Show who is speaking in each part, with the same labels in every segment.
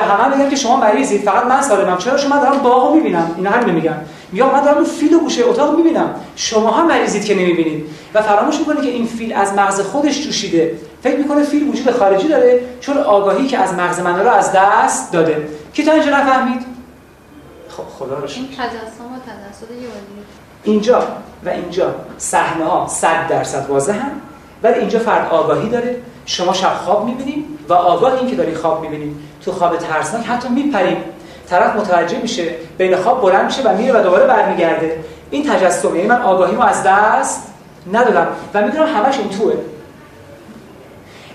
Speaker 1: به همه بگم که شما مریضید فقط من سالمم. چرا؟ شما دارم باغو می‌بینم. اینا همین میگم یا من دارم اون فیل گوشه اتاق می‌بینم. شما هم مریضید که نمی‌بینید. و فراموش می‌کنه که این فیل از مغز خودش جوشیده. فکر می‌کنه فیل وجود خارجی داره چون آگاهی که از مغز من رو از دست داده. کی تا اینجا نفهمید؟ خب خدا رو
Speaker 2: این تجسم و تجسد
Speaker 1: اینجا و اینجا. صحنه ها 100 درصد واضحن. ولی اینجا فرد آگاهی داره. شما شب خواب می‌بینید. و آگاه این که داری خواب می‌بینید تو خواب ترسناک حتی میپرید طرف متوجه میشه بین خواب بلند میشه و میره و دوباره برمیگرده. این تجسم یعنی من آگاهیمو از دست ندادم و می‌دونم همش این توه.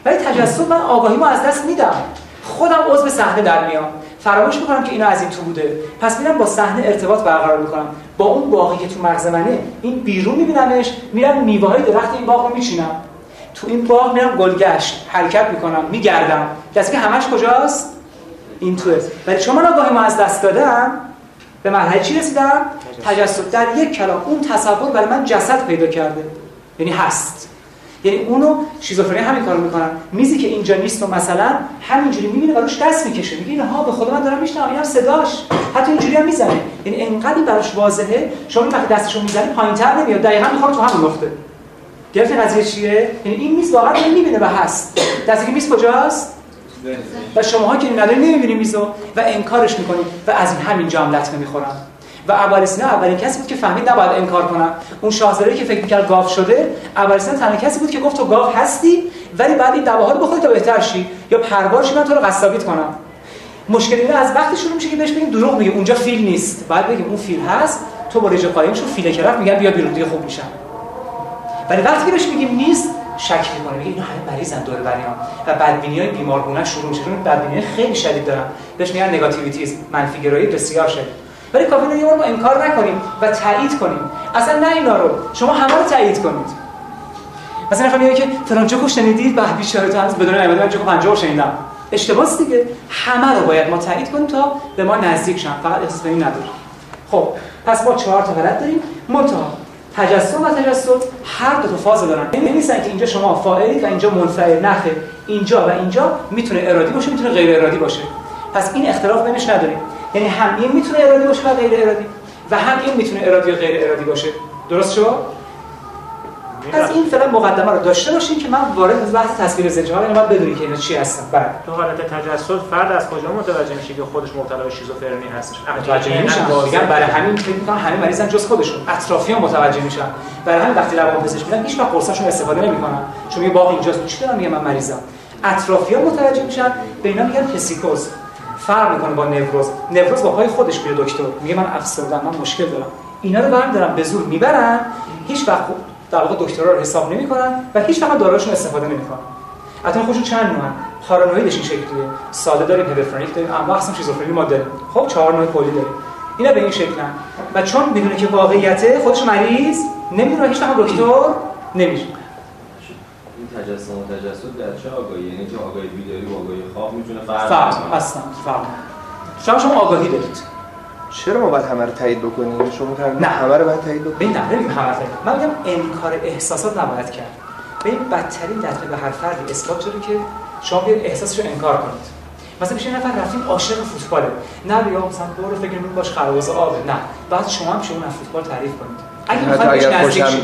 Speaker 1: ولی تجسم من آگاهیمو از دست میدم. خودم عضو صحنه در میام. فراموش می‌کنم که اینا از این تو بوده. پس میرم با صحنه ارتباط برقرار می‌کنم. با اون باقی که تو مغز منه این بیرون میبینمش میرم میوه های درخت این باغ رو میچینم. تو این باغ میرم گلگشت حرکت می‌کنم میگردم. دست که همش کجاست؟ این توه. ولی چون من ما از دست دادم به مرحله چی رسیدم؟ تجسد. در یک کلام اون تصور برای من جسد پیدا کرده. یعنی هست. یعنی اونو شیزوفرنی همین کارو می‌کنن. میزی که اینجا نیست و مثلا همینجوری می‌بینه و روش دست می‌کشه. میگه ها به خدا من دارم میشنم اینم صداش. حتی اینجوری هم می‌زنه. یعنی انقدر براش واضحه. شما وقتی دستشو می‌زنی پایینتر نمیاد. دقیقاً می‌خواد تو همون نقطه. گرفت قضیه چیه؟ یعنی این میز واقعا نمی‌بینه و هست. دستی که میز کجاست؟ و شماها که ندارید نمی‌بینید میزو و انکارش می‌کنید و از این همینجا هم لطمه می‌خورن. و ابوالسینا اولین کسی بود که فهمید نباید انکار کنم. اون شاهزاده که فکر می‌کرد گاف شده ابوالسینا تنها کسی بود که گفت تو گاف هستی ولی بعد این دواها رو بخوری تا بهتر شی یا پروار من تو رو قصابیت کنم. مشکل اینه از وقتی شروع میشه که بهش بگیم دروغ میگه. اونجا فیل نیست. بعد بگیم اون فیل هست تو با رژه قایم شو فیل که میگن بیا بیرون دیگه خوب میشن ولی وقتی که بهش میگیم نیست شک می‌کنه میگه اینا همه مریضن دور بریان و بدبینی های بیمارگونه شروع میشه. چون بدبینی خیلی شدید دارن. بهش میگن نگاتیویتیز. منفی گرایی بسیار شدید. ولی کافی بار ما انکار نکنیم و تایید کنیم. اصلا نه اینا رو. شما همه رو تایید کنید. مثلا نفر میگه که فلان جوکو شنیدید؟ به بیچاره تو هست بدون نمی‌دونم من جوکو 50 شنیدم. اشتباهه دیگه. همه رو باید ما تایید کنیم تا به ما نزدیک شن. فقط احساس نداره خب پس ما چهار تا غلط داریم. منتها تجسم و تجسد هر دو تا فاز دارن. یعنی نیستن که اینجا شما فاعلید و اینجا منفعل نخه اینجا و اینجا می‌تونه ارادی باشه می‌تونه غیر ارادی باشه. پس این اختلاف بینش نداریم. یعنی هم این می‌تونه ارادی باشه و غیر ارادی و هم این می‌تونه ارادی و غیر ارادی باشه. درست شد؟ از این فعلا مقدمه رو داشته باشین که من وارد بحث تصویر زنجان اینو باید بدونی که اینا چی هستن.
Speaker 3: بعد تو حالت تجسد فرد از کجا متوجه میشه که خودش مبتلا به شیزوفرنی هستش
Speaker 1: متوجه میشن میگن برای همین فکر می‌کنن همه مریضن جز خودشون. اطرافیان متوجه میشن. برای همین وقتی روان پزشک میرن هیچ وقت قرصاشون استفاده نمی‌کنن. چون یه باقی اینجاست. چی دارم میگم من مریضم؟ اطرافیان متوجه میشن. به اینا میگن پسیکوز. فرق می‌کنه با نوروز نوروز با پای خودش میره دکتر. میگه من افسردم من مشکل دارم. اینا رو برم دارم به زور می‌برن. هیچ وقت در واقع دکترا رو حساب نمی‌کنن و هیچ وقت داروشون استفاده نمی‌کنن. حتی خودشون چند نوعن. پارانویدش این شکلیه. ساده داریم هدفرنیک داریم اما اصلا شیزوفرنی ما داریم خب چهار نوع کلی داریم. اینا به این شکلن و چون می‌دونه که واقعیته خودش مریض نمی‌دونه هیچ وقت دکتر نمیشه.
Speaker 4: این تجسم و تجسد در چه آگاهی؟ یعنی که آگاهی بیداری و آگاهی خواب می‌تونه
Speaker 1: فرق فرق اصلا فرق. شما شما آگاهی دارید.
Speaker 5: چرا ما باید همه رو تایید بکنیم؟ شما نه
Speaker 1: همه
Speaker 5: رو باید تایید بکنیم.
Speaker 1: نه نمیگم همه رو تایید من میگم انکار احساسات نباید کرد. به این بدترین دفعه به هر فردی اثبات شده که شما بیاید احساسش رو انکار کنید. مثلا میشه نفر رفتین عاشق فوتباله. نه بیا مثلا برو فکر نون باش خراباز آبه. نه بعد شما هم شما فوتبال تعریف کنید. اگه می‌خواید نزدیک شید.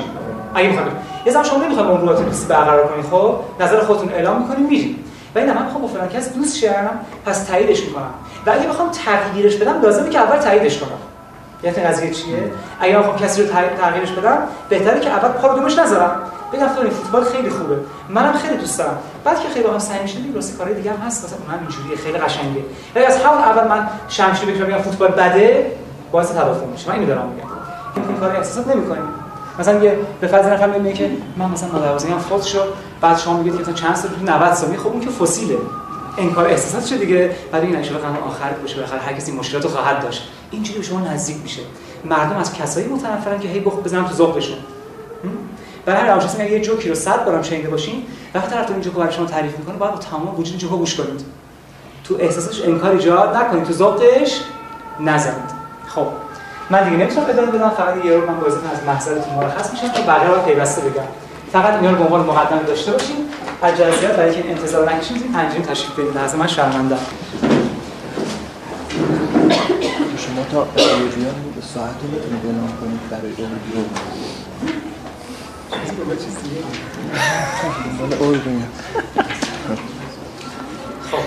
Speaker 1: اگه می‌خواید یه زمان شما نمی‌خواید اون روابط برقرار کنید خب؟ نظر خودتون اعلام می‌کنید میرید. و این من می‌خوام با فلان کس دوست شم پس تاییدش می‌کنم. و اگه بخوام تغییرش بدم لازمه که اول تاییدش کنم. یعنی قضیه چیه؟ اگه بخوام کسی رو تغییرش بدم بهتره که اول پا رو دومش نذارم. بگم فلان فوتبال خیلی خوبه. منم خیلی دوست دارم. بعد که خیلی هم سعی میشه دیگه واسه کارهای دیگه هم هست. مثلا اونم اینجوریه خیلی قشنگه. ولی از همون اول من شمشیر بگیرم بگم فوتبال بده باعث تدافع میشه. من اینو دارم میگم. این کار احساسات نمی‌کنیم مثلا یه به فرض نفر میگه که من مثلا هم فوت شد. بعد شما میگید که چند سال 90 سال. خب اون که فسیله. انکار احساسات شده دیگه؟ بعد این نشه قرار آخر باشه بالاخره هر کسی مشکلات خواهد داشت. اینجوری به شما نزدیک میشه. مردم از کسایی متنفرن که هی بخ بزنن تو ذوقشون برای هر روش یه جوکی رو 100 بارم شنیده باشین وقتی طرف این جوکو برای شما تعریف می‌کنه باید با تمام وجود جوکو گوش کنید. تو احساسش انکار ایجاد نکنید. تو ذوقش نزنید. خب. من دیگه نمی‌تونم ادامه بدم فقط یه رو من با از محضرتون مرخص میشم که بقیه رو پیوسته بگم. فقط اینا رو به عنوان مقدمه داشته باشیم از جزئیات برای اینکه انتظار نکشیم این پنجره تشریف بدید لحظه من شرمنده.
Speaker 5: شما تا اوریان ساعت رو می‌تونید اعلام کنید برای اوریو
Speaker 1: خب.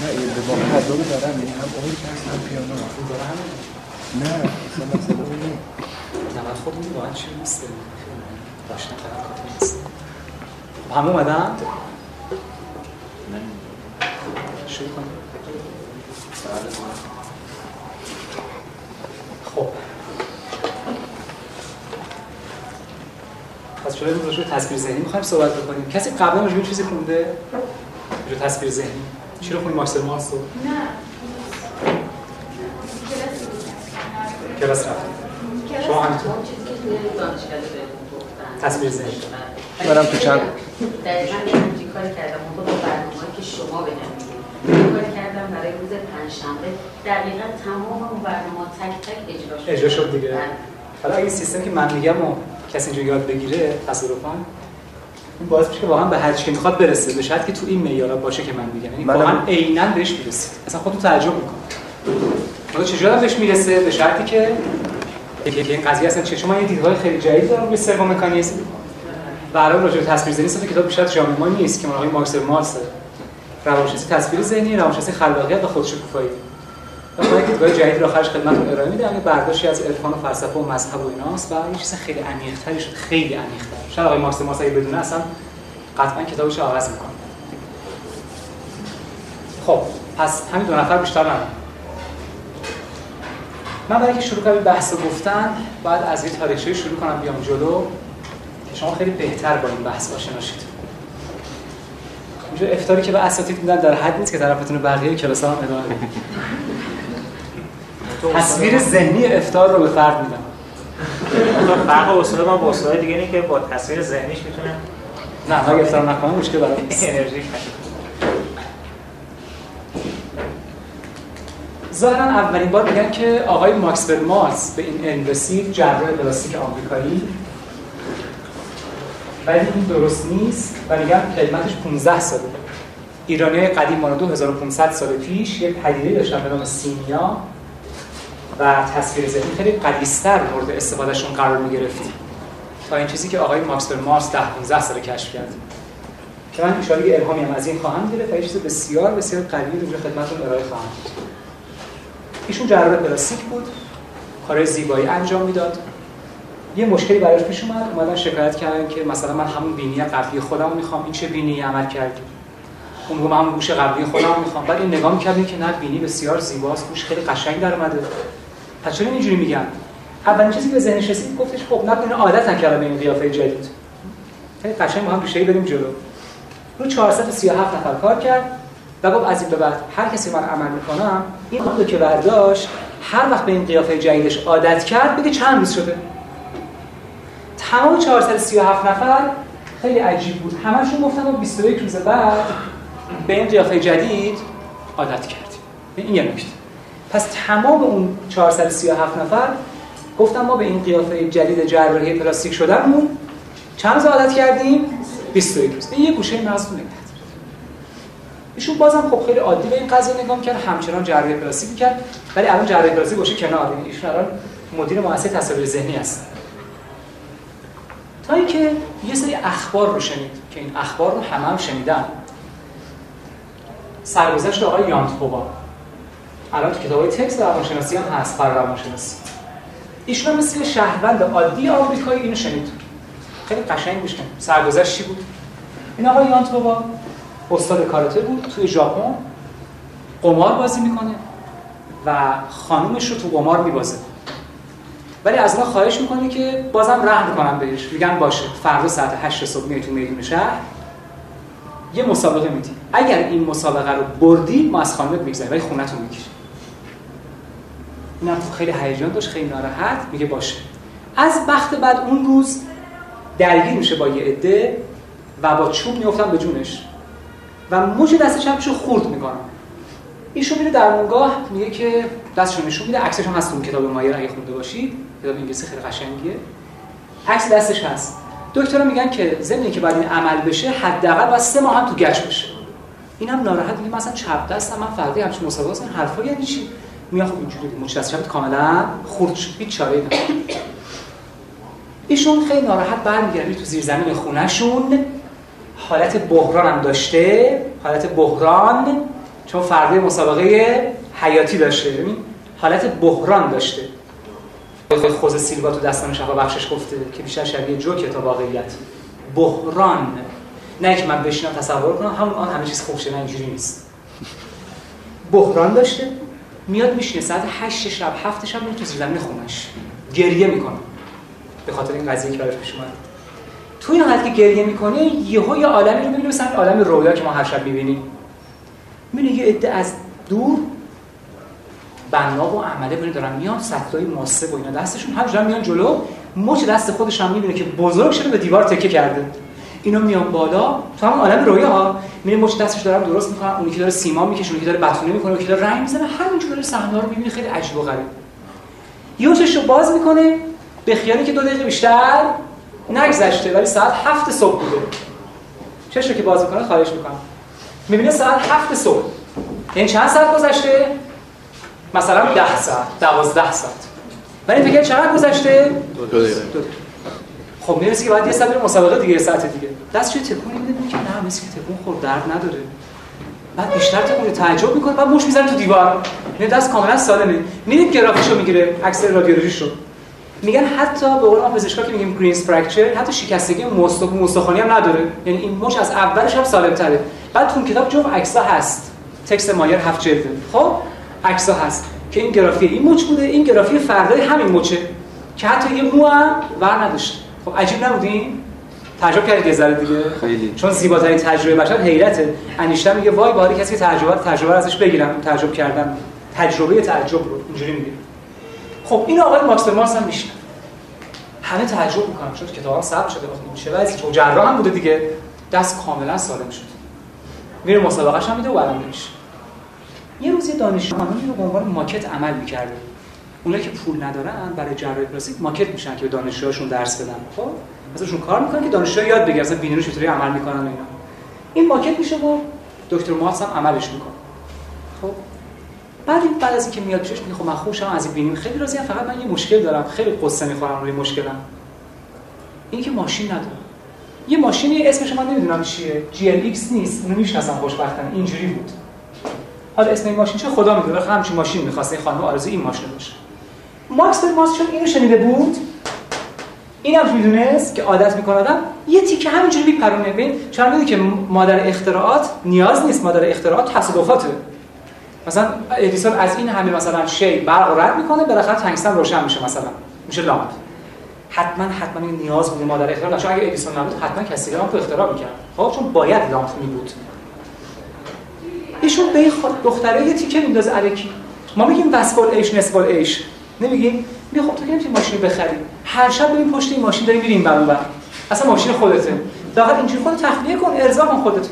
Speaker 5: نه این به واقع دارم هم اوری که هست هم پیانو. نه. اصلا مسئله اون نیست
Speaker 1: نه من خودمون واقعا چی نیست. داشتن فقط کافی نیست. همه اومدن؟ شروع کنیم. خب. پس شده راجع به تصویر ذهنی. می‌خوایم صحبت بکنیم. کسی قبلا راجع این چیزی خونده؟ به تصویر ذهنی. چی رو خوندیم ماکسر مارس رو؟ کلاس رفتیم شما همینطور تصویر ذهنی
Speaker 5: منم تو چند
Speaker 6: دقیقا یه همچین کاری کردم. اون با برنامه که شما به می‌دید. کاری کردم برای روز پنجشنبه. دقیقا تمام اون برنامه تک تک اجرا شد.
Speaker 1: اجرا شد دیگه.
Speaker 6: بله.
Speaker 1: حالا اگه سیستم که من میگم و کسی اینجا یاد بگیره تصادفاً این باعث میشه که واقعا به هر چی که می‌خواد برسه. به شرطی که تو این معیارا باشه که من میگم. یعنی واقعا عینا بهش می‌رسید. اصلا خودتون تعجب می‌کنه حالا چجوری بهش می‌رسه؟ به شرطی که این قضیه اصلا چه شما یه دیدگاه خیلی جدید دارم به سوم مکانیزم. و الان راجع به تصویر ذهنی صفحه کتاب بیشتر جامعه ما نیست که آقای مارکس مارس روانشناسی تصویر ذهنی روانشناسی خلاقیت و خودشکوفایی. و خب یک دیدگاه جدید رو آخرش خدمتتون ارائه میدم. یه برداشتی از عرفان و فلسفه و مذهب و ایناست و یه چیز خیلی عمیق‌تری شد. خیلی عمیق‌تر. شاید آقای مارکس مارس اگه بدونه اصلا قطعا کتابش عوض می‌کنه. خب پس همین دو نفر بیشتر ندارم من برای اینکه شروع کنم بحث گفتن باید از یه تاریخچه شروع کنم بیام جلو. که شما خیلی بهتر با این بحث آشنا شید اینجا افتاری که به اساتید میدن در حد نیست که طرفتون بقیه کلاس هم ادامه تصویر ذهنی افتار رو به فرد میدم.
Speaker 3: فرق استاد ما با استاد دیگه اینه که با تصویر ذهنیش می‌تونه
Speaker 1: نه اگه افتار نکنم مشکل برام نیست.
Speaker 3: انرژی
Speaker 1: ظاهرا اولین بار میگن که آقای ماکس مارس به این علم رسید جراح پلاستیک آمریکایی. ولی این درست نیست و میگن کلمتش 15 ساله. ایرانی قدیم ما 2500 سال پیش یک پدیده داشتن به نام سیمیا و تصویر ذهنی خیلی قدیستر مورد استفادهشون قرار می‌گرفت. تا این چیزی که آقای ماکس مارس 10 15 سال کشف کرد. که من یه الهامی هم از این خواهم گرفت و یه چیز بسیار بسیار قوی رو خدمتتون ارائه خواهم. ایشون جراح پلاستیک بود کارهای زیبایی انجام می‌داد. یه مشکلی براش پیش اومد اومدن شکایت کردن که مثلا من همون بینی قبلی خودم می‌خوام این چه بینی عمل کردی؟ اون گفت من گوش قبلی خودم می‌خوام. بعد این نگاه می‌کردیم که نه بینی بسیار زیباست گوش خیلی قشنگ در اومده. پس چرا اینجوری میگن؟ اولین چیزی که به ذهنش رسید گفتش خب نکنه عادت نکردم به این قیافه جدید. خیلی قشنگ با هم ریشه‌ای بریم جلو. رو 437 نفر کار کرد. و گفت از این به بعد هر کسی من عمل می‌کنم این رو که برداشت هر وقت به این قیافه جدیدش عادت کرد بگه چند روز شده. تمام 437 نفر خیلی عجیب بود. همشون گفتن ما 21 روز بعد به این قیافه جدید عادت کردیم. این یه نکته پس تمام اون 437 نفر گفتن ما به این قیافه جدید جراحی پلاستیک شدنمون چند روز عادت کردیم؟ 21 روز. این یه گوشه دارید. ایشون بازم خب خیلی عادی به این قضیه نگاه کرد همچنان جراحی پلاستیک کرد ولی الان جراحی پلاستیک باشه کنار یعنی ایشون الان مدیر مؤسسه تصاویر ذهنی هست. تا اینکه یه سری اخبار رو شنید که این اخبار رو همه هم شنیدن. سرگذشت آقای یانتپووا الان تو کتابای تکست روانشناسی هم هست پر روانشناسی. ایشون هم مثل شهروند عادی آمریکایی اینو شنید. خیلی قشنگ کنید سرگذشت چی بود؟ این آقای یانتپووا استاد کاراته بود توی ژاپن قمار بازی می‌کنه و خانومش رو تو قمار میبازه. ولی از ما خواهش می‌کنه که بازم رحم کنم بهش. میگن باشه فردا ساعت 8 صبح میای تو میدون شهر. یه مسابقه میدی. اگر این مسابقه رو بردی ما از خانمت می‌گذاریم ولی خونتون می‌گیری اینم خیلی هیجان داشت خیلی ناراحت. میگه باشه. از وقت بعد اون روز درگیر میشه با یه عده و با چوب میفتن به جونش. و مچ دست چپشو خورد می‌کنن ایشون میره در درمانگاه میگه که دستشو نشون میده عکسش هم هست تو کتاب مایر اگه خونده باشید. کتاب انگلیسی خیلی قشنگیه. عکس دستش هست. دکترها میگن که ضمن که باید این عمل بشه حداقل باید سه ماه هم تو گچ بشه. این هم ناراحت میگه مثلا چپ دستم من فردا همچین مسابقه اصلا حرفا یعنی چی؟ میاد خب اینجوری مچ دست چپت کاملا خورد شد هیچ چاره ایشون خیلی ناراحت برمیگرده تو زیر زمین خونهشون. حالت بحران هم داشته حالت بحران چون فردا مسابقه حیاتی داشته ببین حالت بحران داشته. خوز سیلوا تو دستان شفا بخشش گفته که بیشتر شبیه جوکه تا واقعیت. بحران. نه که من بشینم تصور کنم همون آن همه چیز خوب شه نه اینجوری نیست. بحران داشته میاد میشینه ساعت 8 شب 7 شب میره تو زیر زمین خونش. گریه می‌کنه. به خاطر این قضیه که براش پیش اومد. تو این حالت که گریه می‌کنه یهو یه عالمی رو می‌بینه مثلا عالم رویا که ما هر شب می‌بینیم. می‌بینه یه عده از دور بنا و عمله ببینید دارن میان سطلای ماسه و اینا دستشون همینجوری میان جلو مچ دست خودش هم می‌بینه که بزرگ شده به دیوار تکه کرده. اینا میان بالا تو هم عالم رویا ها. میره مچ دستش دارن درست می‌کنن اونی که داره سیمان می‌کشه اونی که داره بتونه می‌کنه اونی که داره رنگ می‌زنه همینجوری داره صحنه رو می‌بینه خیلی عجیب و غریب. یوشش رو باز می‌کنه به خیالی که دو دقیقه بیشتر نگذشته ولی ساعت هفت صبح بوده. چش رو که باز می‌کنه خواهش می‌کنم. می‌بینه ساعت هفت صبح. یعنی چند ساعت گذشته؟ مثلا 10 ساعت 12 ساعت. ولی فکر چقدر گذشته؟
Speaker 5: دو دقیقه.
Speaker 1: خب می‌رسی که بعد یه ساعت مسابقه دیگه یه ساعت دیگه. دستش تکون میده که نه مثل که تکون خورد درد نداره. بعد بیشتر تکون تعجب می‌کنه بعد مش می‌زنه تو دیوار. نه دست کاملا سالمه. میریم گرافیشو می‌گیره عکس رادیولوژیشو. میگن حتی به قول ما پزشکا که میگیم گرینز فراکچر حتی شکستگی مستخوانی هم نداره. یعنی این مش از اولش هم سالم تره بعد تو کتاب جفت عکسا هست. تکست مایر هفت جلده. خب؟ عکسا هست. که این گرافی این مچ بوده. این گرافی فردای همین مچه. که حتی یه مو هم ور نداشت. خب عجیب نبودین تجربه کردید یه ذره دیگه.
Speaker 5: خیلی.
Speaker 1: چون زیباترین تجربه بشر حیرته. انیشتن میگه وای باری کسی که تجربه تجربه ازش بگیرم. تجربه کردم. تجربه تعجب رو. اینجوری میگه. خب این آقای ماکس هم میشنه همه تعجب می‌کنن چون کتابا ثبت شده خب چه وضعی تو جراح هم بوده دیگه. دست کاملا سالم شد میره مسابقهش هم میده و برنده میشه. یه روز یه دانشجو رو به عنوان ماکت عمل می‌کرده اونایی که پول ندارن برای جراحی پلاستیک ماکت میشن که به دانشجوهاشون درس بدن. خب ازشون کار می‌کنن که دانشجو یاد بگیرن مثلا بینیرو چطوری عمل می‌کنن و اینا. این ماکت میشه و دکتر مارس هم عملش می‌کنه. بعد این بعد از اینکه میاد پیشش میگه خب من خوشم از این بینیم خیلی راضیم فقط من یه مشکل دارم. خیلی قصه می‌خورم روی مشکلم. این که ماشین ندارم یه ماشینی اسمش من نمی‌دونم چیه. GLX نیست. اونو می‌شناسم خوشبختانه. اینجوری بود. حالا اسم این ماشین چه؟ خدا می‌دونه. خب همچین ماشین می‌خواسته این خانم آرزو این ماشین باشه. ماکس ماس چون اینو شنیده بود. اینم می‌دونست که عادت می‌کنه آدم یه تیکه همینجوری میپرونه. ببین می‌دونی که مادر اختراعات نیاز نیست؟ مادر اختراعات تصادفاته. مثلا ادیسون از این همه مثلا شی برق رد می‌کنه بالاخره تنگستن روشن میشه مثلا. میشه لامپ. حتما حتما این نیاز بوده. مادر اختراع چون اگه ادیسون نبود حتما کسی لامپ اختراع می‌کرد. خب چون باید لامپ می بود ایشون به خود دختره یه تیکه میندازه الکی ما میگیم وسبال ایش نسبال ایش. نمیگیم. میگه خب تو که نمی‌تونی ماشین بخری. هر شب بریم پشت این ماشین داریم میریم بر. اصلا ماشین خودته. فقط اینجوری خود تخلیه کن. ارضا کن خودت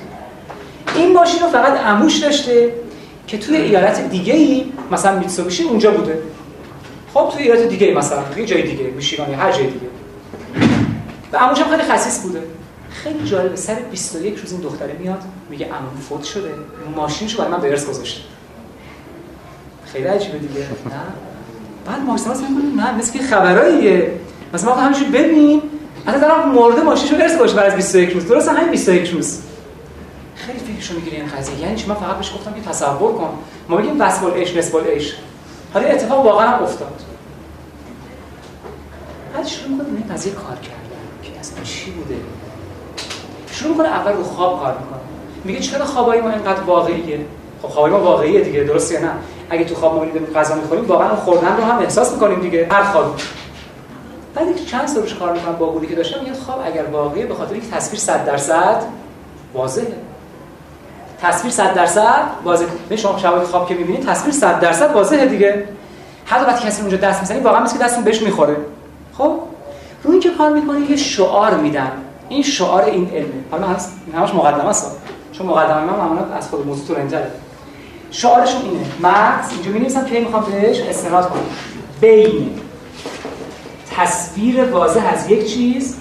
Speaker 1: این ماشین رو فقط عموش داشته. که توی ایالت دیگه ای مثلا میتسوبیشی اونجا بوده. خب توی ایالت دیگه ای مثلا توی جای دیگه میشیگان هر جای دیگه. و عموش هم خیلی خسیس بوده. خیلی جالبه سر 21 روز این دختره میاد میگه عمو فوت شده ماشینشو برای من به ارث گذاشته. خیلی عجیبه دیگه. نه. بعد ماکسیماس میگه نه مثل که خبراییه. مثلا ما همینجوری ببین اصلا دارم مرده ماشینشو ارث گذاشته بعد از 21 روز. درسته همین 21 روز. خیلی فکرشو می‌گیره این قضیه. یعنی چی؟ من فقط بهش گفتم که تصور کن. ما میگیم وسبال ایش نسبال ایش حالا اتفاق واقعا افتاد. بعد شروع می‌کنه این قضیه کار کردن. که اصلا چی بوده؟ شروع می‌کنه اول رو خواب کار می‌کنه. میگه چرا خوابای ما اینقدر واقعیه؟ خب خوابای ما واقعیه دیگه درست نه؟ اگه تو خواب ما میدیم غذا می‌خوریم واقعا خوردن رو هم احساس می‌کنیم دیگه. هر خواب. بعد اینکه چند سال روش کار می‌کنم با که داشتم میگه خواب اگر واقعیه به خاطر اینکه تصویر 100 درصد واضحه. تصویر 100 درصد واضحه شما شبای خواب که می‌بینید تصویر 100 درصد واضحه دیگه. حتی وقتی کسی اونجا دست می‌زنی واقعا مثل که دستون بهش می‌خوره. خب؟ رو این که کار می‌کنه یه شعار میدن. این شعار این علمه. حالا این همش مقدمه است. چون مقدمه من معمولا از خود موضوع تو رنجره. شعارشون اینه. مغز اینجا می‌نویسم که می‌خوام بهش استناد کنم. بین تصویر واضح از یک چیز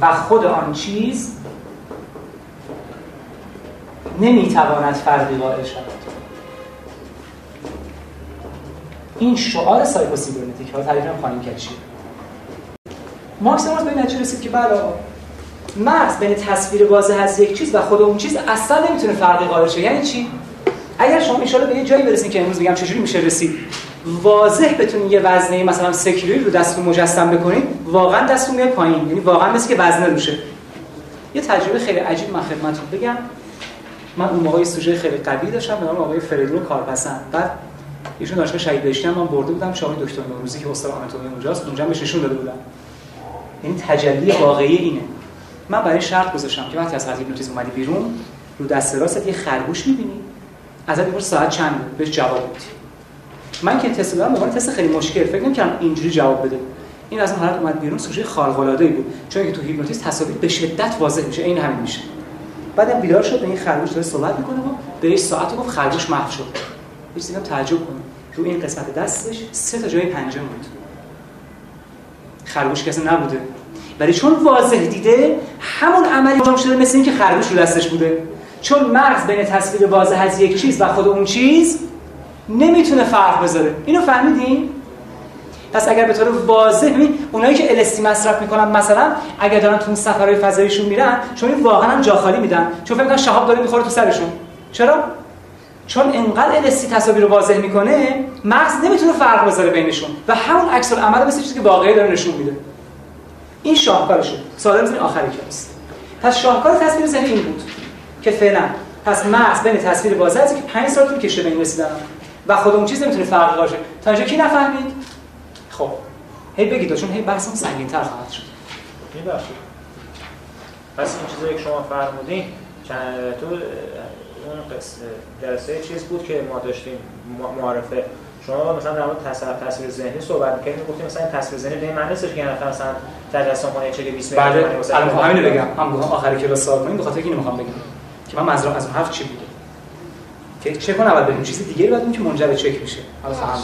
Speaker 1: و خود آن چیز نمی‌تواند فرقی قائل شود. این شعار سایکوسیبرنتیک ها تعریف خانم کشی مارکس امروز به این نتیجه رسید که بله مغز بین تصویر واضح از یک چیز و خود اون چیز اصلا نمی‌تونه فرقی قائل شه. یعنی چی؟ اگر شما ان به یه جایی برسید که امروز میگم چجوری میشه رسید واضح بتونید یه وزنه مثلا 3 کیلویی رو دستتون مجسم بکنید واقعا دستتون میاد پایین. یعنی واقعا مثل که وزنه روشه. یه تجربه خیلی عجیب من خدمتتون بگم. من اون موقع سوژه خیلی قوی داشتم به نام آقای فریدون کارپسند. بعد ایشون دانشگاه شهید بهشتی من برده بودم شاهد دکتر نوروزی که استاد آناتومی اونجاست اونجا بهش نشون داده بودم. یعنی تجلی واقعی اینه. من برای شرط گذاشتم که وقتی از هیپنوتیزم اومدی بیرون رو دست راست یه خرگوش می‌بینی. ازت میپرس ساعت چند بهش جواب میدی. من که تست دادم به تست خیلی مشکل. فکر نمی‌کردم اینجوری جواب بده. این از اون حالت اومد بیرون سوژه خارق بود. چون که تو هیپنوتیزم تصاویر به شدت واضح میشه این همین میشه. بعدم بیدار شد به این خرگوش داره صحبت می‌کنه و بهش ساعت گفت خرگوش محو شد. یه چیزی تعجب کنه. رو این قسمت دستش سه تا جای پنجم بود. خرگوش کسی نبوده. ولی چون واضح دیده همون عملی انجام شده مثل اینکه خرگوش رو دستش بوده. چون مغز بین تصویر واضح از یک چیز و خود اون چیز نمی‌تونه فرق بذاره. اینو فهمیدین پس اگر به طور واضح ببین اونایی که الستی مصرف می‌کنن مثلا اگر دارن تو سفرهای فضاییشون میرن چون این واقعا جا خالی میدن. چون فکر شهاب داره می‌خوره تو سرشون. چرا؟ چون انقدر الستی تصاویر رو واضح می‌کنه مغز نمی‌تونه فرق بذاره بینشون. و همون عکس العمل مثل چیزی که واقعی داره نشون میده. این شاهکارشه. سوال بزنید آخری کلاس پس شاهکار تصویر ذهنی این بود که فعلا پس مغز بین تصویر واضح که 5 سال طول کشیده به این رسیدن. و خود اون چیز نمی‌تونه فرق باشه. تا اینجا کی نفهمید؟ خب. هی بگید چون هی بحثم سنگین‌تر خواهد شد.
Speaker 3: میبخشید. پس این چیزایی که شما فرمودین تو اون جلسه چیز بود که ما داشتیم معرفه شما مثلا در مورد تصویر تصویر ذهنی صحبت می‌کردید گفتیم مثلا تصویر ذهنی به معنی نیست که نفر مثلا تجسم کنه چه 20
Speaker 1: بله. الان همین بگم. هم آخری کلاس سوال کنیم بخاطر اینو می‌خوام بگم. که من منظورم از اون حرف چی بوده که چک اول بریم چیز دیگه بعد اون که منجر به چک میشه. حالا فهم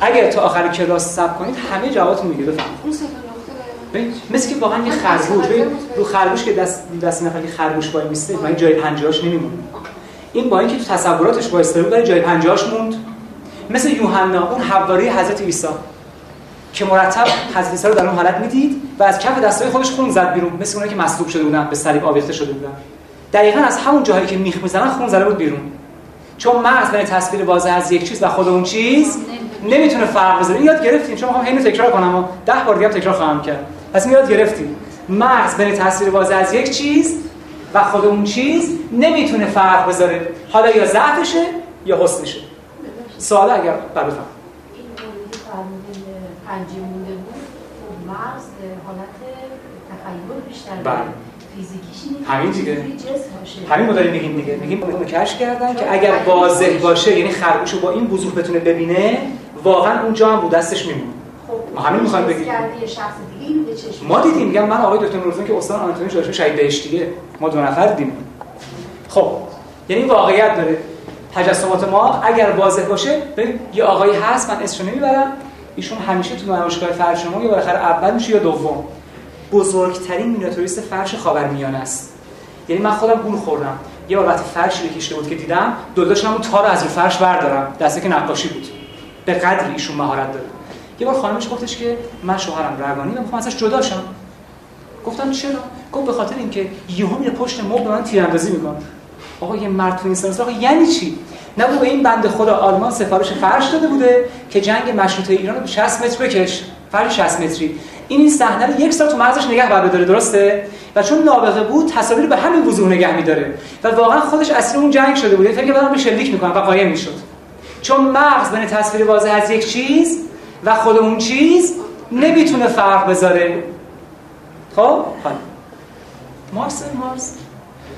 Speaker 1: اگر تا آخر کلاس صبر کنید همه جوابتون میگه بفهم مثل که واقعا یه خرگوش رو خرگوش که دست دست نفر که خرگوش وای میسته من جای پنجه‌اش نمیمونه این با اینکه تو تصوراتش وایسته بود جای پنجه‌اش موند. مثل یوحنا اون حواری حضرت عیسی که مرتب حضرت عیسی رو در اون حالت می‌دید و از کف دستای خودش خون زد بیرون مثل اونایی که مصلوب شده بودن به صلیب آویخته شده بودن. دقیقا از همون جاهایی که میخ می‌زنن خون زده بود بیرون. چون مغز بین تصویر واضح از یک چیز و خود اون چیز نمی‌تونه. فرق بذاره. یاد گرفتیم. چون می‌خوام اینو تکرار کنم و 10 بار دیگه تکرار خواهم کرد. پس یاد گرفتیم. مغز بین تصویر واضح از یک چیز و خود اون چیز نمی‌تونه فرق بذاره. حالا یا ضعفشه یا حسنشه. سوال اگر
Speaker 6: مونده بود. خب مغز حالت تخیل بیشتر
Speaker 1: بله. همین دیگه. همین رو داریم میگیم دیگه. میگیم اونو کشف کردن که اگر واضح باشه. یعنی خرگوشو با این وضوح بتونه ببینه واقعا اونجا هم بود دستش میمونه
Speaker 6: خب
Speaker 1: ما همین می‌خوایم بگیم. ما دیدیم میگم من آقای دکتر نوروزی که استاد آناتومی دانشگاه شهید بهشتیه ما دو نفر دیدیم. خب یعنی واقعیت داره. تجسمات ما اگر واضح باشه ببین یه آقایی هست من اسمش نمی‌برم. ایشون همیشه تو نمایشگاه فرش ما یا بالاخره اول میشه یا دوم. بزرگترین مینیاتوریست فرش خاورمیانه است. یعنی من خودم گول خوردم. یه بار وقتی فرشی کشیده بود که دیدم دلداشتم اون تار از رو فرش بردارم. دسته که نقاشی بود. به قدری ایشون مهارت داره. یه بار خانمش گفتش که من شوهرم روانی و می‌خوام ازش جدا شم. گفتم چرا؟ گفت به خاطر اینکه یهو میره پشت مبل من تیراندازی می‌کنه. آقا یه مرد تو اینستاگرام آقا یعنی چی؟ نه به این بنده خدا آلمان سفارش فرش داده بوده که جنگ مشروطه ایران رو به 60 متر بکش. فرش 60 متری. این این صحنه رو یک سال تو مغزش نگه بر داره درسته؟ و چون نابغه بود تصاویر به همین وضوح نگه میداره. و واقعا خودش اسیر اون جنگ شده بود. فکر بعدم به شلیک می‌کنه و قایم می‌شد. چون مغز بین تصویر واضح از یک چیز و خود اون چیز نمی‌تونه فرق بذاره. خب؟ حالا. مارس مارس.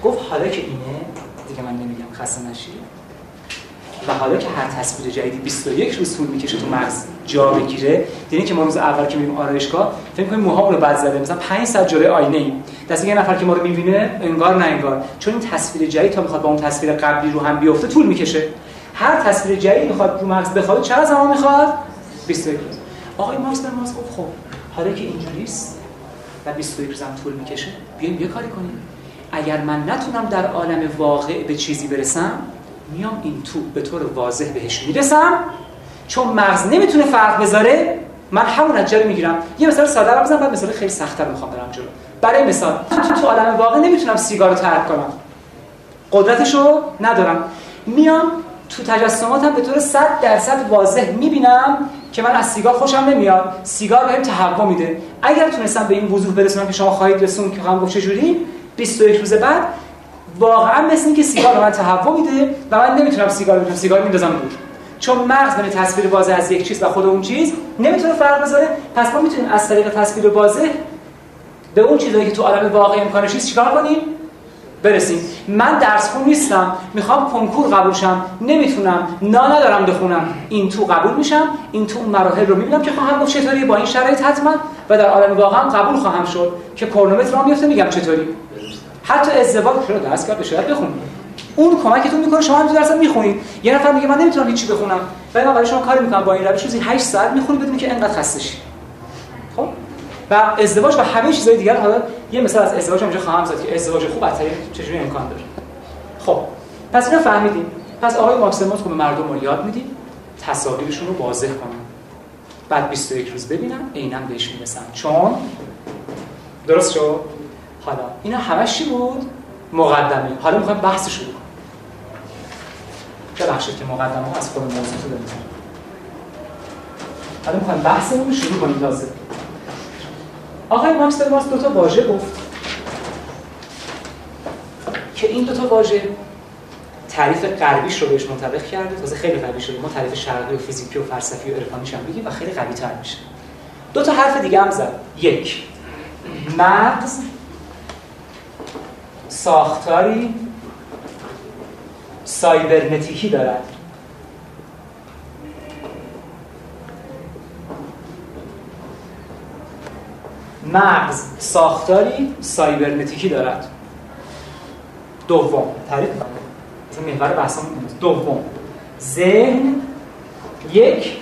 Speaker 1: گفت حالا که اینه دیگه من نمیگم خسته نشید. و حالا که هر تصویر جدیدی 21 روز طول می‌کشه تو مغز جا بگیره یعنی که ما روز اول که میریم آرایشگاه فکر کنیم موهامون رو بد زده مثلا 5 ساعت جلوی آینه ایم. دست یه نفر که ما رو می‌بینه انگار نه انگار. چون این تصویر جدید تا می‌خواد با اون تصویر قبلی رو هم بیفته طول می‌کشه. هر تصویر جدید می‌خواد رو مغز بخواد چقدر زمان می‌خواد؟ 21 روز. آقای مارکس در مارکس گفت خب حالا که اینجوریست و 21 روزم طول می‌کشه بیایم یه کاری کنیم. اگر من نتونم در عالم واقع به چیزی برسم میام این تو به طور واضح بهش می‌رسم. چون مغز نمی‌تونه فرق بذاره من همون نتیجه رو می‌گیرم. یه مثال ساده رو بزنم بعد مثال خیلی سخت‌تر می‌خوام برم جلو. برای مثال تو تو عالم واقع نمی‌تونم سیگار رو ترک کنم. قدرتش رو ندارم. میام تو تجسماتم به طور 100 درصد واضح می‌بینم که من از سیگار خوشم نمیاد. سیگار بهم تهوع میده. اگر تونستم به این وضوح برسونم که شما خواهید رسون که خواهم گفت چجوری 21 روز بعد واقعا مثل اینکه سیگار به من تهوع میده و من نمی‌تونم سیگار بکشم سیگار میندازم دور. چون مغز بین تصویر واضح از یک چیز و خود اون چیز نمی‌تونه فرق بذاره. پس ما می‌تونیم از طریق تصویر واضح به اون چیزایی که تو عالم واقعی امکانش نیست چیکار کنیم؟ برسیم. من درس خون نیستم. می‌خوام کنکور قبول شم. نمی‌تونم. نا ندارم بخونم. این تو قبول میشم. این تو مراحل رو می‌بینم که خواهم گفت چطوری. با این شرایط حتما. و در عالم واقعا قبول خواهم شد. که کرونومتر را میفته میگم چطوری. حتی ازدواج رو درس کرد به بخونید اون کمکتون می‌کنه شما هم درس می‌خونید یه نفر میگه من نمی‌تونم هیچی بخونم. ولی من برای شما کاری می‌کنم با این روش روزی 8 ساعت می‌خونید بدون که انقدر خسته شید خب؟ و ازدواج و همه چیزهای دیگر حالا یه مثال از ازدواج هم خواهم زد که ازدواج خوب بدترین چجوری امکان داره. خب پس اینو فهمیدیم. پس آقای ماکسیموس به مردم رو یاد میدیم. تصاویرشون رو واضح کنن. بعد 21 روز ببینن عینا بهش می‌رسن. چون؟ درست شد؟ حالا. اینا همش چی بود؟ مقدمه. حالا می‌خوایم بحث شروع کنیم ببخشید که مقدمه از خود موضوع تو داریم حالا می‌خوایم بحثمون رو شروع کنیم تازه. آقای ماکس درماس دو تا واژه گفت. که این دو تا واژه تعریف غربیش رو بهش منطبق کرده. تازه خیلی قوی شده. ما تعریف شرقی و فیزیکی و فلسفی و عرفانیش هم بگیم و خیلی قوی تر میشه. دو تا حرف دیگه هم زد. یک. مغز ساختاری سایبرنتیکی دارد. مغز ساختاری سایبرنتیکی دارد. دوم. تعریف محور بحثمون دوم. ذهن یک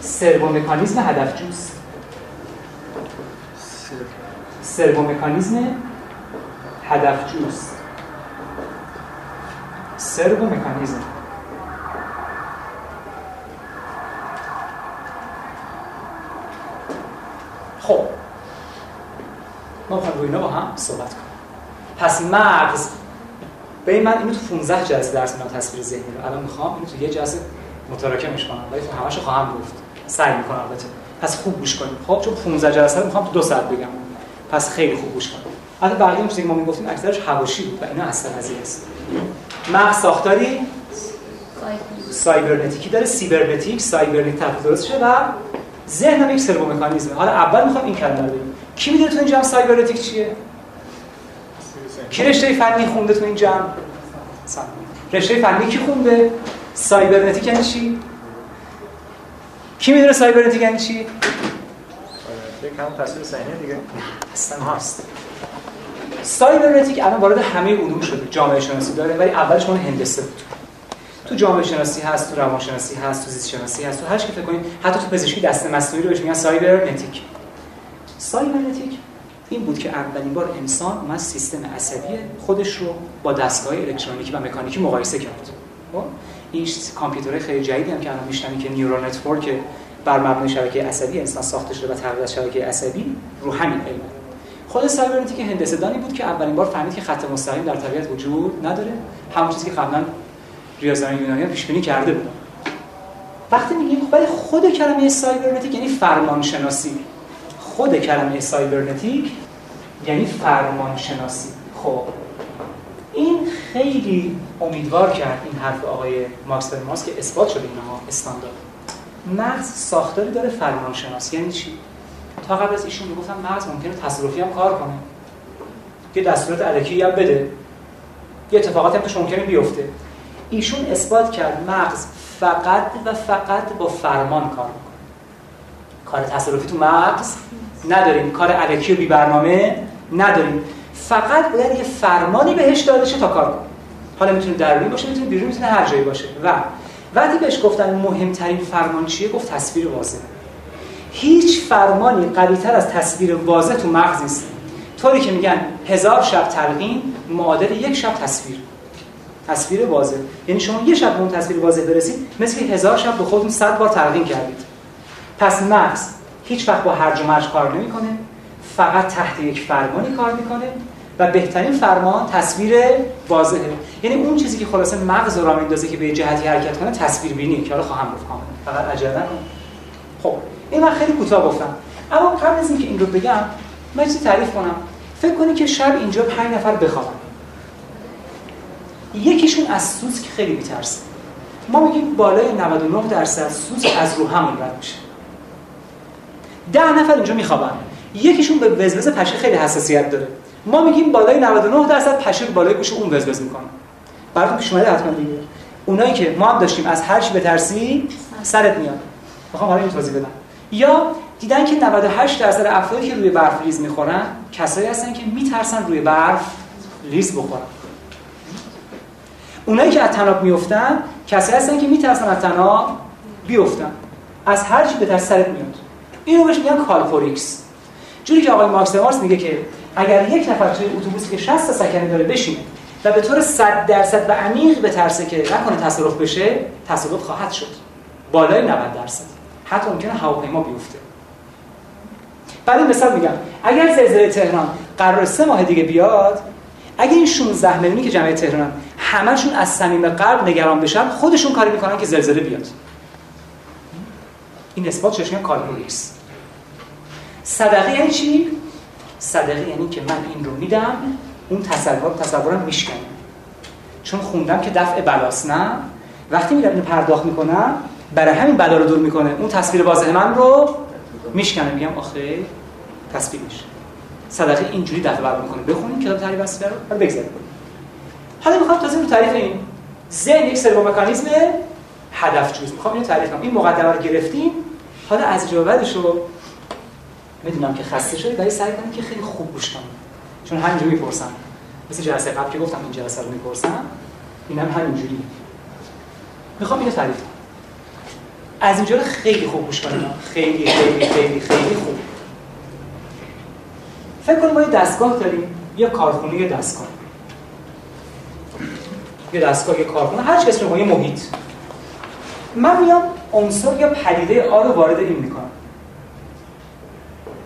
Speaker 1: سرو مکانیزم هدف جوست سرو مکانیزم هدف جوست. سرو مکانیزم. خب. ما می‌خوایم روی با هم صحبت کنیم. پس مغز به من اینو تو 15 جلسه درس میدم تصویر ذهنی رو. الان می‌خوام اینو تو یه جلسه متراکمش کنم. ولی تو همشو خواهم گفت. سعی می‌کنم البته. پس خوب گوش کنید خب چون 15 جلسه رو می‌خوام تو دو ساعت بگم. پس خیلی خوب گوش کنید البته بقیه اون چیزی ما می‌گفتیم اکثرش حواشی بود و اینا اصلا قضیه است مغز ساختاری؟ سایبرنتیکی داره سیبرنتیک سایبرنتیک تلفظ درست و ذهن هم یک سرو مکانیزمه. حالا اول می‌خوام این کلمه رو بگیم کی می‌دونه تو این جمع سایبرنتیک چیه؟ کی رشته فنی خونده تو این جمع؟ رشته فنی کی خونده؟ سایبرنتیک یعنی چی؟ کی می‌دونه سایبرنتیک یعنی چی؟
Speaker 3: همون تصویر صحنه دیگه.
Speaker 1: اصلا هست سایبرنتیک الان وارد همه علوم شده جامعه شناسی داره ولی اولش مال هندسه بود. تو جامعه شناسی هست تو روانشناسی هست تو زیست شناسی هست تو هر چی فکر کنید حتی تو پزشکی دست مصنوعی رو بهش میگن سایبرنتیک سایبرنتیک این بود که اولین بار انسان اومد سیستم عصبی خودش رو با دستگاه الکترونیکی و مکانیکی مقایسه کرد. خب؟ این کامپیوترهای خیلی جدیدی هم که الان میشنوید که neural network بر مبنای شبکه عصبی انسان ساخته شده و تغذیه شبکه عصبی رو همین علم. خود سایبرنتیک هندسه دانی بود که اولین بار فهمید که خط مستقیم در طبیعت وجود نداره. همون چیزی که قبلا ریاضیان یونانی پیش بینی کرده بود وقتی میگیم ولی خود کلمه سایبرنتیک یعنی فرمانشناسی. خود کلمه سایبرنتیک یعنی فرمانشناسی. خب این خیلی امیدوار کرد این حرف آقای ماکس برماس که اثبات شده اینها استاندارد. مغز ساختاری داره فرمانشناسی یعنی چی؟ قبل از ایشون می‌گفتن مغز ممکنه تصرفی هم کار کنه. یه دستورات الکی هم بده. یه اتفاقاتی هم توش ممکنه بیفته. ایشون اثبات کرد مغز فقط و فقط با فرمان کار می‌کنه. کار تصرفی تو مغز نداریم. کار الکی و بی برنامه نداریم. فقط باید یه فرمانی بهش داده شه تا کار کنه. حالا می‌تونه درونی باشه می‌تونه بیرون می‌تونه هر جایی باشه. و وقتی بهش گفتن مهمترین فرمان چیه گفت تصویر واضح هیچ فرمانی قویتر از تصویر واضح تو مغز نیست. طوری که میگن هزار شب تلقین معادل یک شب تصویر. تصویر واضح. یعنی شما یه شب به اون تصویر واضح برسید مثل هزار شب به خودتون صد بار تلقین کردید. پس مغز هیچ وقت با هرج و مرج کار نمی‌کنه فقط تحت یک فرمانی کار می‌کنه و بهترین فرمان تصویر واضحه. یعنی اون چیزی که خلاصه مغز را میندازه که به جهتی حرکت کنه تصویر بینی که حالا خواهم گفت فقط عجله خب. این من خیلی کوتاه گفتم. اما قبل از اینکه این رو بگم من چیزی تعریف کنم. فکر کنید که شب اینجا پنج نفر بخوابن. یکیشون از سوسک خیلی میترسه. ما میگیم بالای 99 درصد سوسک از رو همون رد میشه. ده نفر اینجا میخوابن. یکیشون به وزوز پشه خیلی حساسیت داره. ما میگیم بالای 99 درصد پشه بالای گوش اون وزوز می‌کنه. براتون پیش اومده حتما دیگه. اونایی که ما هم داشتیم از هر چی بترسی سرت میاد. می‌خوام حالا این توضیح بدم. یا دیدن که 98 درصد افرادی که روی برف لیز می‌خورن کسایی هستن که میترسن روی برف لیز بخورن. اونایی که از طناب میفتن کسایی هستن که میترسن از طناب بیفتن. از هر چی بترس سرت میاد. اینو بهش میگن کالپوریکس جوری که آقای مارکس مارس میگه که اگر یک نفر توی اتوبوسی که 60 تا سکنه داره بشینه و به طور 100 درصد و عمیق بترسه که نکنه تصرف بشه تصرف خواهد شد. بالای 90 درصد. حتی ممکنه هواپیما بیفته. بعد این مثال میگم اگر زلزله تهران قرار سه ماه دیگه بیاد اگه این 16 میلیونی که جمعیت تهران همشون از صمیم قلب نگران بشن خودشون کاری می‌کنن که زلزله بیاد. این اثبات چشم کالپوریکس صدقه یعنی چی؟ صدقه یعنی که من این رو میدم اون تصور تصورم میشکنه. چون خوندم که دفع بلاست نه؟ وقتی میرم اینو پرداخت می‌کنم برای همین بلا رو دور می‌کنه. اون تصویر واضح من رو میشکنه. میگم آخه تصویر میشه. صدقه اینجوری دفع بر می‌کنه. بخونید کتاب تعریف وسیله رو. بعد بگذارید حالا می‌خوام تازه رو تعریف این. ذهن یک سرو مکانیزم هدف جوز. می‌خوام اینو تعریف کنم. این مقدمه رو گرفتیم. حالا از جوابش رو می‌دونم که خسته شدی ولی سعی کنم که خیلی خوب گوش کنم. چون همینجوری می‌پرسم. مثل جلسه قبل که گفتم این جلسه رو می‌پرسم. اینم همینجوری. می‌خوام اینو تعریف از اینجا خیلی خوب گوش کنم خیلی خیلی خیلی خیلی خوب. فکر کنیم ما یه دستگاه داریم. یه کارخونه یه دستگاه. یه دستگاه یه کارخونه. هر چی اسم یه محیط. من میام عنصر یا پدیده آ رو وارد این می‌کنم.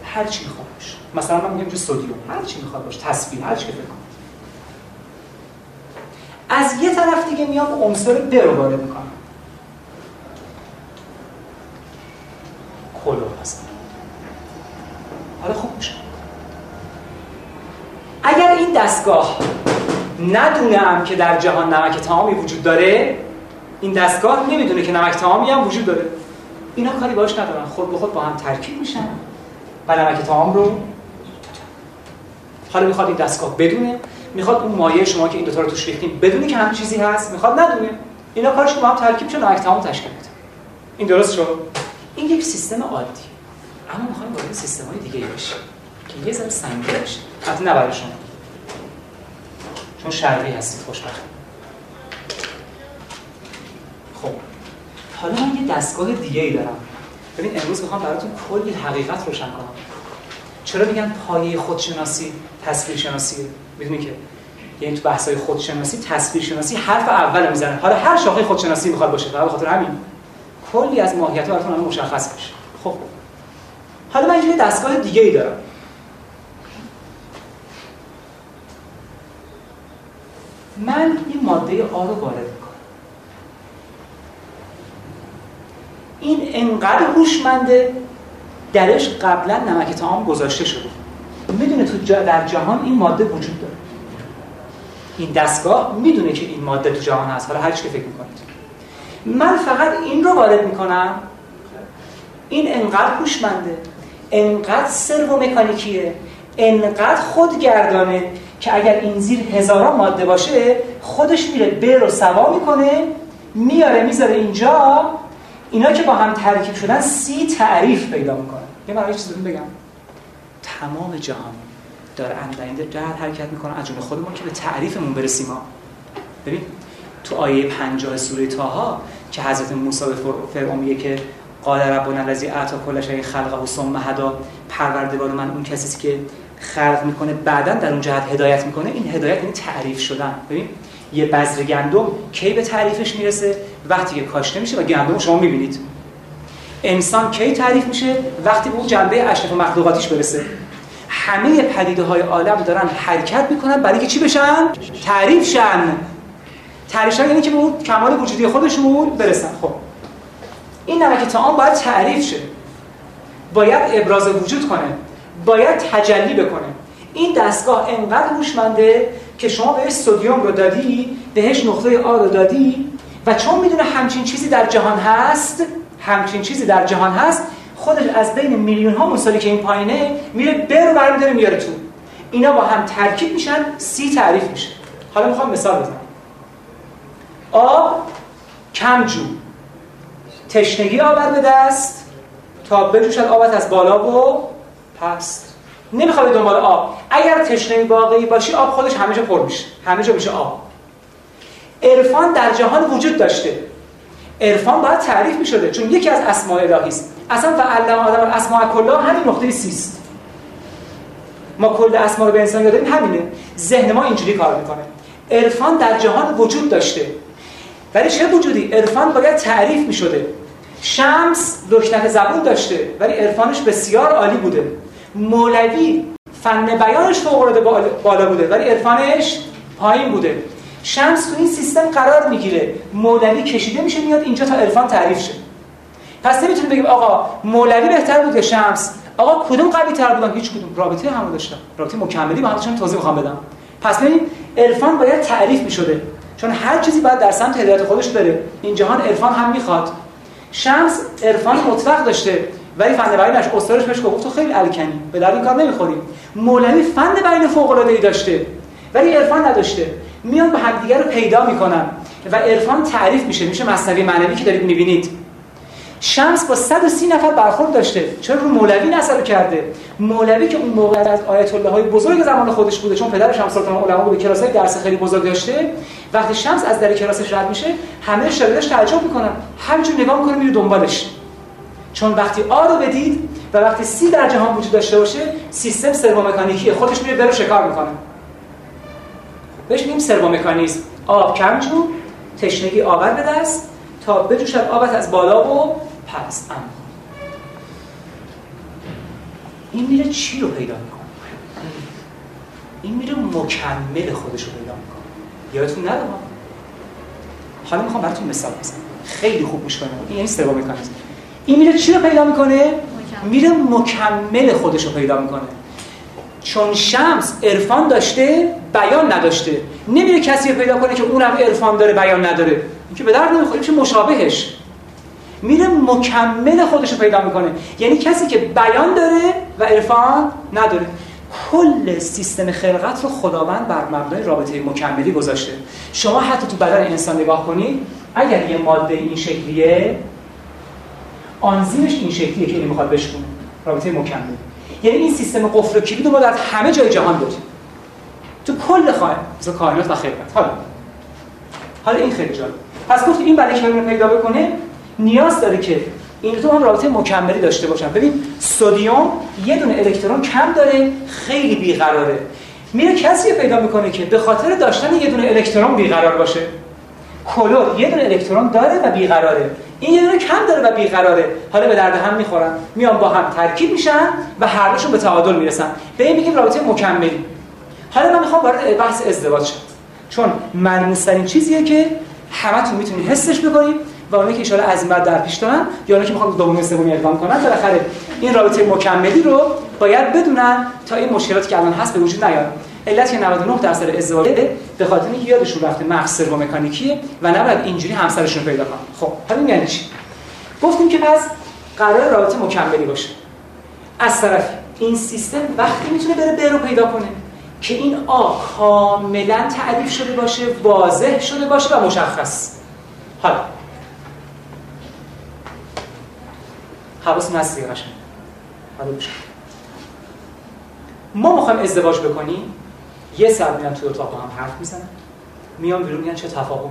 Speaker 1: هر چی می‌خواد باشه. مثلا من میگم سدیم هر چی می‌خواد باشه. تصویر هر چی که فکر کنم. از یه طرف دیگه میام عنصر ب رو وارد می‌کنم. کلور هستن حالا خوب میشه. اگر این دستگاه ندونم که در جهان نمک تمامی وجود داره این دستگاه نمی‌دونه که نمک تمامی هم وجود داره. اینا کاری باش ندارن. خود به خود با هم ترکیب میشن. و نمک تمام رو حالا می‌خواد این دستگاه بدونه. می‌خواد اون مایه شما که این دوتا رو توش ریختیم بدونی که همین چیزی هست. می‌خواد ندونه. اینا کارش با هم ترکیب میشه نمک تمام تشکیل میده. این درست شد؟ این یک سیستم عادی. اما می‌خوایم وارد سیستم های دیگه بشیم که یه ذره سنگین بشه حتی نه برای شما. چون شرقی هستید خوشبخت خب. حالا من یه دستگاه دیگه ای دارم. ببین امروز می‌خوام براتون کلی حقیقت روشن کنم. چرا میگن پایه خودشناسی تصویر شناسیه می‌دونی که؟ یعنی تو بحث‌های خودشناسی تصویر شناسی حرف اول می‌زنه حالا هر شاخه خودشناسی می‌خواد باشه فقط خاطر همین. کلی از ماهیت براتون مشخص بشه. خب. حالا من یه دستگاه دیگه ای دارم. من این ماده آ رو وارد این انقدر هوشمنده درش قبلا نمک تمام گذاشته شده. می‌دونه تو در جهان این ماده وجود داره. این دستگاه می‌دونه که این ماده تو جهان هست. حالا هر که فکر می‌کنید. من فقط این رو وارد می‌کنم. این انقدر هوشمنده انقدر سرو مکانیکیه انقدر خودگردانه که اگر این زیر هزاران ماده باشه خودش میره بر رو سوا می‌کنه میاره می‌ذاره اینجا. اینا که با هم ترکیب شدن سی تعریف پیدا می‌کنه. یه برای چیزی بگم. تمام جهان داره انداینده در حرکت می‌کنه از جون خودمون که به تعریفمون برسیم ها. ببین تو آیه 50 سوره تاها که حضرت موسی به فرعون میگه که قال ربنا الذی اعطى کل شیء خلقه ثم هدا پروردگار من اون کسی که خلق می‌کنه بعدا در اون جهت هدایت می‌کنه. این هدایت یعنی تعریف شدن. ببین یه بذر گندم کی به تعریفش می‌رسه؟ وقتی که کاشته میشه و گندم شما می‌بینید. انسان کی تعریف میشه؟ وقتی به اون جنبه اشرف و مخلوقاتیش برسه. همه پدیده های عالم دارن حرکت می‌کنن برای که چی بشن؟ تعریف شن تعریف شن یعنی که به اون کمال وجودی خودشون برسن. خب. این نمک تعام باید تعریف شه. باید ابراز وجود کنه. باید تجلی بکنه. این دستگاه انقدر هوشمنده که شما بهش سدیم رو دادی بهش نقطه آ رو دادی و چون می‌دونه همچین چیزی در جهان هست همچین چیزی در جهان هست خودش از بین میلیون ها سالی که این پایینه میره بر برمیداره میاره تو. اینا با هم ترکیب میشن سی تعریف میشه. حالا می‌خوام مثال بزنم. آب کم جو. تشنگی آور به دست تا بجوشد آبت از بالا و پست. نمی‌خواد دنبال آب. اگر تشنه واقعی باشی آب خودش همه جا پر میشه. همه جا میشه آب. عرفان در جهان وجود داشته. عرفان باید تعریف می‌شده چون یکی از اسماء الهی است. اصلا فعلم آدم اسماء کلا همین نقطه سی است ما کل اسما رو به انسان یاد همینه. ذهن ما اینجوری کار می‌کنه. عرفان در جهان وجود داشته. ولی چه وجودی؟ عرفان باید تعریف می‌شده. شمس لکنت زبون داشته ولی عرفانش بسیار عالی بوده. مولوی فن بیانش فوق بالا بوده ولی عرفانش پایین بوده. شمس تو این سیستم قرار می‌گیره. مولوی کشیده میشه میاد اینجا تا عرفان تعریف شه. پس نمی‌تونیم بگیم آقا مولوی بهتر بود یا شمس؟ آقا کدوم قوی تر بودن هیچ کدوم. رابطه همو داشتن رابطه مکملی با هم توضیح می‌خوام بدم. پس ببین عرفان باید تعریف می‌شده. چون هر چیزی باید در سمت هدایت خودش بره. این جهان عرفان هم می‌خواد. شمس عرفان مطلق داشته ولی فن بیانش استادش بهش گفت تو خیلی الکنی به درد این کار نمی‌خوری مولوی فن بیان فوق العاده ای داشته ولی عرفان نداشته. میان به همدیگه رو پیدا می‌کنن و عرفان تعریف میشه میشه مصنوی معنوی که دارید می‌بینید. شمس با 130 نفر برخورد داشته. چرا رو مولوی نصر کرده؟ مولوی که اون موقع از آیت الله های بزرگ زمان خودش بوده چون پدر شمس سلطان علما بوده کلاسای درس خیلی بزرگ داشته. وقتی شمس از در کلاسش رد میشه همه شاگرداش تعجب می‌کنن. همینجور نگاه می‌کنه میره دنبالش. چون وقتی آ رو بدید و وقتی سی در جهان وجود داشته باشه سیستم سرومکانیکی خودش میره برو شکار می‌کنه. بهش میگیم سرومکانیزم آب کم جو تشنگی آور به دست تا بجوشد آبت از بالا و پس ام. این میره چی رو پیدا می‌کنه؟ این میره مکمل خودش رو پیدا می‌کنه. یادتون نره؟ حالا می‌خوام براتون مثال بزنم. خیلی خوب گوش کنید این یعنی سوم مکانیزم این میره چی رو پیدا می‌کنه؟ میره مکمل خودش رو پیدا می‌کنه. چون شمس عرفان داشته بیان نداشته. نمیره کسی رو پیدا کنه که اونم عرفان داره بیان نداره. این که به درد نمی‌خوره میشه مشابهش. میره مکمل خودش رو پیدا می‌کنه. یعنی کسی که بیان داره و عرفان نداره. کل سیستم خلقت رو خداوند بر مبنای رابطه مکملی گذاشته. شما حتی تو بدن انسان نگاه کنید اگر یه ماده این شکلیه آنزیمش این شکلیه که این می‌خواد بشکونه. رابطه مکمل. یعنی این سیستم قفل و کلید ما در همه جای جهان داریم. تو کل خواهد کائنات و خلقت. حالا. حالا این خیلی جالب. پس گفت این برای که پیدا بکنه نیاز داره که این دو هم رابطه مکملی داشته باشن. ببین سدیم یه دونه الکترون کم داره خیلی بیقراره. میره کسی پیدا می‌کنه که به خاطر داشتن یه دونه الکترون بیقرار باشه. کلور یه دونه الکترون داره و بیقراره. این یه دونه کم داره و بیقراره. حالا به درد هم می‌خورن. میان با هم ترکیب میشن و هر دوشون به تعادل می‌رسن. به این میگیم رابطه مکملی. حالا من می‌خوام وارد بحث ازدواج شم. چون ملموس چیزیه که همتون می‌تونید حسش بکنید و اونایی که این بعد در پیش دارن یا اونایی که می‌خوان دومی سومی اقدام کنن بالاخره این رابطه مکملی رو باید بدونن تا این مشکلاتی که الان هست به وجود نیاد. علت که 99 درصد ازدواج به خاطر اینکه یادشون رفته مغز سرومکانیکیه و نباید اینجوری همسرشون پیدا کنن. خب حالا یعنی چی؟ گفتیم که پس قرار رابطه مکملی باشه. از طرف این سیستم وقتی می‌تونه بره برو پیدا کنه که این آ کاملا تعریف شده باشه واضح شده باشه و مشخص. حالا حواس هست دیگه قشنگ. ما می‌خوایم ازدواج بکنیم یه سر میان تو اتاق با هم حرف می‌زنن. میان بیرون میگن چه تفاهم.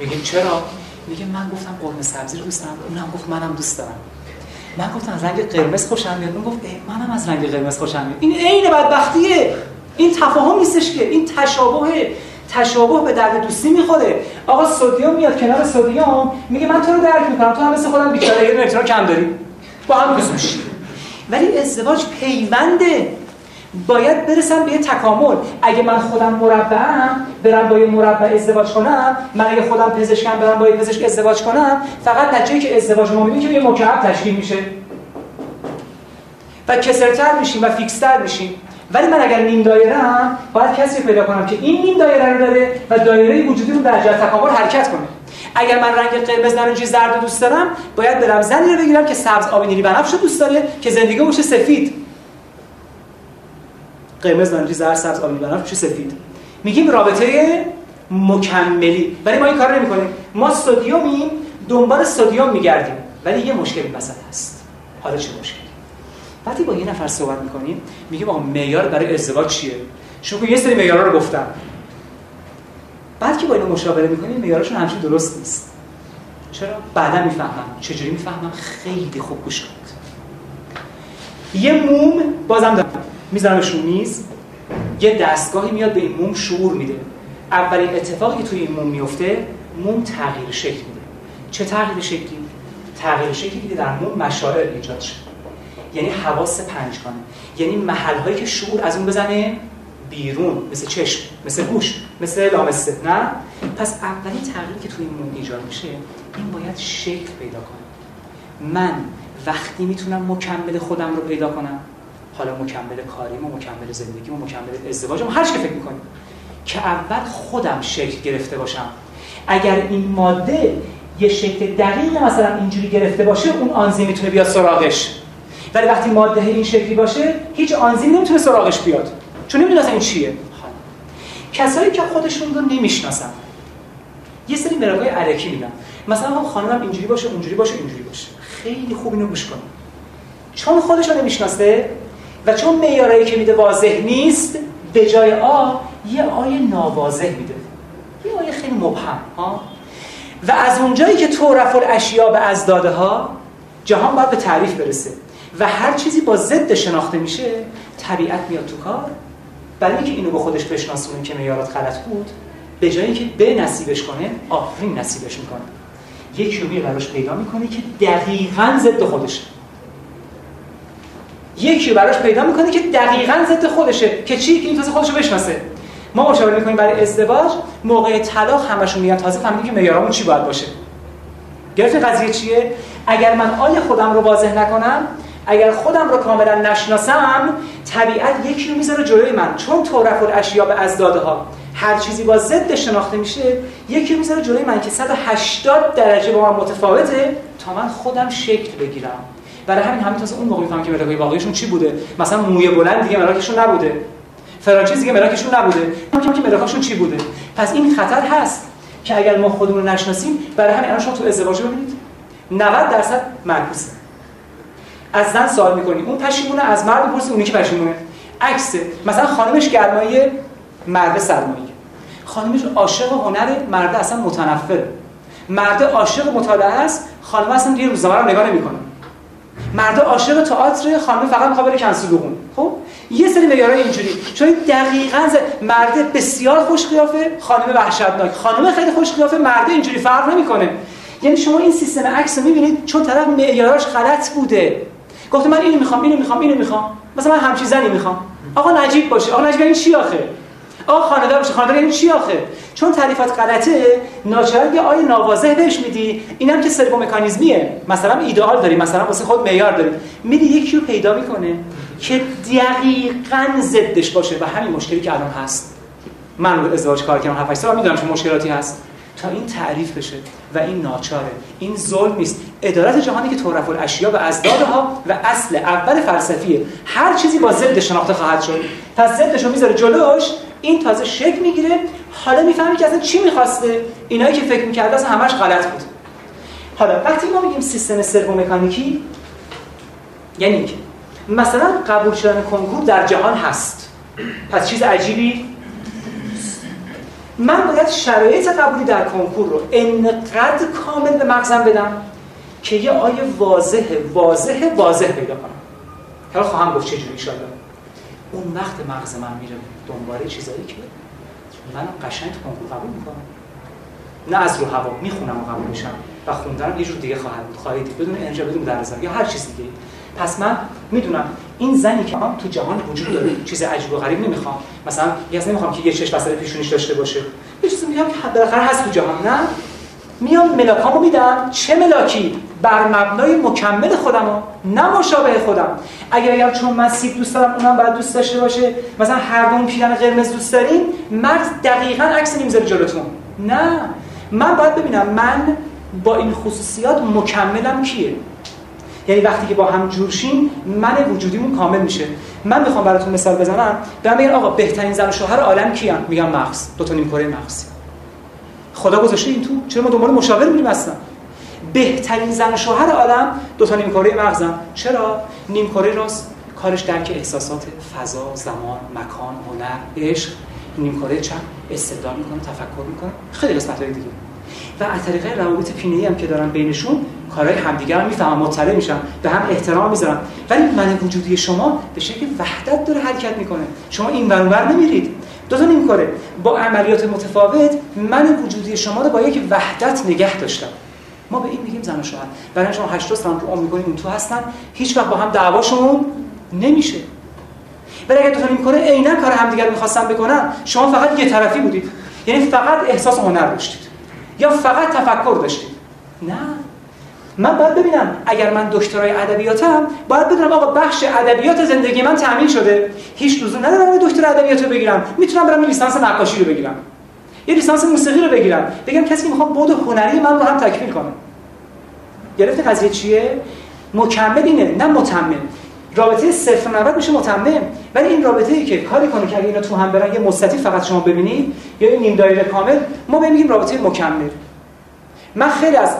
Speaker 1: میگیم چرا؟ میگه من گفتم قرمه سبزی رو دوست دارم. اونم گفت منم دوست دارم. من گفتم از رنگ قرمز خوشم میاد. اون گفت منم از رنگ قرمز خوشم میاد. این عین بدبختیه. این تفاهم نیستش که. این تشابه تشابه به درد دوستی می‌خوره. آقا سدیم میاد کنار سدیم. میگه من تو رو درک می‌کنم. تو هم مثل خودم بیچاره. یه کم داری. با هم ولی ازدواج پیونده. باید برسم به یه تکامل. اگه من خودم مربعم برم با یه مربع ازدواج کنم. من اگه خودم پزشکم برم با یه پزشک ازدواج کنم. فقط نتیجه که ازدواج ما که یه مکعب تشکیل میشه. و کسرتر میشیم و فیکستر میشیم. ولی من اگر نیم دایرم باید کسی پیدا کنم که این نیم دایره رو داره و دایره وجودی رو در جهت تکامل حرکت کنه. اگر من رنگ قرمز نارنجی زرد رو دوست دارم باید برم زنی رو بگیرم که سبز آبی نیلی بنفش رو دوست داره که زندگی باشه سفید. قرمز نارنجی زرد سبز آبی بنفش سفید. میگیم رابطه مکملی. ولی ما این کار نمی‌کنیم. ما سدیومیم دنبال سدیم میگردیم. ولی یه مشکلی وسط هست. حالا چه مشکلی؟ وقتی با یه نفر صحبت می‌کنیم میگیم آقا معیار برای ازدواج چیه؟ شما یه سری معیارا رو گفتم. بعد که با اینو مشاوره می‌کنیم معیارشون همچین درست نیست. چرا؟ بعدا می‌فهمم. چجوری می‌فهمم؟ خیلی خوب گوش کنید یه موم بازم دارم. میذارمش رو میز. یه دستگاهی میاد به این موم شعور میده. اولین اتفاقی که توی این موم میفته موم تغییر شکل میده. چه تغییر شکلی؟ تغییر شکلی که در موم مشاعر ایجاد شد یعنی حواس پنجگانه. یعنی محل هایی که شعور از اون بزنه بیرون مثل چشم مثل گوش مثل لامسه نه؟ پس اولین تغییری که توی این ایجاد میشه این باید شکل پیدا کنه. من وقتی می‌تونم مکمل خودم رو پیدا کنم حالا مکمل کاریم و مکمل زندگیم و مکمل ازدواجم هر چی فکر می‌کنیم که اول خودم شکل گرفته باشم. اگر این ماده یه شکل دقیق مثلا اینجوری گرفته باشه اون آنزیم می‌تونه بیاد سراغش. ولی وقتی ماده این شکلی باشه هیچ آنزیم نمی‌تونه سراغش بیاد. چون نمی‌دونه این چیه. کسایی که خودشون رو نمی‌شناسن. یه سری مراقای علکی میدن. مثلا هم خانمم اینجوری باشه اونجوری باشه اینجوری باشه. خیلی خوب اینو گوش کن چون خودش رو نمی‌شناسه و چون معیارایی که میده واضح نیست به جای آ یه آیه ناواضح میده. یه آیه خیلی مبهم ها. و از اونجایی که تعرف الاشیا به ازداده ها جهان باید به تعریف برسه. و هر چیزی با ضد شناخته میشه طبیعت میاد تو کار. برای اینکه اینو به خودش بشناسونه که معیارات غلط بود به جایی که به نصیبش کنه آفرین نصیبش می‌کنه. یک یومی براش پیدا می‌کنه که دقیقا ضد خودشه. یکی براش پیدا می‌کنه که دقیقا ضد خودشه که چی؟ که این تازه خودشو بشناسه. ما مشاوره می‌کنیم برای ازدواج موقع طلاق همشون میگن تازه فهمیدیم که معیارمون چی باید باشه. گرفت قضیه چیه؟ اگر من آیا خودم رو واضح نکنم اگر خودم رو کاملا نشناسم طبیعت یکی رو می‌ذاره جلوی من. چون طرف الاشیا به ازداده ها هر چیزی با ضد شناخته میشه یکی می‌ذاره جلوی من که 180 درجه با من متفاوته تا من خودم شکل بگیرم. برای همین همین تازه اون موقع می‌فهمم که ملاکای واقعیشون چی بوده. مثلا موی بلند دیگه ملاکشون نبوده. فرانچیز دیگه ملاکشون نبوده. که ملاکشون چی بوده. پس این خطر هست که اگر ما خودمون رو نشناسیم برای همین الان شما تو ازدواج ببینید. 90 درصد معکوسه. از زن سوال می‌کنی. اون پشیمونه از مرد بپرسی اونی که پشیمونه. عکسه مثلا خانمش گرمایی مرد سرمایی خانمش عاشق هنر مرد اصلا متنفر. مرد عاشق مطالعه است خانم اصلا یه روزنامه رو نگاه نمی‌کنه. مرد عاشق تئاتر خانم فقط می‌خواد بره کنسل بخون خب؟ یه سری معیارای اینجوری. چون دقیقاً مرد بسیار خوش قیافه خانم وحشتناک. خانم خیلی خوش قیافه مرد اینجوری فرق نمی‌کنه. یعنی شما این سیستم عکس رو می‌بینید چون طرف معیاراش غلط بوده. گفته من اینو می‌خوام اینو می‌خوام اینو می‌خوام. مثلا من همچی زنی می‌خوام. آقا نجیب باشه. آقا نجیب این چی آخه؟ آقا خانواده باشه. خانواده این چی آخه؟ چون تعریفات غلطه ناچار یه آیه ناواضح بهش میدی. اینم که سرو مکانیزمیه. مثلا ایدئال داری مثلا واسه خود معیار داری. میدی یکی رو پیدا می‌کنه که دقیقاً ضدش باشه و همین مشکلی که الان هست. من رو ازدواج کار کردم 7 سال می‌دونم چه مشکلاتی هست. تا این تعریف بشه و این ناچاره. این ظلم نیست. ادارت جهانی که طرف الاشیا و ازدادها و اصل اول فلسفیه. هر چیزی با ضد شناخته خواهد شد. پس ضدش رو می‌ذاره جلوش. این تازه شک می‌گیره. حالا می‌فهمی که اصلا چی می‌خواسته. اینایی که فکر می‌کرده اصلا همش غلط بود. حالا وقتی ما میگیم سیستم سرو مکانیکی یعنی مثلا قبول شدن کنکور در جهان هست. پس چیز عجیبی من باید شرایط قبولی در کنکور رو انقدر کامل به مغزم بدم که یه آیه واضح واضح واضح پیدا کنم. حالا خواهم گفت چجوری ایشالله اون وقت مغز من میره دنبال چیزایی که من قشنگ کنکور قبول می‌کنم. نه از رو هوا می‌خونم و قبول میشم و خوندنم یه جور دیگه خواهد بود. خواهید بدون انرژی بدون درزا یا هر چیز دیگه پس من می‌دونم این زنی که تو جهان وجود داره چیز عجیب و غریب نمی‌خوام. مثلا یه نمی‌خوام که یه چشم وسط پیشونیش داشته باشه. یه چیزی میگم که بالاخره هست تو جهان نه؟ میام ملاکامو میدم چه ملاکی؟ بر مبنای مکمل خودم نه مشابه خودم. اگر اگر چون من سیب دوست دارم اونم باید دوست داشته باشه. مثلا هر دوم پیرن قرمز دوست دارین مرد دقیقا عکس نمی‌ذاره جلوتون. نه. من باید ببینم من با این خصوصیات مکملم کیه؟ یعنی وقتی که با هم جورشیم من وجودیمون کامل میشه. من می‌خوام براتون مثال بزنم. به میگن آقا بهترین زن و شوهر عالم کیان؟ میگم مغز دو تا نیم کره مغز. خدا گذاشته این تو. چرا ما دنبال مشاور میریم اصلا؟ بهترین زن و شوهر عالم دو تا نیم کره مغزن. چرا؟ نیم کره راست کارش درک احساسات فضا زمان مکان هنر عشق. نیم کره چپ استدلال می‌کنه تفکر می‌کنه خیلی قسمت های دیگه. و از طریق روابط پینه‌ای هم که دارن بینشون کارهای همدیگر رو می‌فهمن مطلع میشن به هم احترام می‌ذارن ولی من وجودی شما به شکل وحدت داره حرکت می‌کنه. شما این ور نمیرید. دو تا کاره با عملیات متفاوت من وجودی شما رو با یک وحدت نگه داشتم. ما به این میگیم زن و شوهر. برای شما هشت روز رو عمر می‌کنید اون تو هستن هیچ وقت با هم دعواشون نمیشه. ولی اگه دو تا کاره عینا کار همدیگر می‌خواستن بکنن شما فقط یه طرفی بودید. یعنی فقط احساس هنر داشتید. یا فقط تفکر داشتید؟ نه. من باید ببینم اگر من دکترای ادبیاتم باید بدونم آقا بخش ادبیات زندگی من تامین شده. هیچ لزوم نداره دکتر ادبیات بگیرم. می‌تونم برم لیسانس نقاشی رو بگیرم. یه لیسانس موسیقی رو بگیرم. بگم کسی که می‌خواد بود هنری من رو هم تکمیل کنه. گرفت قضیه چیه؟ مکمل اینه نه متمم رابطه صفر 90 میشه متمم. ولی این رابطه ای که کاری کنه که اگه اینا تو هم برن یه مستطیل فقط شما ببینید یا یه نیم دایره کامل ما بگیم رابطه مکمل. من خیلی از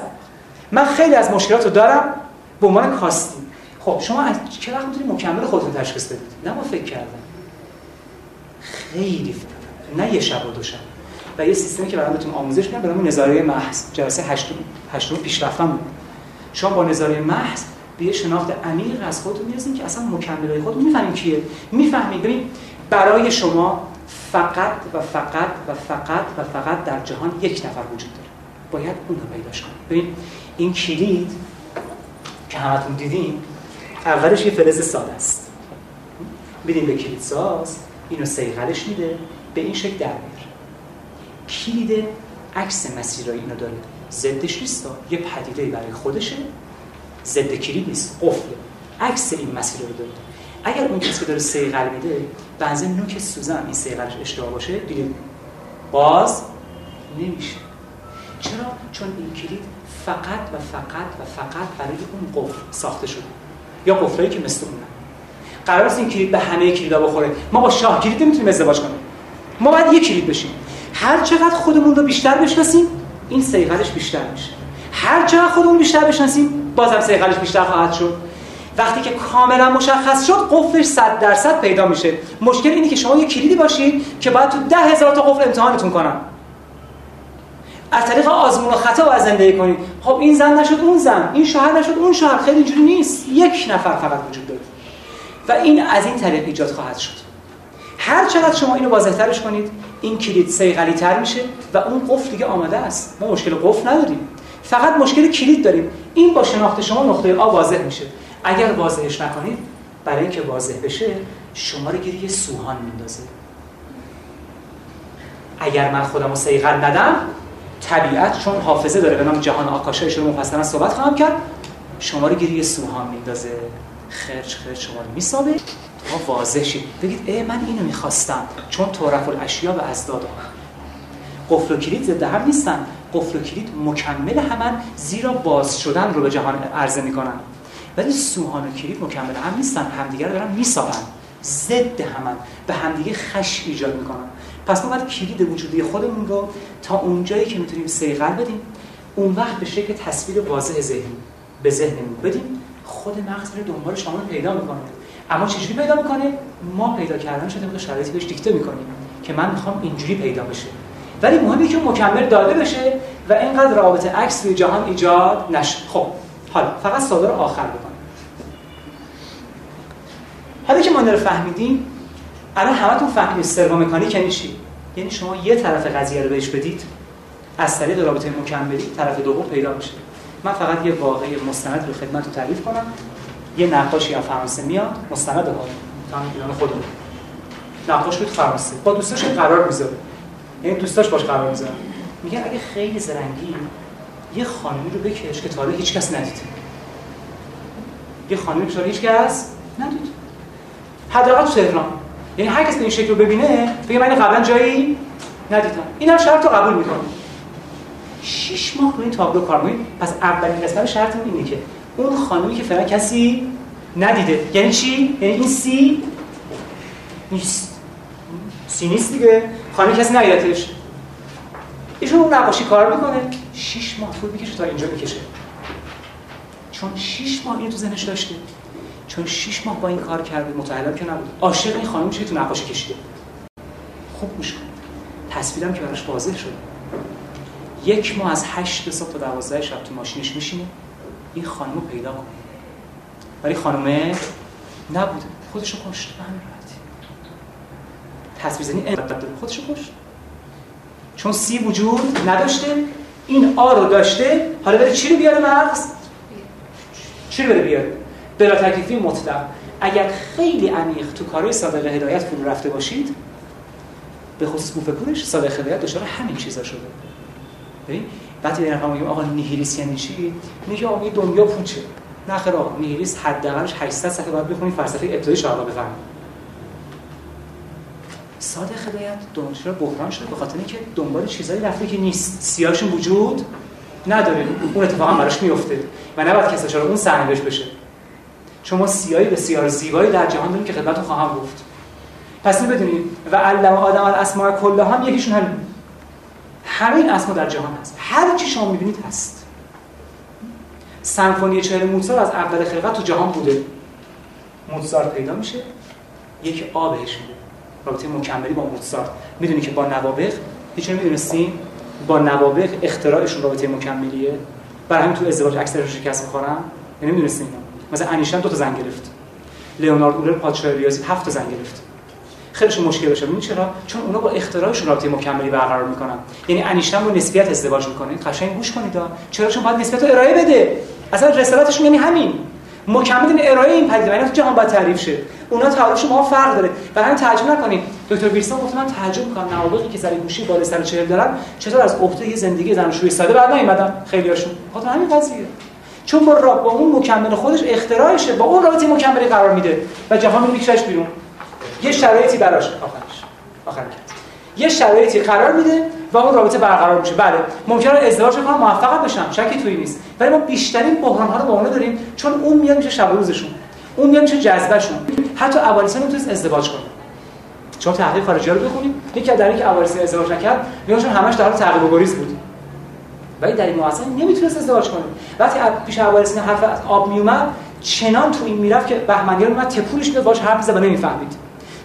Speaker 1: من خیلی از مشکلات رو دارم به عنوان کاستینگ خب شما از چه وقت می‌تونید مکمل خودتون تشخیص بدید نه ما فکر کردم. خیلی فکر نه یه شب و دو شب. و یه سیستمی که برام بهتون آموزش میدم به نام نظاره محض. جلسه هشتم هشتم پیشرفتم بود. شما با نظاره محض به یه شناخت عمیق از خودتون می‌رسید که اصلا مکملای خودتون می‌فهمید کیه. می‌فهمید ببین برای شما فقط و فقط و فقط و فقط در جهان یک نفر وجود داره. باید اون رو پیداش کنید ببین این کلید که همتون دیدیم اولش یه فلز ساده است. میدیم به کلید ساز اینو سیغلش میده به این شکل در میاره کلید عکس مسیرایی اینو داره. ضدش نیست. یه پدیده برای خودشه. ضد کلید نیست. قفله عکس این مسیر رو داره. اگر اون کسی که داره سیغل میده بنزه نوک سوزن این سیغلش اشتباه باشه دیگه باز نمیشه. چرا؟ چون این کلید فقط و فقط و فقط برای اون قفل ساخته شده. یا قفلایی که مثل اونن قرار است این کلید به همه کلیدا بخوره. ما با شاه کلید نمی‌تونیم ازدواج کنیم. ما باید یک کلید بشیم. هر چقدر خودمون رو بیشتر بشناسیم این سیغلش بیشتر میشه. هر چقدر خودمون بیشتر بشناسیم بازم سیغلش بیشتر خواهد شد. وقتی که کاملا مشخص شد قفلش 100 درصد پیدا میشه. مشکل اینه که شما یه کلیدی باشید که باید تو ده هزار تا قفل امتحانتون کنن. از طریق آزمون و خطا باید زندگی کنید. خب این زن نشد اون زن. این شوهر نشد اون شوهر. خیلی اینجوری نیست. یک نفر فقط وجود داره. و این از این طریق ایجاد خواهد شد. هر چقدر شما اینو واضح‌ترش کنید این کلید سیغلی تر میشه و اون قفل دیگه آماده است. ما مشکل قفل نداریم. فقط مشکل کلید داریم. این با شناخت شما نقطه آ واضح میشه. اگر واضحش نکنید برای اینکه واضح بشه شما رو گیری سوهان میندازه اگر من خودم رو سیغل ندم طبیعت چون حافظه داره به نام جهان آکاشا رو مفصلا صحبت خواهم کرد شما رو گیری سوهان میندازه خرج خرج شما رو میسابه. تا واضح شید. بگید ای من اینو می‌خواستم. چون طرف الاشیا و ازداد قفل و کلید ضد هم نیستن. قفل و کلید مکمل همن زیرا باز شدن رو به جهان عرضه می‌کنن. ولی سوهان و کلید مکمل هم نیستن همدیگر دارن میسابن ضد همن به همدیگه خش ایجاد می‌کنن. پس ما باید کلید وجودی خودمون رو تا اونجایی که می‌تونیم سیغل بدیم. اون وقت به شکل تصویر واضح ذهنی به ذهنمون بدیم. خود مغز میره دنبال شما رو پیدا می‌کنه. اما چجوری پیدا می‌کنه؟ ما پیدا کردن شده شرایطی بهش دیکته می‌کنیم که من می‌خوام اینجوری پیدا بشه. ولی مهمه که مکمل داده بشه و اینقدر رابطه عکس روی جهان ایجاد نشه. خب حالا فقط ساده رو آخر بکنم. حالا که ما رو فهمیدیم الان همتون فهمیدید سرو یعنی چی؟ یعنی شما یه طرف قضیه رو بهش بدید از طریق رابطه مکملی طرف دوم پیدا میشه. من فقط یه واقعی مستند رو خدمتتون تعریف کنم. یه نقاشی از فرانسه میاد مستند ها تمام ایران خودمون. نقاش بود فرانسه. با دوستاش قرار می‌ذاره. یعنی دوستاش باش قرار می‌ذاره میگه اگه خیلی زرنگی یه خانمی رو بکش که تا هیچ کس ندید. یه خانمی که هیچ کس ندید. حداقل تو تهران. یعنی هر کس این شکل رو ببینه بگه من قبلا جایی ندیدم. این هم شرط رو قبول می‌کنه. شش ماه رو این تابلو کار کنید پس اولین قسمت شرط اینه که اون خانمی که فعلا کسی ندیده. یعنی چی؟ یعنی این سی نیست. سی نیست دیگه. خانمی کسی ندیدتش ایشون اون نقاشی کار می‌کنه. شش ماه طول می‌کشه تا اینجا می‌کشه. چون شش ماه اینو تو ذهنش داشته. چون شش ماه با این کار کرده متعلق که نبود. عاشق این خانم چه تو نقاشی کشیده. خوب گوش کن. تصویرم که براش واضح شد. یک ماه از هشت صبح تا دوازده شب تو ماشینش میشینه. این خانم رو پیدا کنه ولی خانمه نبوده. خودشو کشت به همین راحتی تصویر زنی. خودشو کشت. چون سی وجود نداشته این آ رو داشته حالا بره چی رو بیاره مغز؟ چی رو بره بیاره؟ بلا تکلیفی مطلق. اگر خیلی عمیق تو کارهای صادق هدایت فرو رفته باشید به خصوص بوفکورش صادق هدایت دچار همین چیزا شده. ببین وقتی در میگیم آقا نیهیلیس یعنی چی؟ میگه آقا دنیا پوچه. نه خیر آقا نیهیلیس حداقلش 800 صفحه باید بخونید فلسفه ابتدایی شاهلا بفهمید صادق هدایت دانشجو بحران شده به خاطر اینکه دنبال چیزایی رفته که نیست. سیاهشون وجود نداره. اون اتفاقا براش میفته و نباید کسی اون صحنه بشه. چون ما سیاهی بسیار زیبایی در جهان داریم که خدمتتون خواهم گفت. پس بدونید و علم آدم الاسماء کلها هم یکیشون همین. همین اسما در جهان هست. هر چی شما می‌بینید هست. سمفونی چهل موزارت از اول خلقت تو جهان بوده. موزارت پیدا میشه یک آ بهش میده. رابطه مکملی با موزارت می‌دونی که با نوابغ هیچ نمی‌دونستین با نوابغ اختراعشون رابطه مکملیه؟ برای همین تو ازدواج اکثر شکست می‌خورن؟ یعنی نمی‌دونستین مثلا انیشتین دو تا زن گرفت. لئونارد اولر پادشاه ریاضی هفت تا زن گرفت. خیلیشون مشکل داشتن این چرا؟ چون اونا با اختراعشون رابطه مکملی برقرار می‌کنن. یعنی انیشتین با نسبیت ازدواج می‌کنه. قشنگ گوش کنید چرا؟ چون باید نسبیت رو ارائه بده. اصلا رسالتشون یعنی همین. مکمل ارائه این پدیده یعنی جهان باید تعریف شه. اونا تعریفش ما فرق داره. و همین تعجب نکنید دکتر ویلسون گفت من تعجب می‌کنم نوابغی که سر گوشی بالا سر 40 دارن چطور از عهده زندگی زناشویی ساده بعد نیومدن؟ خیلیاشون خاطر همین قضیه. چون با راب با اون مکمل خودش اختراعشه با اون رابطه مکملی قرار میده. و جهان میکشش بیرون. یه شرایطی براش. آخرش. آخر یه شرایطی قرار میده و اون رابطه برقرار میشه. بله ممکنه ازدواج کنن موفق بشن شکی توی نیست. ولی ما بیشترین بحران ها رو با اون داریم چون اون میاد میشه شب روزشون. اون میاد میشه جذبشون حتی اوالیسان می‌تونست ازدواج کنه. چون تحقیق خارجی رو بخونیم یکی در اینکه اوالیسان ازدواج نکرد میگن همش در حال تعقیب و گریز بود. ولی در این معاصر نمی‌تونست ازدواج کنه. وقتی پیش اوالیسان حرف از آب میومد چنان تو این می‌رفت که بهمنیان اومد تپورش می‌داد باش حرف می‌زد و نمی‌فهمید.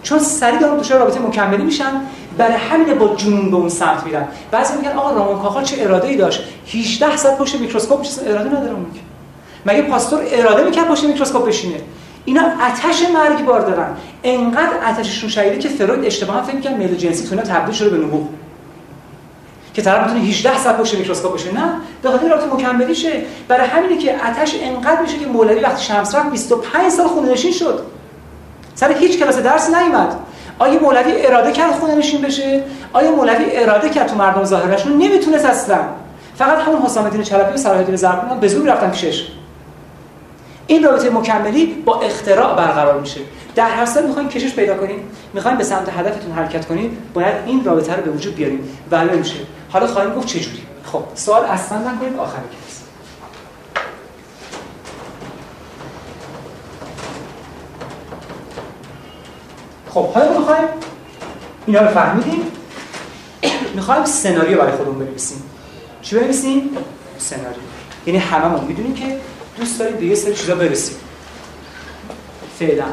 Speaker 1: چون سریع دارن دچار رابطه مکملی میشن برای همین با جنون به اون سمت میرن. بعضی میگن آقا رامون کاخال چه اراده ای داشت؟ 18 ساعت پشت میکروسکوپ میشه اراده نداره اون مگه پاستور اراده می‌کرد پشت میکروسکوپ بشینه؟ اینا آتش بار دارن. انقدر آتششون شدیده که فروید اشتباها فکر می‌کنه میل جنسی تو تبدیل شده به نبوغ. که طرف می‌تونه 18 ساعت پشت میکروسکوپ باشه نه به خاطر رابطه مکملی شه برای همینه که آتش انقدر میشه که مولوی وقتی شمس رفت 25 سال خونه نشین شد. سر هیچ کلاس درس نیومد. آیا مولوی اراده کرد خونه بشه؟ آیا مولوی اراده کرد تو مردم ظاهرشون؟ نمی‌تونست اصلا. فقط همون حسام الدین چلپی و صلاح الدین زرقانی به زور رفتن پیشش. این رابطه مکملی با اختراع برقرار میشه. در هر سال می‌خوایم کشش پیدا کنیم. می‌خوایم به سمت هدفتون حرکت کنیم. باید این رابطه رو به وجود بیاریم. ولی میشه. حالا خواهیم گفت چه جوری؟ خب سوال اصلا نکنید آخر. خب حالا می‌خوایم اینا رو فهمیدیم. می‌خوایم سناریو برای خودمون بنویسیم. چی بنویسیم؟ سناریو. یعنی هممون. می‌دونیم که دوست داریم به یه سری چیزا برسیم فعلا.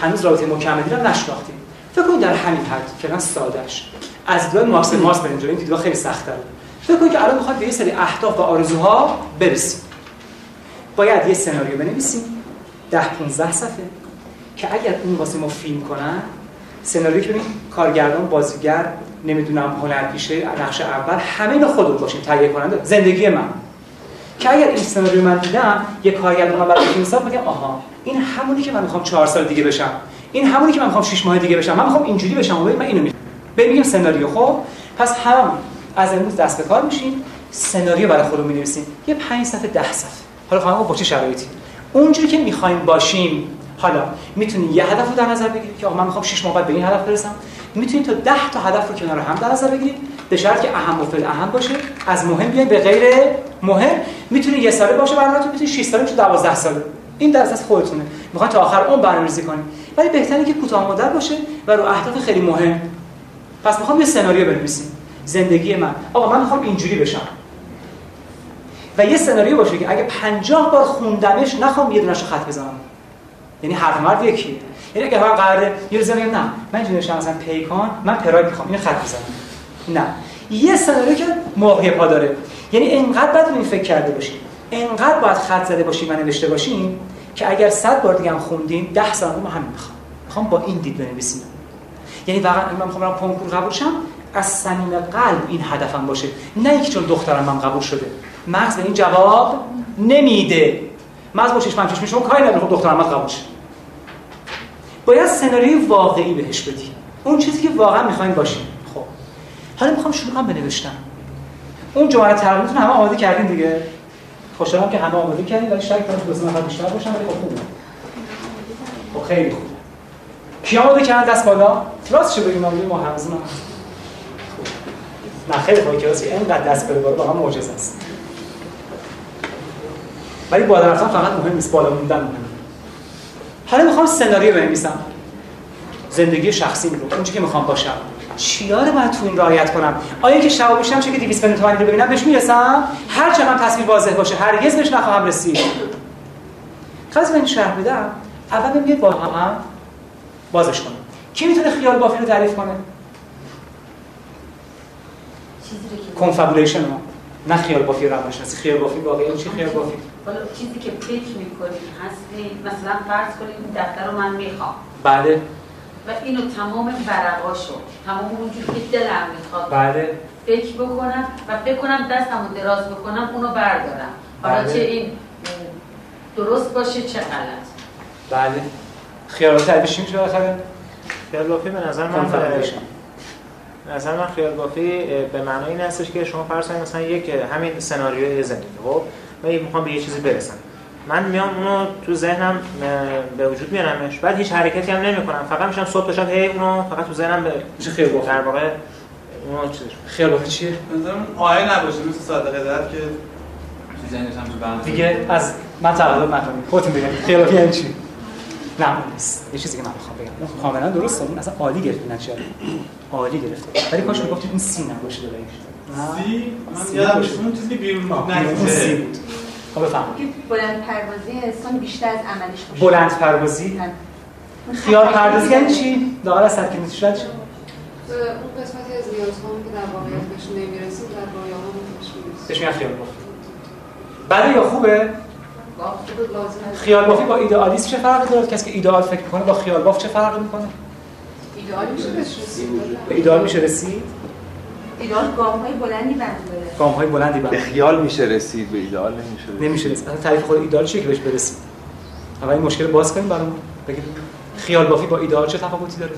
Speaker 1: هنوز رابطه مکملی رو نشناختیم. فکر کنید در همین حد. فعلا سادهش از دیدگاه مارکس مارکس بریم جلو این دیدگاه خیلی سخت‌تره. فکر کنید که الان می‌خواد به یه سری اهداف و آرزوها برسیم باید یه سناریو بنویسیم. 10 15 صفحه. که اگر اون واسه ما فیلم کنن سناریو که کارگردان بازیگر نمی‌دونم هنرپیشه نقش اول همه اینا خودمون باشیم تهیه کننده زندگی من. که اگر این سناریو من دیدم یه کارگردان من برای ساخت میگم آها این همونی که من می‌خوام 4 سال دیگه بشم این همونی که من می‌خوام 6 ماه دیگه بشم من می‌خوام اینجوری بشم و من اینو میگم میگیم سناریو خب؟ پس هم از امروز دست به کار میشیم سناریو برای خودمون می‌نویسیم. یه 5 صفحه 10 صفحه. حالا خواهم با چه شرایطی؟ اونجوری که می‌خوایم باشیم حالا می‌تونید یه هدف رو در نظر بگیرید که آقا من می‌خوام 6 ماه بعد به این هدف برسم. می‌تونید تا 10 تا هدف رو کنار هم در نظر بگیرید به شرطی که اهم و فل اهم باشه. از مهم بیاین به غیر مهم. می‌تونه یه ساله باشه برنامه‌تون می‌تونه 6 ساله میشه 12 ساله. این در اساس خودتونه. می‌خواین تا آخر اون برنامه‌ریزی کنید ولی بهتره که کوتاه مدت باشه و رو اهداف خیلی مهم. پس می‌خوام یه سناریو بنویسیم زندگی من. آقا من می‌خوام اینجوری بشم. و یه سناریو باشه که اگه 50 بار خوندمش نخوام یه دونه‌شو خط بزنم. یعنی هر مرد یکی یعنی اگه من قراره یه روز نه من اینجوری نشم مثلا پیکان من پراید می‌خوام اینو خط بزنم نه. یه سناریو که موقع پا داره. یعنی انقدر باید این فکر کرده باشیم انقدر باید خط زده باشیم و نوشته باشیم که اگر 100 بار دیگه هم خوندیم 10 سال ما همین می‌خوام. می‌خوام با این دید بنویسیم. یعنی واقعا من می‌خوام برم کنکور قبول شم از صمیم قلب این هدفم باشه. نه اینکه چون دخترم من قبول شده. مغز به این جواب نمیده. مغز با چشمم چشم شما کاری نداره. خب دخترم قبول شه. باید سناریوی واقعی بهش بدی اون چیزی که واقعا می‌خواین باشین خب. حالا می‌خوام شروع کنم بنوشتن اون جمله تقریبتون همه آماده کردین دیگه؟ خوشحالم که همه آماده کردین ولی شاید دو سه نفر بیشتر باشن ولی خب خوبه. خب خیلی خوب. کی آماده کردن دست بالا؟ راست چه بگیم آماده ما همزون هم نه خیلی خوبه کلاسی اینقدر دست بالا واقعا معجزه است. ولی بالا رفتن فقط مهم نیست بالا موندن مهمه حالا می‌خوام سناریو بنویسم. زندگی شخصی رو اونچه که می‌خوام باشم. چیا رو باید تو این رعایت کنم؟ آیا که شب میشم چه که 200 میلیون تومانی رو ببینم بهش می‌رسم؟ هر چقدر تصویر واضح باشه. هرگز بهش نخواهم رسید. خواست من شرح بدم اول بگید با هم بازش کنم. کی می‌تونه خیال بافی رو تعریف کنه؟ کنفابولیشن ما. نه خیال بافی روانشناسی خیال بافی واقعی چی خیال بافی؟
Speaker 6: حالا چیزی که فکر می‌کنی هستی مثلا فرض کنید این دفتر رو من می‌خوام.
Speaker 1: بله.
Speaker 6: و اینو تمام ورقاشو تمام اونجوری که دلم می‌خواد
Speaker 1: بله.
Speaker 6: فکر بکنم و بکنم دستمو دراز بکنم اونو بردارم. حالا
Speaker 1: بله.
Speaker 6: چه این درست باشه چه غلط؟
Speaker 1: بله. خیالات تعریفش میشه بالاخره
Speaker 3: خیال بافی به نظر من نظر من خیال بافی به معنای این هستش که شما فرض کنید مثلا یک همین سناریوی زندگی خب؟ من می‌خوام به یه چیزی برسم. من میام اونو تو ذهنم به وجود میارمش. بعد هیچ حرکتی هم نمی‌کنم. فقط میشم صبح بشم هی اونو فقط تو ذهنم به
Speaker 1: میشه خیال بافی
Speaker 3: در واقع اونو چیزش
Speaker 1: خیال بافی چیه؟
Speaker 7: نظرم آیه نباشه مثل صادقه در که
Speaker 4: تو ذهنش هم تو بند
Speaker 1: دیگه از من تقلب نکنید خودتون بگید خیال بافی یعنی چی؟ نه نیست. یه چیزی که من کاملا درسته اون اصلا عالی گرفت نتیجه عالی گرفته ولی کاش می‌گفتید این سی نباشه دلایش
Speaker 7: سی؟ من
Speaker 1: سی
Speaker 7: یادم اون چیزی که بیرون
Speaker 1: سی
Speaker 7: نکشه
Speaker 1: بود. خب بفهم
Speaker 8: که بلند پروازی انسان بیشتر از عملیش باشه.
Speaker 1: بلند پروازی؟ خیال پردازی یعنی چی؟ لاغر از صد کیلومتر شد؟ چی
Speaker 9: اون قسمتی از نیازهام که در واقعیت بهش نمی‌رسیم در رویاهام بهش می‌رسیم.
Speaker 1: بهش میگن خیال بافی بده یا خوبه؟ خیال بافی با ایدئالیسم چه فرقی داره کسی که ایدئال فکر می‌کنه با خیال باف چه فرقی می‌کنه؟
Speaker 9: ایدئال میشه رسید؟
Speaker 1: ایدئال میشه رسید؟
Speaker 8: ایران گام های بلندی برداره
Speaker 1: گام های بلندی
Speaker 5: به خیال میشه رسید به ایدئال نمیشه رسید.
Speaker 1: نمیشه رسید. اصلا تعریف خود ایدئال چیه که بهش برسیم؟ اول این مشکل باز کنیم برامون. بگید خیال بافی با ایدئال چه تفاوتی داره؟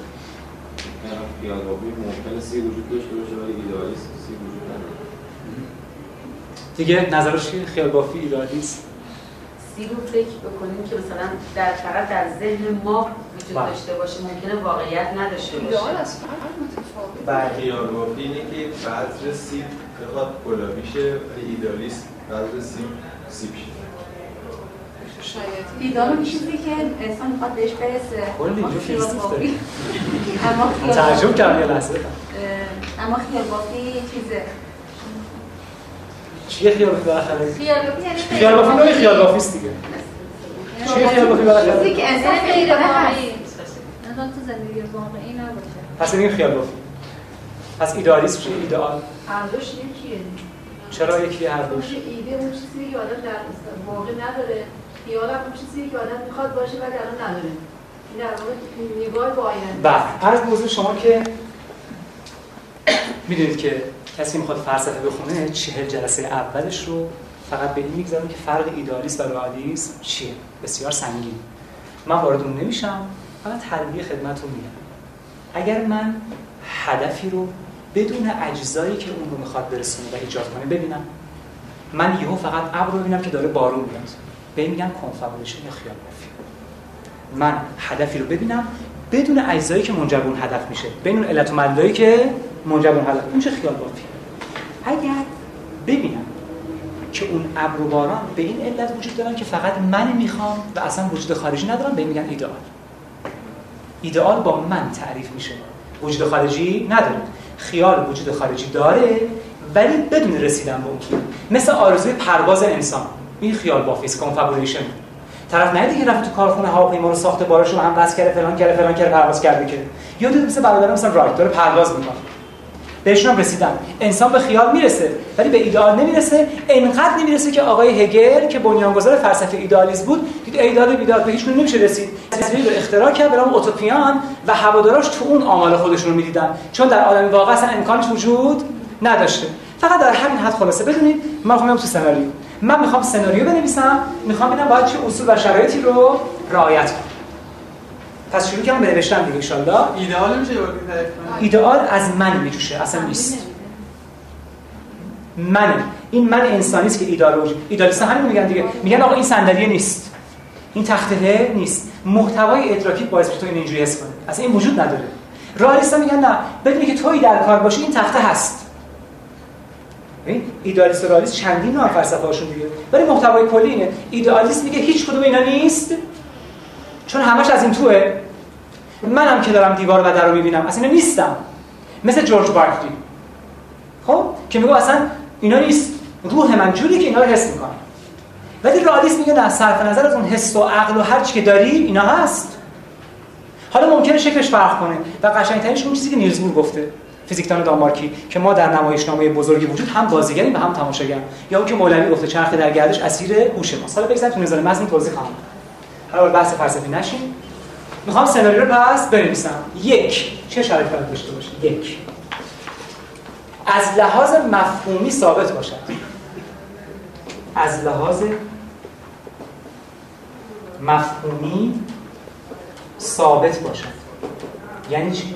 Speaker 4: خیال بافی ممکنه سی وجود داشته باشه ولی ایدئالیسم سی وجود نداره.
Speaker 1: دیگه نظرش خیال بافی ایدئالیسم؟
Speaker 6: سی رو فکر بکنیم که مثلا در فقط در ذهن ما وجود
Speaker 1: بله.
Speaker 6: داشته باشه ممکنه واقعیت نداشته
Speaker 9: ایدئال
Speaker 6: باشه
Speaker 9: از فرق متفاوت
Speaker 10: اینه که بذر سیب بخواد گلابی شه ولی ایدالیست بذر سیب سیب شه
Speaker 9: شاید.
Speaker 8: ایدان اون چیزی که انسان می‌خواد بهش برسه.
Speaker 1: کلی
Speaker 8: اما
Speaker 1: اینجا
Speaker 8: خیال بافی-
Speaker 1: کردم یه لحظه.
Speaker 8: اما خیال بافی چیزه.
Speaker 1: چیه خیال بافی بالاخره
Speaker 8: خیال بافی یعنی
Speaker 1: خیال بافی نوعی خیال بافی است دیگه. چیه خیال بافی بالاخره
Speaker 8: چیزی که انسان
Speaker 2: غیر واقعی. انسان تو زندگی واقعی نباشه.
Speaker 1: پس میگیم خیال بافی پس ایدئالیسم چیه؟ ایدئال.
Speaker 11: هر دوش یکیه.
Speaker 1: چرا یکی هر دوش؟
Speaker 11: ایده اون چیزی که آدم در واقع نداره. خیال اون چیزی که آدم می‌خواد باشه ولی الان نداره. این در واقع نگاه با آینده.
Speaker 1: بله. عرض بزرگ شما که می‌دونید که کسی می‌خواد فلسفه بخونه چهل جلسه اولش رو فقط به این می‌گذارم که فرق ایدئالیسم و رئالیسم چیه؟ بسیار سنگین. من وارد اون نمیشم فقط تربیه خدمتتون میگم. اگر من هدفی رو بدون اجزایی که اون رو می‌خواد برسونه و ایجاد کنه ببینم من یهو فقط ابر رو ببینم که داره بارون میاد. به این میگن کنفابولیشن یا خیال من هدفی رو ببینم بدون اجزایی که منجر به اون هدف میشه. بین اون علت و که منجر به اون هدف میشه خیال بافی اگر ببینم که اون ابر و باران به این علت وجود دارن که فقط من می‌خوام و اصلا وجود خارجی ندارم به میگن ایدئال. ایدئال با من تعریف میشه. وجود خارجی نداره. خیال وجود خارجی داره ولی بدون رسیدن به اون مثل آرزوی پرواز انسان. این خیال بافیس کنفابولیشن طرف نه دیگه رفت تو کارخونه هواپیما رو ساخته بارش رو هم بس کرده فلان کرده فلان کرده پرواز کرده که. یا مثل برادر مثلا رایت داره پرواز می‌کنه. بهشون هم انسان به خیال می‌رسه ولی به ایدئال نمی‌رسه. انقدر نمی‌رسه که آقای هگل که بنیانگذار فلسفه ایدئالیسم بود دید ایدئال بیدار به هیچ نمیشه رسید. تصویری رو اختراع کرد به نام اوتوپیان و هواداراش تو اون آمال خودشون رو می‌دیدن. چون در عالم واقع اصلا امکانش وجود نداشته. فقط در همین حد خلاصه بدونید من می‌خوام تو سناریو. من می‌خوام سناریو بنویسم می‌خوام ببینم باید چه اصول و شرایطی رو رعایت کنم. پس شروع کردم به نوشتن دیگه ان شاء الله
Speaker 7: ایدئال میشه
Speaker 1: ایدئال از من میجوشه اصلا نیست. من این من انسانی است که ایدئال وجود ایدئالیست همین میگن دیگه. میگن آقا این صندلی نیست. این تخته نیست. محتوای ادراکی باعث تو این اینجوری حس کنه اصلا این وجود نداره. رئالیست میگن نه بدونی که توی در کار باشی این تخته هست. این ایدئالیست و رئالیست چندین نوع فلسفه هاشون دیگه. ولی محتوای کلی اینه. ایدئالیست میگه هیچ کدوم اینا نیست. چون همش از این توه. منم که دارم دیوار و در رو می‌بینم. اصلا نیستم مثل جورج بارکلی. خب؟ که میگه اصلا اینا نیست. روح من جوری که اینا رو حس می‌کنه ولی رئالیست میگه نه صرف نظر از اون حس و عقل و هر چی که داری اینا هست. حالا ممکنه شکلش فرق کنه. و قشنگترینش اون چیزی که نیلز بور گفته. فیزیکدان دانمارکی. که ما در نمایشنامه بزرگی وجود هم بازیگریم و هم تماشاگر یا اون که مولوی گفته چرخ در گردش اسیر هوش ما حالا بگذاریم تو نظام متن توضیح خواهم. حالا بحث فلسفی نشیم. می‌خوام سناریو رو پس بنویسم. یک. چه شرایطی باید داشته باشه یک. از لحاظ مفهومی ثابت باشد. از لحاظ مفهومی ثابت باشد. یعنی چی؟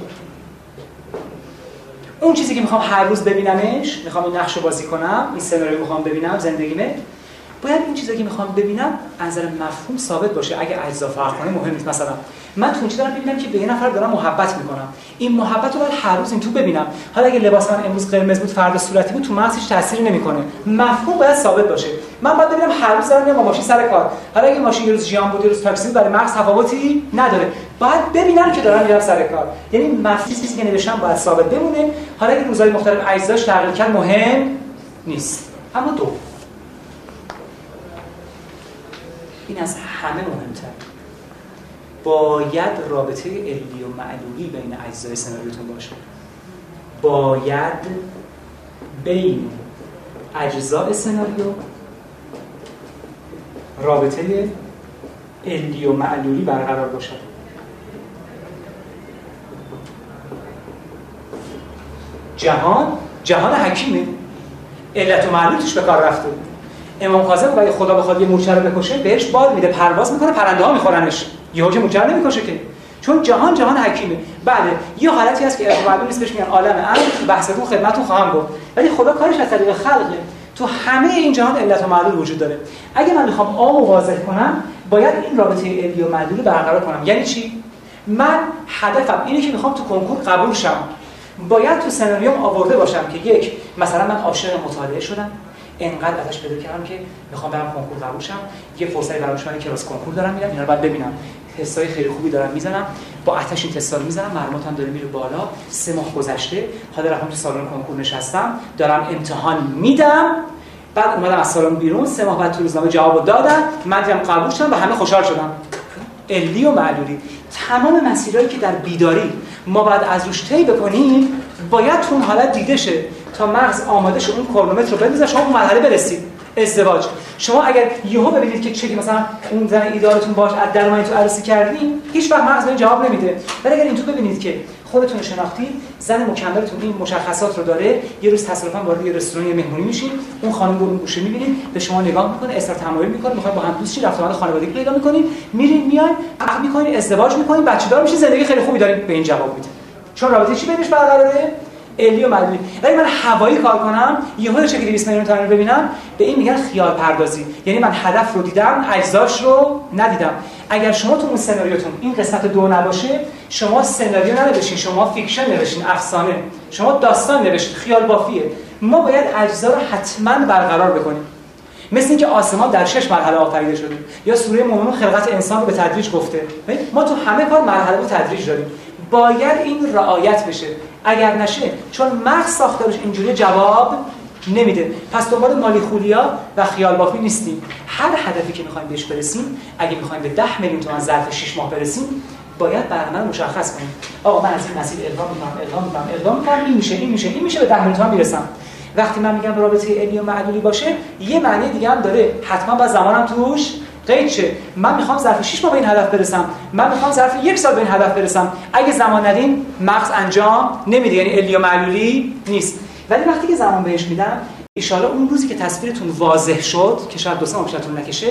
Speaker 1: اون چیزی که می‌خوام هر روز ببینمش می‌خوام این نقش رو بازی کنم این سناریو می‌خوام ببینم زندگیمه. باید این چیزی که می‌خوام ببینم از نظر مفهوم ثابت باشه. اگه اجزا فرق کنه مهم نیست. مثلا من تو دارم ببینم که به یه نفر دارم محبت می‌کنم. این محبت رو باید هر روز این تو ببینم. حالا اگه لباس من امروز قرمز بود فردا صورتی بود تو مغز هیچ تأثیری نمی‌کنه. مفهوم باید ثابت باشه. من باید ببینم هر روز دارم میام ماشین سر کار. حالا اگه ماشین یه روز ژیان بود یه روز تاکسی بود برای مغز تفاوتی نداره. باید ببینم که دارم میرم سر کار. یعنی مفهومی چیزی که نوشتم باید ثابت بمونه. حالا اگه روزهای مختلف اجزاش تغییر کرد مهم نیست. اما دو. این از همه مهمتر. باید رابطه علی و معلولی بین اجزای سناریوتون باشه. باید بین اجزای سناریو رابطه علی و معلولی برقرار باشد جهان جهان حکیمه. علت و معلول توش به کار رفته. امام کاظم اگه خدا بخواد یه مورچه رو بکشه بهش بال میده پرواز می‌کنه پرنده ها میخورنش. یهو که مورچه نمی‌کشه که. چون جهان جهان حکیمه. بله یه حالتی هست که معلوم نیست بهش میگن عالم امر. بحثتون خدمتتون خواهم گفت. ولی خدا کارش از طریق خلقه. تو همه این جهان علت و معلول وجود داره. اگه من می‌خوام عام و واضح کنم باید این رابطه علی و معلول رو برقرار کنم. یعنی چی؟ من هدفم اینه که می‌خوام تو کنکور قبول شم. باید تو سناریوم آورده باشم که یک مثلا من عاشق مطالعه شدم. انقدر ازش پیدا کردم که می‌خوام برم کنکور قبول شم یه فرصتی برام شما کلاس کنکور دارم میرم اینا رو باید ببینم. تستای خیلی خوبی دارم می‌زنم. با آتش این تستا رو می‌زنم مرموتم داره میره بالا. سه ماه گذشته حالا رفتم تو سالن کنکور نشستم. دارم امتحان میدم. بعد اومدم از سالن بیرون. سه ماه بعد تو روزنامه جواب دادن. من دیدم قبول شدم و همه خوشحال شدم علی و معلولی. تمام مسیرهایی که در بیداری ما باید از روش طی بکنیم باید تو اون حالت دیده شه. مغز آماده شه اون کرونومتر رو بندازه شما اون مرحله برسید. ازدواج. شما اگر یهو ببینید که چه مثلا اون زن ایدارتون باش از درمانی تو عروسی کردین هیچ وقت مغز به این جواب نمیده. ولی اگر اینطور ببینید که خودتون رو شناختید زن مکملتون این مشخصات رو داره یه روز تصادفا وارد یه رستوران مهمونی میشین اون خانم رو اون گوشه می‌بینید به شما نگاه می‌کنه اصرار تمایل می‌کنه می‌خواد با هم دوست شید رفت آمد خانوادگی پیدا می‌کنید میرین میاین عقد می‌کنید ازدواج می‌کنید بچه‌دار میشید زندگی خیلی خوبی دارید به این جواب میده. چون رابطه چی بینش برقراره؟ علی و معلولی ولی من هوایی کار کنم یهو چه 200 میلیون تومان ببینم به این میگن خیال پردازی. یعنی من هدف رو دیدم اجزاش رو ندیدم. اگر شما تو اون سناریوتون این قسمت دو نباشه شما سناریو ننوشتین شما fiction نوشتین افسانه. شما داستان نوشتین خیال بافیه. ما باید اجزا رو حتما برقرار بکنیم. مثل اینکه آسمان در شش مرحله آفریده شده. یا سوره مؤمنون خلقت انسان رو به تدریج گفته. ما تو همه کار مرحله و تدریج داریم. باید این رعایت بشه. اگر نشه چون مغز ساختارش اینجوری جواب نمیده. پس دنبال مالی خولیا و خیال بافی نیستیم. هر هدفی که می‌خوایم بهش برسیم اگه می‌خوایم به 10 میلیون تومان ظرف 6 ماه برسیم باید برنامه مشخص کنیم. آقا من از این مسیر اقدام می‌کنم اقدام می‌کنم اقدام می‌کنم این میشه این میشه این میشه به 10 میلیون تومان می‌رسم. وقتی من میگم رابطه علی و معدولی باشه یه معنی دیگه هم داره. حتما با زمانم توش قید شه من می‌خوام ظرف 6 ماه به این هدف برسم. من می‌خوام ظرف یک سال به این هدف برسم. اگه زمان ندین مغز انجام نمیده. یعنی علی و معلولی نیست. ولی وقتی که زمان بهش میدم ان اون روزی که تصویرتون واضح شد که شاید دو سه نکشه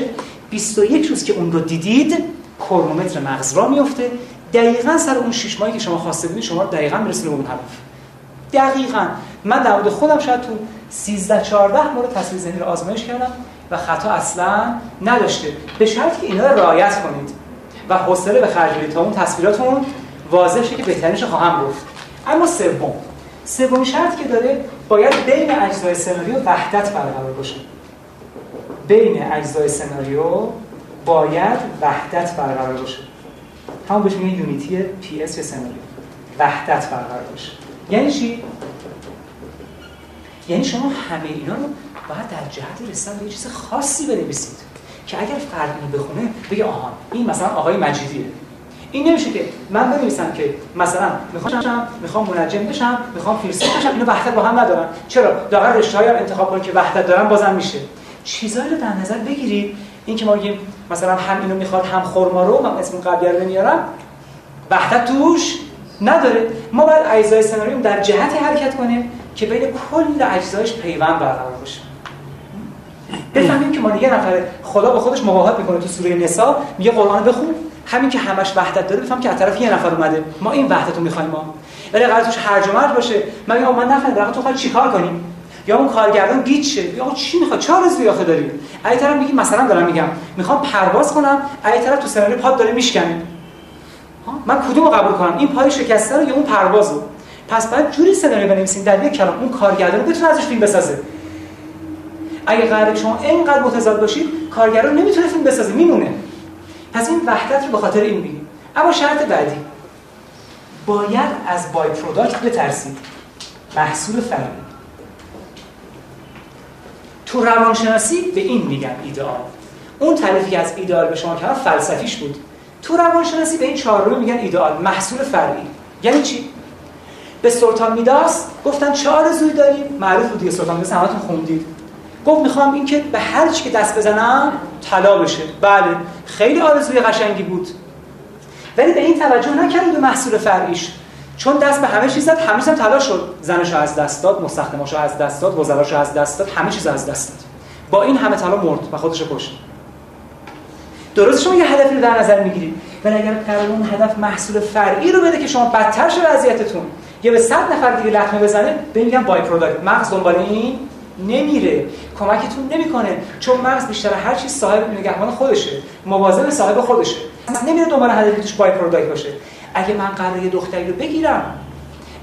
Speaker 1: 21 روز که اون رو دیدید کرونومتر مغز را میفته دقیقا سر اون 6 ماهی که شما خواسته بودید شما دقیقا می‌رسید به اون هدف. دقیقا. من در خودم شاید تو 13 14 مورد تصویر ذهنی رو آزمایش کردم. و خطا اصلا نداشته. به شرط که اینا رو رعایت کنید. و حوصله به خرج تا اون تصویراتون واضح شه که بهترینش خواهم گفت. اما سوم. سومین شرط که داره باید بین اجزای سناریو وحدت برقرار باشه. بین اجزای سناریو باید وحدت برقرار باشه. همون بهش میگن unity پی اس سناریو. وحدت برقرار باشه. یعنی چی؟ یعنی شما همه اینا رو باید در جهت رسیدن به یه چیز خاصی بنویسید که اگر فرد اینو بخونه بگه آها این مثلا آقای مجیدیه. این نمیشه که من بنویسم که مثلا می‌خوام می‌خوام منجم بشم می‌خوام فیلسوف بشم اینو وحدت با هم ندارن چرا؟ داغر رشته‌ای هم انتخاب کنید که وحدت دارن بازم میشه. چیزایی رو در نظر بگیرید. این که ما میگیم مثلا هم اینو می‌خواد هم خرما رو من اسم قبلی رو نمیارم. وحدت توش نداره. ما باید اجزای سناریو در جهت حرکت کنیم که بین کل اجزایش پیوند برقرار باشه. بفهمیم که ما یه نفر خدا با خودش مواهب می‌کنه تو سوره نساء میگه قرآن بخون همین که همش وحدت داره بفهم که از طرف یه نفر اومده. ما این وحدت رو می‌خوایم ما. ولی قرار توش هرج و مرج باشه. من میگم من نفهمیدم. در تو چیکار کنیم یا اون کارگردان گیج شه. یا چی می‌خواد چه آرزویی آخه داری ای طرف میگی مثلا دارم میگم. می‌خوام پرواز کنم. ای طرف تو سناریو پاد داره میشکنه. من کدومو قبول کنم؟ این پای شکسته رو یا اون پروازو؟ پس بعد جوری سناریو بنویسیم. در یک کلام اون کارگردان بتونه ازش فیلم بسازه. اگه قرار شما اینقدر متضاد باشید کارگران نمی‌تونه فیلم بسازه میمونه. پس این وحدت رو به خاطر این بگیم اما شرط بعدی. باید از by-product بترسید. محصول فرمی تو روانشناسی به این میگن ایدئال. اون تعریفی که از ایدئال به شما کردم فلسفیش بود. تو روانشناسی به این چهارمی میگن ایدئال محصول فرعی یعنی چی؟ به سلطان میداس گفتن چه آرزویی داری معروف بود دیگه سلطان میداس همتون خوندید. گفت می‌خوام این که به هر چی که دست بزنم طلا بشه. بله خیلی آرزوی قشنگی بود. ولی به این توجه نکرد به محصول فرعیش. چون دست به همه چیز زد همه چیز طلا شد. زنشو از دست داد مستخدماشو از دست داد وزراشو از دست داد همه چیز از دست داد. با این همه طلا مرد و خودش کشت درست شما یه هدفی رو در نظر می‌گیرید ولی اگر قرار اون هدف محصول فرعی رو بده که شما بدتر شه وضعیتتون. یا به 100 نفر دیگه لطمه بزنه به میگن بای پروداکت. مغز دنبال این نمیره کمکتون نمی‌کنه چون مغز بیشتر هر چیز صاحب نگهبان خودشه مواظب صاحب خودشه. نمیره دنبال هدفی توش بای پروداکت باشه. اگه من قرار یه دختری رو بگیرم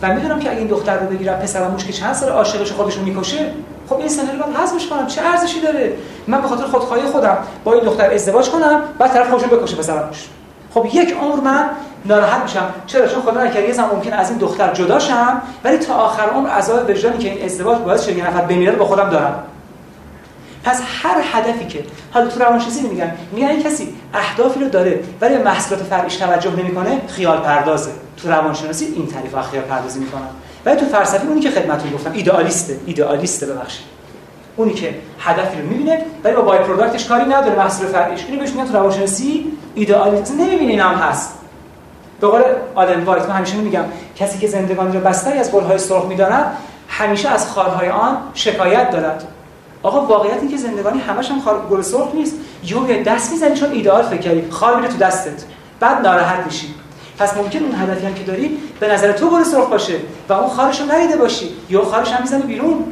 Speaker 1: و می‌دونم که اگه این دختر رو بگیرم پسرم که چند سال عاشقش خودش رو می‌کشه خب این سناریو رو حذفش کنم. چه ارزشی داره؟ من به خاطر خودخواهی خودم با این دختر ازدواج کنم بعد طرف خودش بکشه پسرمش خب یک عمر من ناراحت میشم. چرا؟ چون خدا نکرده یه زمان ممکن از این دختر جدا شم ولی تا آخر عمر عذاب وجدانی که این ازدواج باعث شد یه نفر بمیره با خودم دارم. پس هر هدفی که حالا تو روانشناسی میگن میگن کسی اهدافی رو داره ولی به محصولات فرعیش توجه نمی‌کنه خیال پردازه. تو روانشناسی این تعریف خیال پردازی می‌کنن. ولی تو فلسفه اونی که خدمتتون گفتم ایدئالیسته ایدئالیسته ببخشید. اونی که هدفی رو می‌بینه ولی با بای پروداکتش کاری نداره محصول فرعیش. اینو بهش میگن تو روانشناسی ایدئالیست نمی‌بینه اینم هست. به قول آدم وایت من همیشه میگم کسی که زندگانی رو بستری از گلهای سرخ می‌داند همیشه از خارهای آن شکایت دارد. آقا واقعیت این که زندگانی همش هم خار گل سرخ نیست. یه دست می‌زنی چون ایدئال فکر کردی خار میره تو دستت. بعد ناراحت میشی. پس ممکن اون هدفی هم که داری به نظر تو گل سرخ باشه و اون خارش رو باشی. یا خارش هم می‌زنه بیرون.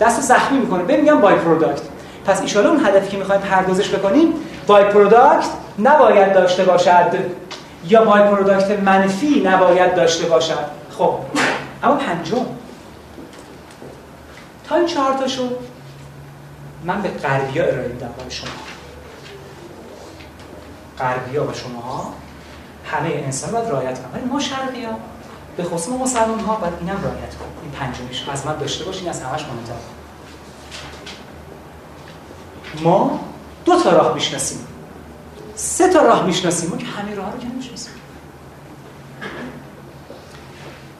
Speaker 1: دست زخمی می‌کنه. بهم میگم by-product. پس ان اون هدفی که می‌خوایم پردازش بکنیم by-product نباید داشته باشد. یا by-product منفی نباید داشته باشد. خب اما پنجم. تا این چهار تاشو من به غربیا ارائه میدم برای شما. غربیا و شما همه انسان باید رعایت کنن. ولی ما شرقی به خصوص ما مسلمان ها باید اینم رعایت کنیم این پنجمیش از من داشته باشین از همش مهمتر. ما دو تا راه می‌شناسیم. سه تا راه می‌شناسیم. ما که همه راه رو که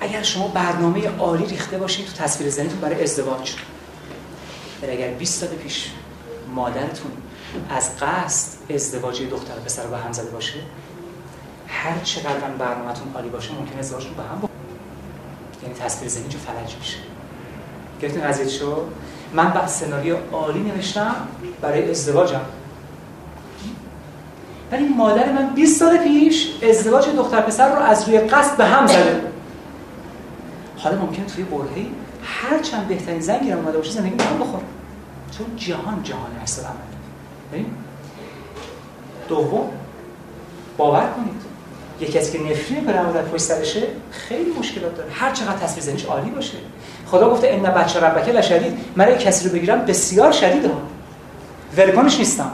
Speaker 1: اگر شما برنامه عالی ریخته باشید تو تصویر ذهنتون برای ازدواج ولی اگر 20 سال پیش مادرتون از قصد ازدواج دختر پسر به هم زده باشه هر چقدر برنامهتون عالی باشه ممکن ازدواجتون به هم با یعنی تصویر ذهنی جو فلج میشه. گرفتین قضیه شو من بعد سناریو عالی نوشتم برای ازدواجم. ولی مادر من 20 سال پیش ازدواج دختر پسر رو از روی قصد به هم زده. حالا ممکنه توی برهی هر چند بهترین زنگی رو اومده باشه زندگی می‌خوام بخور. چون جهان جهان عکس عمل. دوم باور کنید. یکی کسی که نفری به در پشت سرشه خیلی مشکلات داره. هر چقدر تصویر ذهنش عالی باشه. خدا گفته ان بچه ربکه لشدید. من کسی رو بگیرم بسیار شدید ها ولکنش نیستم.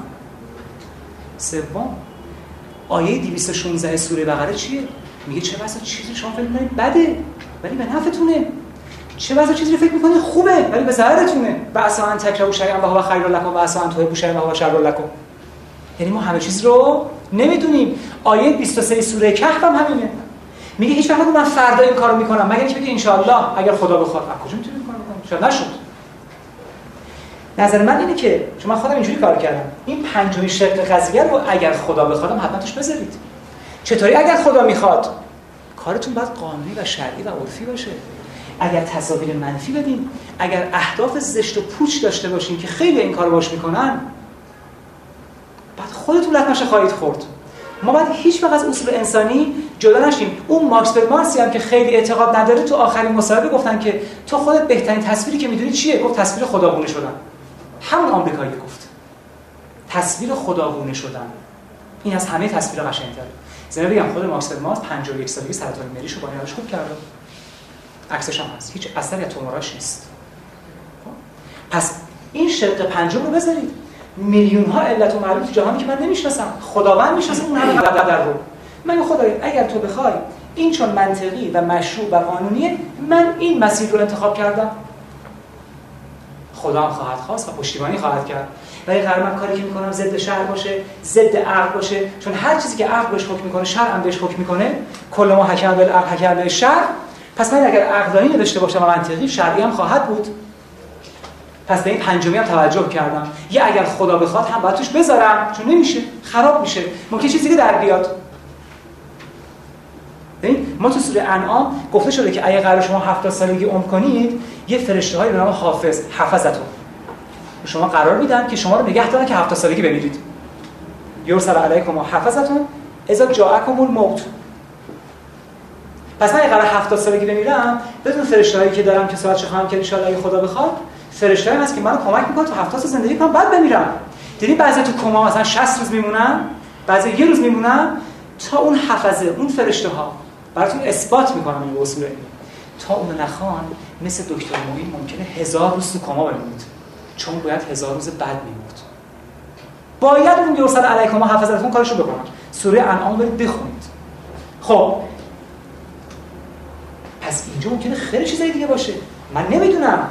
Speaker 1: سوم آیه 216 سوره بقره چیه؟ میگه چه بسا چیزی شما فکر می‌کنید بده ولی به نفعتونه. چه بسا چیزی فکر می‌کنید خوبه ولی به ضررتونه. و اسا ان تکرهوا شیئا و خیر لكم و اسا ان تحبوا و هو شر لكم یعنی ما همه چیز رو نمی‌دونیم. آیه 23 سوره کهف هم همینه. میگه هیچ وقت من فردا این کارو می‌کنم. مگر اینکه بگه ان اگر خدا بخواد. کجا می‌تونی این کارو بکنی؟ شاید نشد. نظر من اینه که چون من خودم اینجوری کار کردم. این پنجمی شق قضیه رو اگر خدا بخوادم حتما توش بذارید. چطوری اگر خدا می‌خواد؟ کارتون باید قانونی و شرعی و عرفی باشه. اگر تصاویر منفی بدین اگر اهداف زشت و پوچ داشته باشین که خیلی این کارو باش می‌کنن بعد خودتون لطمش خواهید خورد. ما باید هیچ وقت از اصول انسانی جدا نشیم. اون مارکس مارسی هم که خیلی اعتقاد نداره تو آخرین مصاحبه گفتن که تو خودت بهترین تصویری که می‌دونی چیه؟ گفت تصویر خداگونه شدن همون آمریکایی گفت. تصویر خداگونه شدن. این از همه تصویر قشنگتره. زنه بگم خود مارکس مارس 51 سالگی سرطان مریشو با اینش خوب کرده. عکسش هم هست. هیچ اثری از توموراش نیست. خب؟ پس این شرق پنجم رو بذارید. میلیون ها علت و معلول تو جهانی که من نمی‌شناسم. خداوند می‌شناسه اون همه در رو. من خدای اگر تو بخوای این چون منطقی و مشروع و قانونیه من این مسیر رو انتخاب کردم. خدا هم خواهد خواست و پشتیبانی خواهد کرد. ولی قرار من کاری که می‌کنم ضد شهر باشه ضد عقل باشه. چون هر چیزی که عقل بهش حکم می‌کنه شهر هم بهش حکم می‌کنه. کل ما حکم بالعقل حکم بالشرع پس من اگر عقلانی داشته باشم و منطقی شرعی هم خواهد بود. پس به این پنجمی هم توجه کردم. یه اگر خدا بخواد هم باید توش بذارم. چون نمیشه. خراب میشه. ممکن چیزی که در بیاد. ببین ما تو سوره انعام گفته شده که اگه قرار شما 70 سالگی عمر کنید یه فرشته های به نام حافظ حفظتون. شما قرار میدن که شما رو نگه دارن که 70 سالگی بمیرید. یرسل علیکم حفظتون اذا جاءکم الموت. پس من قرار 70 سالگی بمیرم بدون فرشته‌ای که دارم که ساعت خواهم کرد ان اگه خدا بخواد فرشته هست که منو کمک می‌کنه تو 70 سال زندگی کنم بعد بمیرم. دیدین بعضی تو کما مثلا 60 روز میمونن بعضی یه روز میمونن تا اون حفظه اون فرشته ها براتون اثبات می‌کنم این اصول تا اون نخوان مثل دکتر موین ممکنه هزار روز تو کما بمونید. چون باید هزار روز بعد میموند باید اون یرسل علیکم حفظتون کارشو بکنن. سوره انعام برید بخونید. خب. پس اینجا ممکنه خیلی چیزای دیگه باشه. من نمی‌دونم.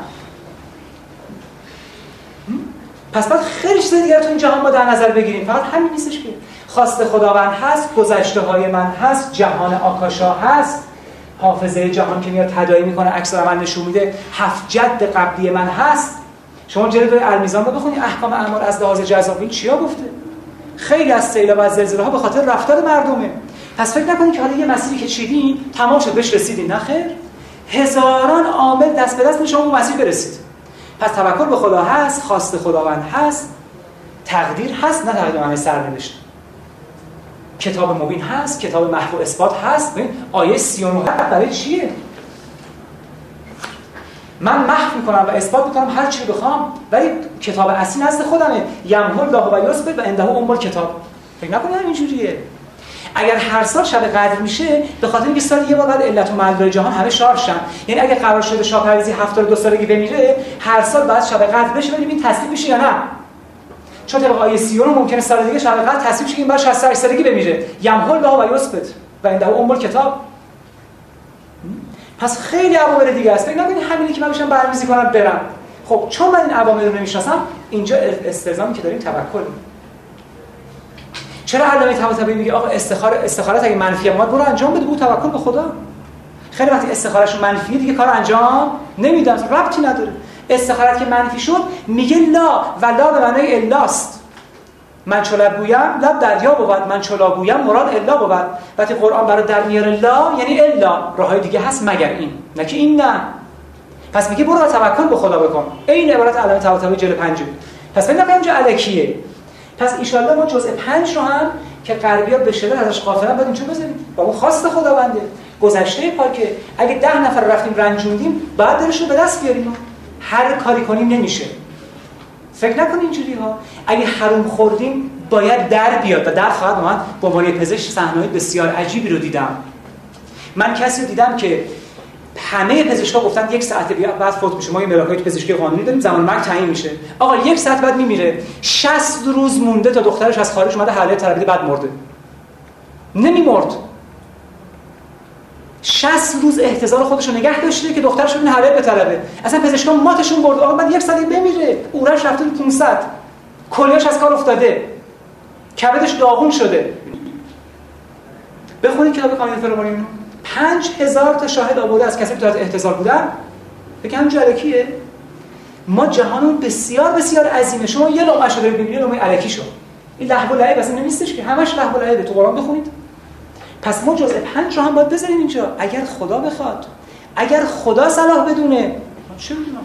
Speaker 1: پس باید خیلی چیز دیگر تو این جهان ما در نظر بگیریم. فقط همین نیستش که. خواست خداوند هست گذشته های من هست جهان آکاشا هست. حافظه جهان که میاد تداعی می‌کنه عکس من نشون میده هفت جد قبلی من هست. شما جلوی المیزان رو بخونید احکام اعمال از لحاظ جزاوی چیا گفته؟ خیلی از و زلزله ها به خاطر رفتار مردمه. پس فکر نکنید که حالا یه مسیری که چیدین تمام شد بهش رسیدین. نه خیر. هزاران عامل دست به دست شما اون مسیر برسید. پس توکل به خدا هست خواست خداوند هست. تقدیر هست نه تقدیر معنی سرنوشت. کتاب مبین هست کتاب محو اثبات هست. ببین آیه 39 برای چیه؟ من محو می‌کنم و اثبات می‌کنم هر چی بخوام ولی کتاب اصلی نزد خودمه. یمحو الله و یثبت و عنده ام کتاب. فکر نکنید اینجوریه اگر هر سال شب قدر میشه به خاطر اینکه سال یه بار بعد علت و معلول جهان همه شارژ شن. یعنی اگه قرار شده شاه پرویزی 72 سالگی بمیره هر سال بعد شب قدر بشه ببینیم این تصدیق میشه یا نه. چون طبق آیه 30 ممکنه سال دیگه شب قدر تصدیق شه این بعد 68 سالگی بمیره. یمحو الله و یثبت و عنده ام کتاب. پس خیلی عوامل دیگه است. فکر نکنید همینی که من بشم برنامه‌ریزی کنم برم. خب چون من این عوامل رو نمی‌شناسم اینجا استلزامی که داریم توکل چرا علامه طباطبایی میگه آقا استخاره استخارت اگه منفی اومد برو انجام بده بو توکل به خدا. خیلی وقتی استخارش منفیه دیگه کار انجام نمیدن. ربطی نداره. استخارت که منفی شد میگه لا و لا به معنای الاست من چلا گویم لب دریا بود. من چلا گویم مراد الا بود. وقتی قرآن برای در میاره لا یعنی الا. راههای دیگه هست مگر این؟ نه که این نه. پس میگه برو توکل به خدا بکن. این عبارت علامه طباطبایی جلو پنجم پس نکنم اینجا الکیه. پس ان ما جزء 5 رو هم که غربیا به شدت ازش غافلن بعد اینجا بزنیم با اون خواست خداونده. گذشته پاکه. اگه ده نفر رفتیم رنجوندیم بعد دلشون به دست بیاریم. هر کاری کنیم نمیشه. فکر نکن اینجوری ها. اگه حروم خوردیم باید در بیاد. و در خواهد اومد. به عنوان پزشک صحنه‌های بسیار عجیبی رو دیدم. من کسی رو دیدم که همه پزشکا گفتن یک ساعت بعد فوت میشه. ما یه ملاکای پزشکی قانونی داریم. زمان مرگ تعیین میشه. آقا یک ساعت بعد میمیره. 60 روز مونده تا دخترش از خارج اومده حاله تربیت بعد مرده. نمیمرد. 60 روز احتضار خودش رو نگه داشته که دخترش رو حاله بطلبه اصلا پزشکا ماتشون برد. آقا بعد یک ساعت بمیره. اورش رفته تو 500 کلیاش از کار افتاده. کبدش داغون شده. بخونید کتاب کامل فرمانینو پنج هزار تا شاهد آورده از کسی که تو احتضار بودن. بگم جلکیه ما جهانون بسیار بسیار عظیمه. شما یه لقمه دارید ببینید لقمه الکی شو این لهو و لعب اصلا که. همش لهو و لعبه تو قرآن بخونید. پس ما جزء پنج رو هم باید بذاریم اینجا. اگر خدا بخواد اگر خدا صلاح بدونه. چه می‌دونم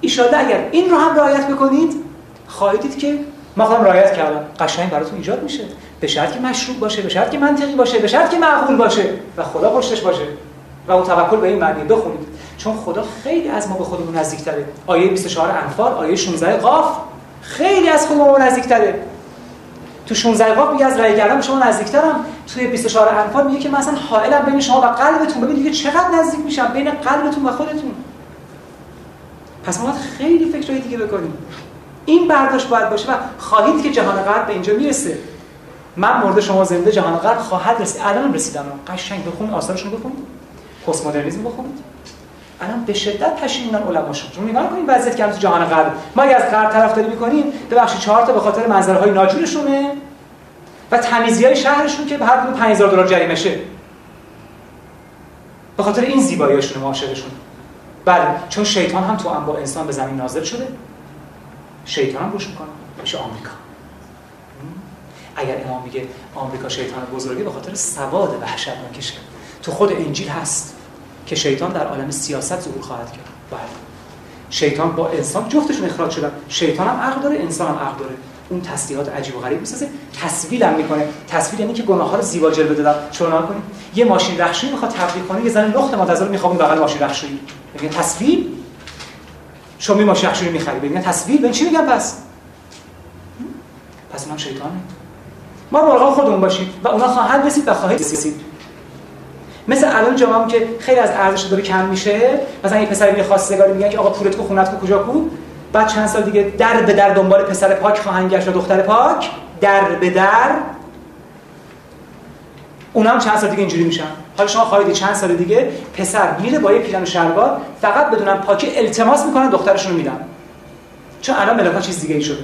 Speaker 1: ایشالله اگر این رو هم رعایت بکنید خواهید که ما خودم رعایت کردم. قشنگ براتون ایجاد میشه. به شرط که مشروع باشه به شرط که منطقی باشه به شرط که معقول باشه و خدا پشتش باشه و اون توکل به این معنی بخونید. چون خدا خیلی از ما به خودمون نزدیکتره. آیه 24 انفال آیه 16 قاف خیلی از خودمون نزدیکتره. تو 16 قاف میگه از رای کردن به شما نزدیکترم. توی 24 انفال میگه که مثلا حائلم بین شما و قلبتون. ببین دیگه چقدر نزدیک میشم بین قلبتون و خودتون. پس ما خیلی فکرای دیگه بکنیم. این برداشت باید باشه و خواهید که جهان غرب به اینجا می‌رسه. من مورد شما زنده جهان غرب خواهد رسید. الان رسیدم. قشنگ بخون آثارشون بخونید پست مدرنیسم بخونید. الان به شدت پشیمونن علماشون چون نگاه کنید وضعیت که جهان غرب. ما اگه از غرب طرفداری می‌کنیم ببخشید چهار تا به خاطر منظرهای ناجورشونه و تمیزیای شهرشون که به هر کدوم 5000 دلار جریمه شه. به خاطر این زیباییشون معاشرشون بله چون شیطان هم تو انبا انسان به زمین نازل شده. شیطان هم روش می‌کنه. میشه آمریکا. اگر امام میگه آمریکا شیطان بزرگی به خاطر سواد وحشتناکشه. تو خود انجیل هست. که شیطان در عالم سیاست ظهور خواهد کرد. بله. شیطان با انسان جفتشون اخراج شدن. شیطان هم عقل داره انسان هم عقل داره. اون تسلیحات عجیب و غریب می‌سازه. تصویل هم می‌کنه. تصویل یعنی که گناه ها رو زیبا جلوه دادن. چون کنید یه ماشین رخشویی می‌خواد تبلیغ کنه یه زن لخت منتظر می‌خوام بغل ماشین رخشویی. میگه تصویل؟ شما می ماشین رخشویی می‌خری. ببین تصویل؟ ببین چی میگن پس؟ پس اونم شیطانه. ما مراقب خودمون باشیم و اونا خواهند رسید و خواهید رسید. مثل الان جامعه که خیلی از ارزش داره کم میشه. مثلا یه پسر میاد خواستگاری میگن که آقا پولت کو خونت کو کجا کو بعد چند سال دیگه در به در دنبال پسر پاک خواهند گشت و دختر پاک. در به در. اونا هم چند سال دیگه اینجوری میشن. حالا شما خواهید چند سال دیگه پسر میره با یه پیرن شلوار فقط بدونن پاکی التماس می‌کنن دخترشون رو میدن. چون الان ملاکا چیز دیگه ای شده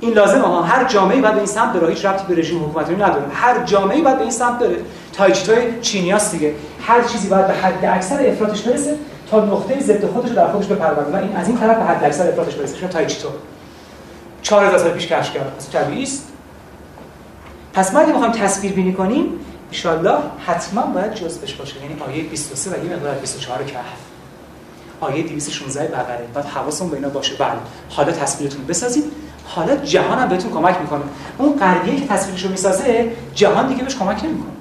Speaker 1: این لازمه ها. هر جامعه‌ای باید به این سمت بره. هیچ ربطی به رژیم حکومتی نداره. هر جامعه‌ای باید به این سمت بره. تایچیتوی چینیاست دیگه. هر چیزی باید به حد اکثر افراطش برسه تا نقطه ضد خودش رو در خودش و این از این طرف به حد اکثر افراطش برسه. چون تایچیتو 4000 سال پیش کشف کرد پس طبیعی است. پس ما اگه بخوایم تصویر بینی کنیم ان حتما باید جزءش باشه. یعنی آیه 23 و یه مقدار 24 کهف آیه 216 بقره بعد حواسمون به اینا باشه. بله. حالا تصویرتون بسازید. حالا جهان هم بهتون کمک می‌کنه. اون غربیه که تصویرشو می‌سازه جهان دیگه بهش کمک نمی‌کنه.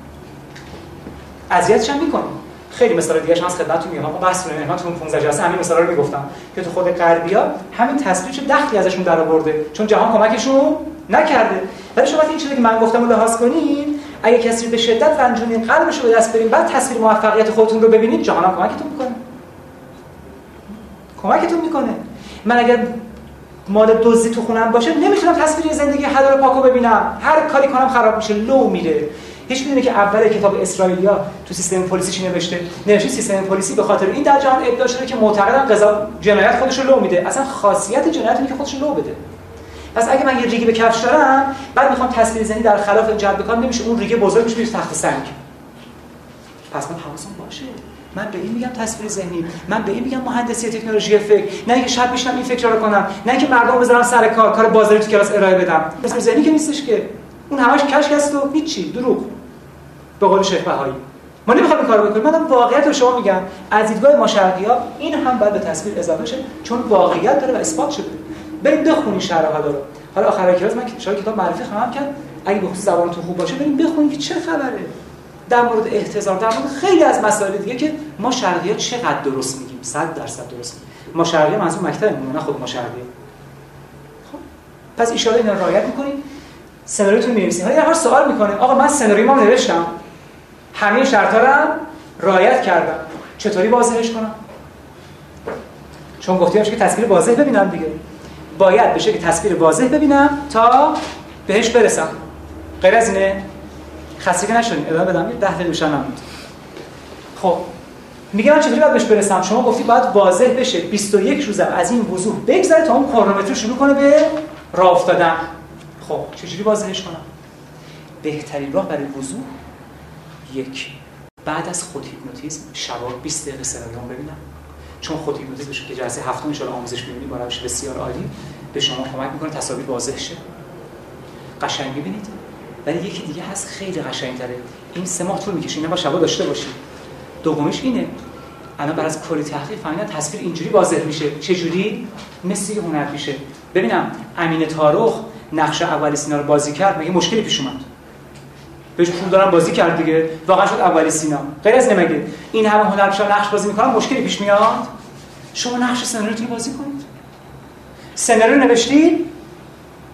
Speaker 1: اذیتش هم می‌کنه خیلی مثال دیگه هست خدمتتون میگم. بحث رو تو 15 جلسه همین مثالا رو می‌گفتم که تو خود غربیا همین تصویر چه دخلی ازشون در آورده چون جهان کمکشون نکرده. ولی شما این چیزی که من گفتم رو لحاظ کنین اگه کسی به شدت رنجونین قلبش رو به دست برین بعد تصویر موفقیت خودتون رو ببینید جهان هم کمکتون می‌کنه. کمکتون می‌کنه. من اگر مال دزدی تو خونم باشه نمی‌تونم تصویر زندگی حلال پاکو ببینم. هر کاری کنم خراب میشه. لو میره. هیچ می‌دونه که اول کتاب اسرائیلیا تو سیستم پلیسی چی نوشته؟ نوشته سیستم پلیسی به خاطر این در جهان ابداع شده که معتقدن قضا جنایت خودش رو لو میده. اصلا خاصیت جنایت اینه که خودش لو بده. پس اگه من یه ریگی به کفش دارم بعد می‌خوام تصویر زنی در خلاف این بکنم نمیشه اون ریگه بزرگ میشه تخت سنگ. پس من حواسم باشه. من به این میگم تصویر ذهنی. من به این میگم مهندسی تکنولوژی فکر. نه اینکه شب میشم این فکر رو کنم. نه اینکه مردم بذارم سر کار کار بازاری تو کلاس ارائه بدم. تصویر ذهنی که نیستش که. اون همش کشک است و هیچی. دروغ. به قول شیخ بهایی. ما نمی‌خوام این کارو بکنیم. من واقعیت رو شما میگم. از دیدگاه ما ها این هم باید به تصویر اضافه شه چون واقعیت داره و اثبات شده. بریم بخونین شرح رو. حالا آخر کلاس من شاید کتاب معرفی خواهم کرد. اگه به خصوص زبانتون خوب باشه بریم بخونید که چه خبره. در مورد احتضار در مورد خیلی از مسائل دیگه که ما شرقی ها چقدر درست میگیم؟ 100 درصد درست میگیم. ما ها منظور مکتبمون نه خود ما شرقی خب پس ان اینا رعایت می‌کنیم. سناریوتون می‌نویسید حالا هر سوال می‌کنه. آقا من سناریو ما نوشتم. همه شرطا رو رعایت کردم. چطوری واضحش کنم؟ چون گفتیم که تصویر واضح ببینم دیگه. باید بشه که تصویر واضح ببینم تا بهش برسم. غیر از اینه خسته نشدیم ادامه بدم. یه 10 دقیقه نموند خب. میگه من چطوری باید بهش برسم؟ شما گفتی باید واضح بشه. 21 روزم از این وضوح بگذره تا اون کرونومتر شروع کنه به راه افتادن. خب. چجوری واضحش کنم؟ بهترین راه برای وضوح یک بعد از خود هیپنوتیزم شبا 20 دقیقه سرایان ببینم. چون خود هیپنوتیزم که جلسه هفتم ان آموزش می‌بینید با روش بسیار عالی به شما کمک می‌کنه تصاویر واضح شه. قشنگ ببینید ولی یکی دیگه هست خیلی قشنگتره. این سه ماه طول می‌کشه اینا با شبا داشته باشید دومیش اینه الان بر از کلی تحقیق فهمیدن تصویر اینجوری واضح میشه. چه جوری مثل هنر میشه. ببینم امین تارخ نقش اول سینا رو بازی کرد مگه مشکلی پیش اومد؟ بهش پول دارم بازی کرد دیگه. واقعا شد اول سینا. غیر از اینه مگه. این همه هنرپیشه نقش بازی می‌کنن مشکلی پیش میاد. شما نقش سناریو بازی کنید. سناریو نوشتید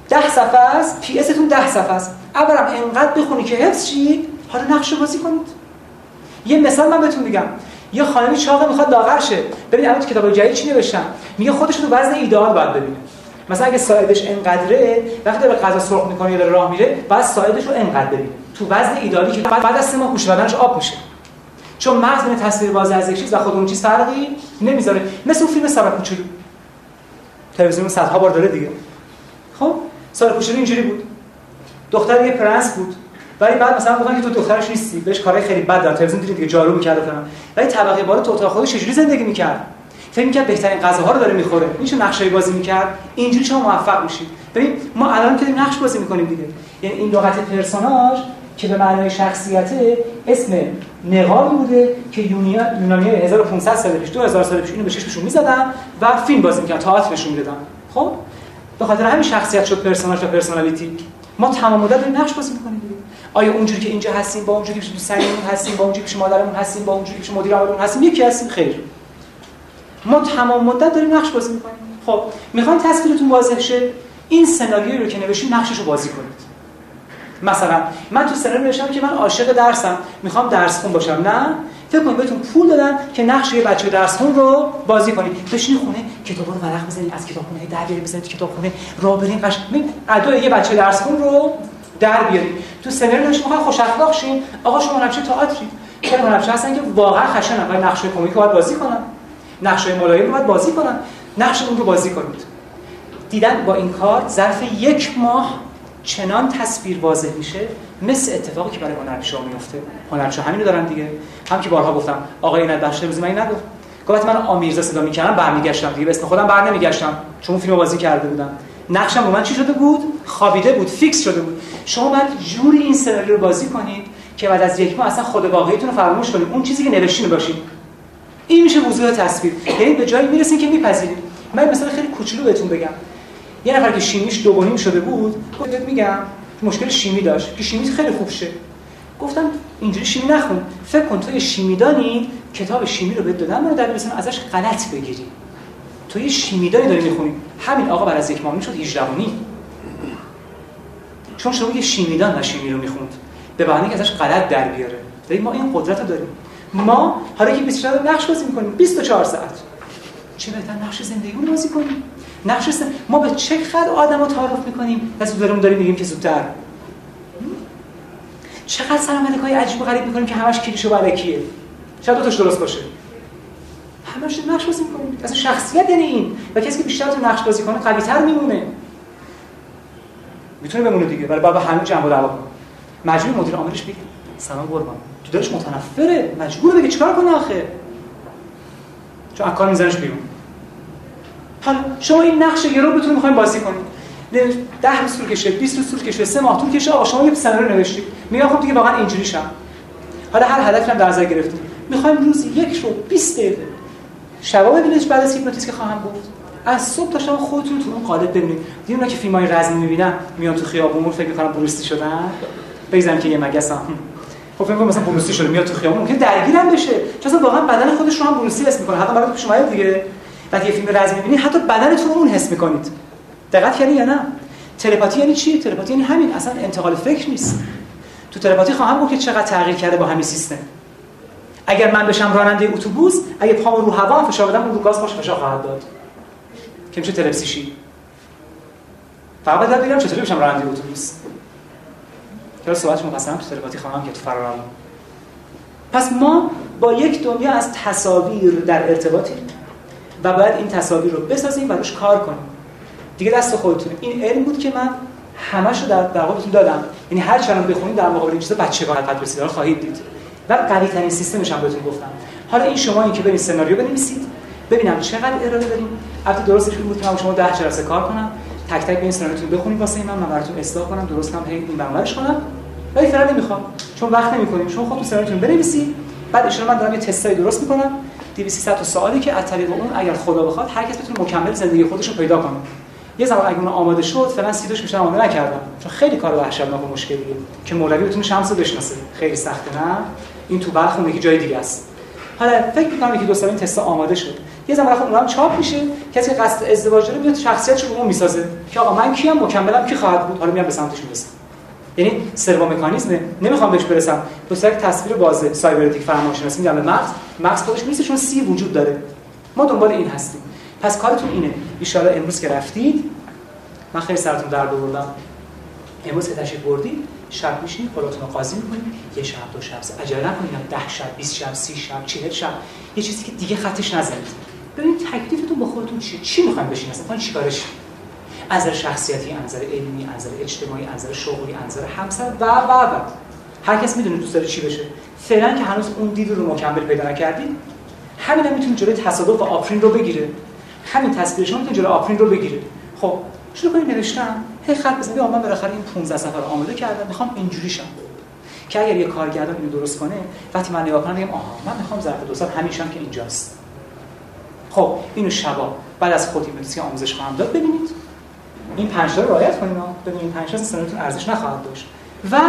Speaker 1: ده صفحه است. پی استون ده صفحه است. اولا انقدر بخونی که حفظ شید حالا نقش بازی کنید. یه مثال من بهتون میگم یه خانمی چاقه می‌خواد لاغر شه. ببین الان کتاب جدید چی نوشتن؟ میگه خودش تو وزن ایدئال باید ببینه. مثلا اگه سایزش انقدره وقتی داره غذا سرخ می‌کنه یا داره راه میره بعد سایزش رو انقدر ببینه. تو وزن ایدئالی که بعد از سه ماه گوش بدنش آب میشه. چون مغز بین تصویر واضح از یک چیز و خود اون چیز فرقی نمی‌ذاره. مثل اون فیلم سبک کوچولو. تلویزیون صدها بار داره دیگه. خب؟ سال کوچولو اینجوری بود. دختر یه پرنس بود. ولی بعد مثلا گفتن که تو دخترش نیستی. بهش کارهای خیلی بد داد. تلویزیون دیدی دیگه جارو می‌کرد فلان. ولی طبقه بالا تو اتاق خودش چجوری زندگی می‌کرد؟ فکر می‌کرد بهترین غذاها رو داره می‌خوره. میشه نقشه بازی می‌کرد؟ اینجوری شما موفق میشید. ببین ما الان که نقش بازی می‌کنیم دیگه. یعنی این لغت پرسوناژ که به معنای شخصیت اسم نقابی بوده که یونانی 1500 سال پیش 2000 سال پیش اینو به چشمشون می‌زدن و فیلم بازی می‌کردن تئاتر نشون می‌دادن. خب؟ به خاطر همین شخصیت شد پرسوناژ و personality. ما تمام مدت داریم نقش بازی می‌کنیم آیا اونجوری که اینجا هستیم با اونجوری که تو سنگمون هستیم با اونجوری که مادرمون هستیم با اونجوری که مدیر عاملمون هستیم یکی هستیم؟ خیر. ما تمام مدت داریم نقش بازی می‌کنیم. خب می‌خوان تصویرتون واضح شه. این سناریویی رو که نوشتید نقشش رو بازی کنید. مثلا من تو سناریو نوشتم که من عاشق درسم. می‌خوام درس خون باشم. نه. فکر کنید بهتون پول دادن که نقش یه بچه درس خون رو بازی کنید. بشین خونه کتابا رو ورق بزنید از کتابخونه در بیارید بزنید تو کتابخونه را برین قش ادای یه بچه درس خون رو در بیارید. تو سناریو نوشتم می‌خوام خوش اخلاق شین. آقا شما نقش تئاتری هنرپیشه هستن که واقعا خشنن نقش کمدی باید بازی کنن. نقش ملایم رو باید بازی کنن. نقش اون رو بازی کنید. دیدن با این کار ظرف یک ماه چنان تصویر واضح میشه مثل اتفاقی که برای هنرپیشه میفته. هنرپیشه همینو دارن دیگه. هم که بارها گفتم آقای اینت بخش روزی من نگفت. گفت من آمیرزا صدا می‌کردم برمیگشتم دیگه. به اسم خودم بر نمیگشتم چون اون فیلم بازی کرده بودم. نقشم با من چی شده بود؟ خوابیده بود. fix شده بود. شما باید جوری این سناریو رو بازی کنید که بعد از یک ماه اصلا خود واقعیتون رو فراموش کنید. اون چیزی که نوشتین باشید. این میشه وضوح تصویر. یعنی به جایی می‌رسین که میپذیرید من مثلا خیلی کوچولو بهتون بگم. یه نفر که شیمیش دو شده بود گفت میگم مشکل شیمی داشت. که شیمی خیلی خوب شه. گفتم اینجوری شیمی نخون. فکر کن تو شیمیدانی کتاب شیمی رو بهت دادن رو در ازش غلط بگیری. تو یه شیمیدانی داری می‌خونی. همین آقا بعد از یک ماه شد 18 چون شما یه شیمیدان و شیمی رو می‌خوند. به بهانه که ازش غلط در بیاره. ما این قدرت رو داریم. ما حالا که 24 نقش بازی می‌کنیم 24 ساعت. چه بهتر نقش رو بازی کنیم؟ نقش است ما به چه خد آدم رو تعارف می‌کنیم؟ از داریم داریم میگیم که زودتر. چقدر سلامتی های عجیب و غریب می‌کنیم که همش کلیش و برکیه شاید دوتاش درست باشه. همش نقش بازی می‌کنیم. اصلا شخصیت یعنی این. و کسی که بیشتر تو نقش بازی کنه قوی تر میمونه. می‌تونه بمونه دیگه. ولی بابا همین جنب و دعوا مجبور مدیر عاملش بگه. سلام قربان. تو دلش متنفره. مجبور بگه چیکار کنه آخه؟ چون اکار میزنش بیرون. حالا شما این نقش یه رو بتونید می‌خوایم بازی کنید 10 روز طول کشه 20 روز طول کشه 3 ماه طول کشه. آقا شما یه سناریو نوشتید میگم خب دیگه واقعا اینجوری شم. حالا هر هدفی هم در نظر گرفتید می‌خوایم روز یک رو 20 دقیقه شبا ببینید بعد از هیپنوتیزم که خواهم گفت. از صبح تا شب خودتون تو اون قالب ببینید. دیدین که فیلمای رزمی می‌بینن؟ میان تو خیابون فکر می‌کنن بروستی شدن؟ بگذارم که یه مگسم خب فکر کنم مثلا بروستی شده میاد تو خیابون ممکن درگیرم بشه. چون واقعا بدن خودش رو هم بروستی حس می‌کنه. حتی برای پیش اومد دیگه. وقتی یه فیلم رزمی می‌بینید حتی بدنتون اون حس می‌کنید. دقت کردین یا نه؟ تلپاتی یعنی چی؟ تلپاتی یعنی همین. اصلا انتقال فکر نیست. تو تلپاتی خواهم گفت که چقدر تغییر کرده با همین سیستم. اگر من بشم راننده اتوبوس اگه پامو رو هوا فشار بدم اون رو گاز باش فشار خواهد داد. که میشه تلپسیشی فقط باید چطوری بشم راننده اتوبوس. که صحبتش مفصلا تو تلپاتی خواهم که تو فرارم. پس ما با یک دنیا از تصاویر در ارتباطیم و باید این تصاویر رو بسازیم و روش کار کنیم. دیگه دست خودتونه. این علم بود که من همش رو در در دادم. یعنی هر چند بخونید در مقابل این چیزا بچگانه قد رسیدار خواهید دید. و قوی ترین سیستمش هم بهتون گفتم. حالا این شما این که برید سناریو بنویسید ببینم چقدر ارائه داریم البته درستش بود که شما 10 جلسه کار کنم. تک تک به این سناریوتون بخونید واسه من. من براتون اصلاح کنم. درست کنم هی این بنورش کنم. ولی فعلا نمی‌خوام چون وقت نمی‌کنیم. شما خودتون سناریوتون بنویسید بعد ان من دارم یه تستای درست می‌کنم. 200 تا سوالی که از طریق اون اگر خدا بخواد هر کس بتونه مکمل زندگی خودش رو پیدا کنه. یه زمان اگه اون آماده شد فعلا سیدوش میشه آماده نکردم. چون خیلی کار وحشتناک و مشکلیه که مولوی بتونه شمس رو بشناسه. خیلی سخته نه؟ این تو بلخ اون یکی جای دیگه است. حالا فکر می‌کنم که دو سال این تست آماده شد. یه زمان خب اونم چاپ میشه. کسی که قصد ازدواج داره میاد شخصیتش رو اون می‌سازه. که آقا من کیم؟ مکملم کی خواهد بود؟ حالا میام به سمتش می‌رسم. یعنی سرو مکانیزم نمی‌خوام بهش برسم. دو یک تصویر بازه سایبرنتیک فرمانشناسی میگم به مغز مغز خودش نیست چون سی وجود داره. ما دنبال این هستیم. پس کارتون اینه. ان امروز که رفتید من خیلی سرتون درد آوردم. امروز که تشریف بردید شب میشین خودتون رو قاضی می‌کنید. یه شب دو شب عجله نکنید. 10 شب 20 شب 30 شب 40 شب. یه چیزی که دیگه خطش نزنید. ببینید تکلیفتون با خودتون چیه؟ چی می‌خواین بشین اصلا چیکارش؟ از شخصیتی از نظر علمی از اجتماعی از شغلی از همسر و و و. هر کس می‌دونه دوست داره چی بشه. فعلا که هنوز اون دید رو مکمل پیدا نکردید همین هم می‌تونه جلوی تصادف و آپرین رو بگیره. همین تصویر شما می‌تونه جلوی آپرین رو بگیره. خب شروع کنید نوشتن. هی خط بزنید من بالاخره این 15 سفر آماده کردم. می‌خوام اینجوری شم. که اگر یه کارگردان اینو درست کنه وقتی من نگاه کنم آها من می‌خوام ظرف دو سال همیشه که اینجاست. خب اینو شبا بعد از خودی که آموزش خواهم داد ببینید. این پنج رو رعایت کنید ببینید این پنج تا سنتون ارزش نخواهد داشت. و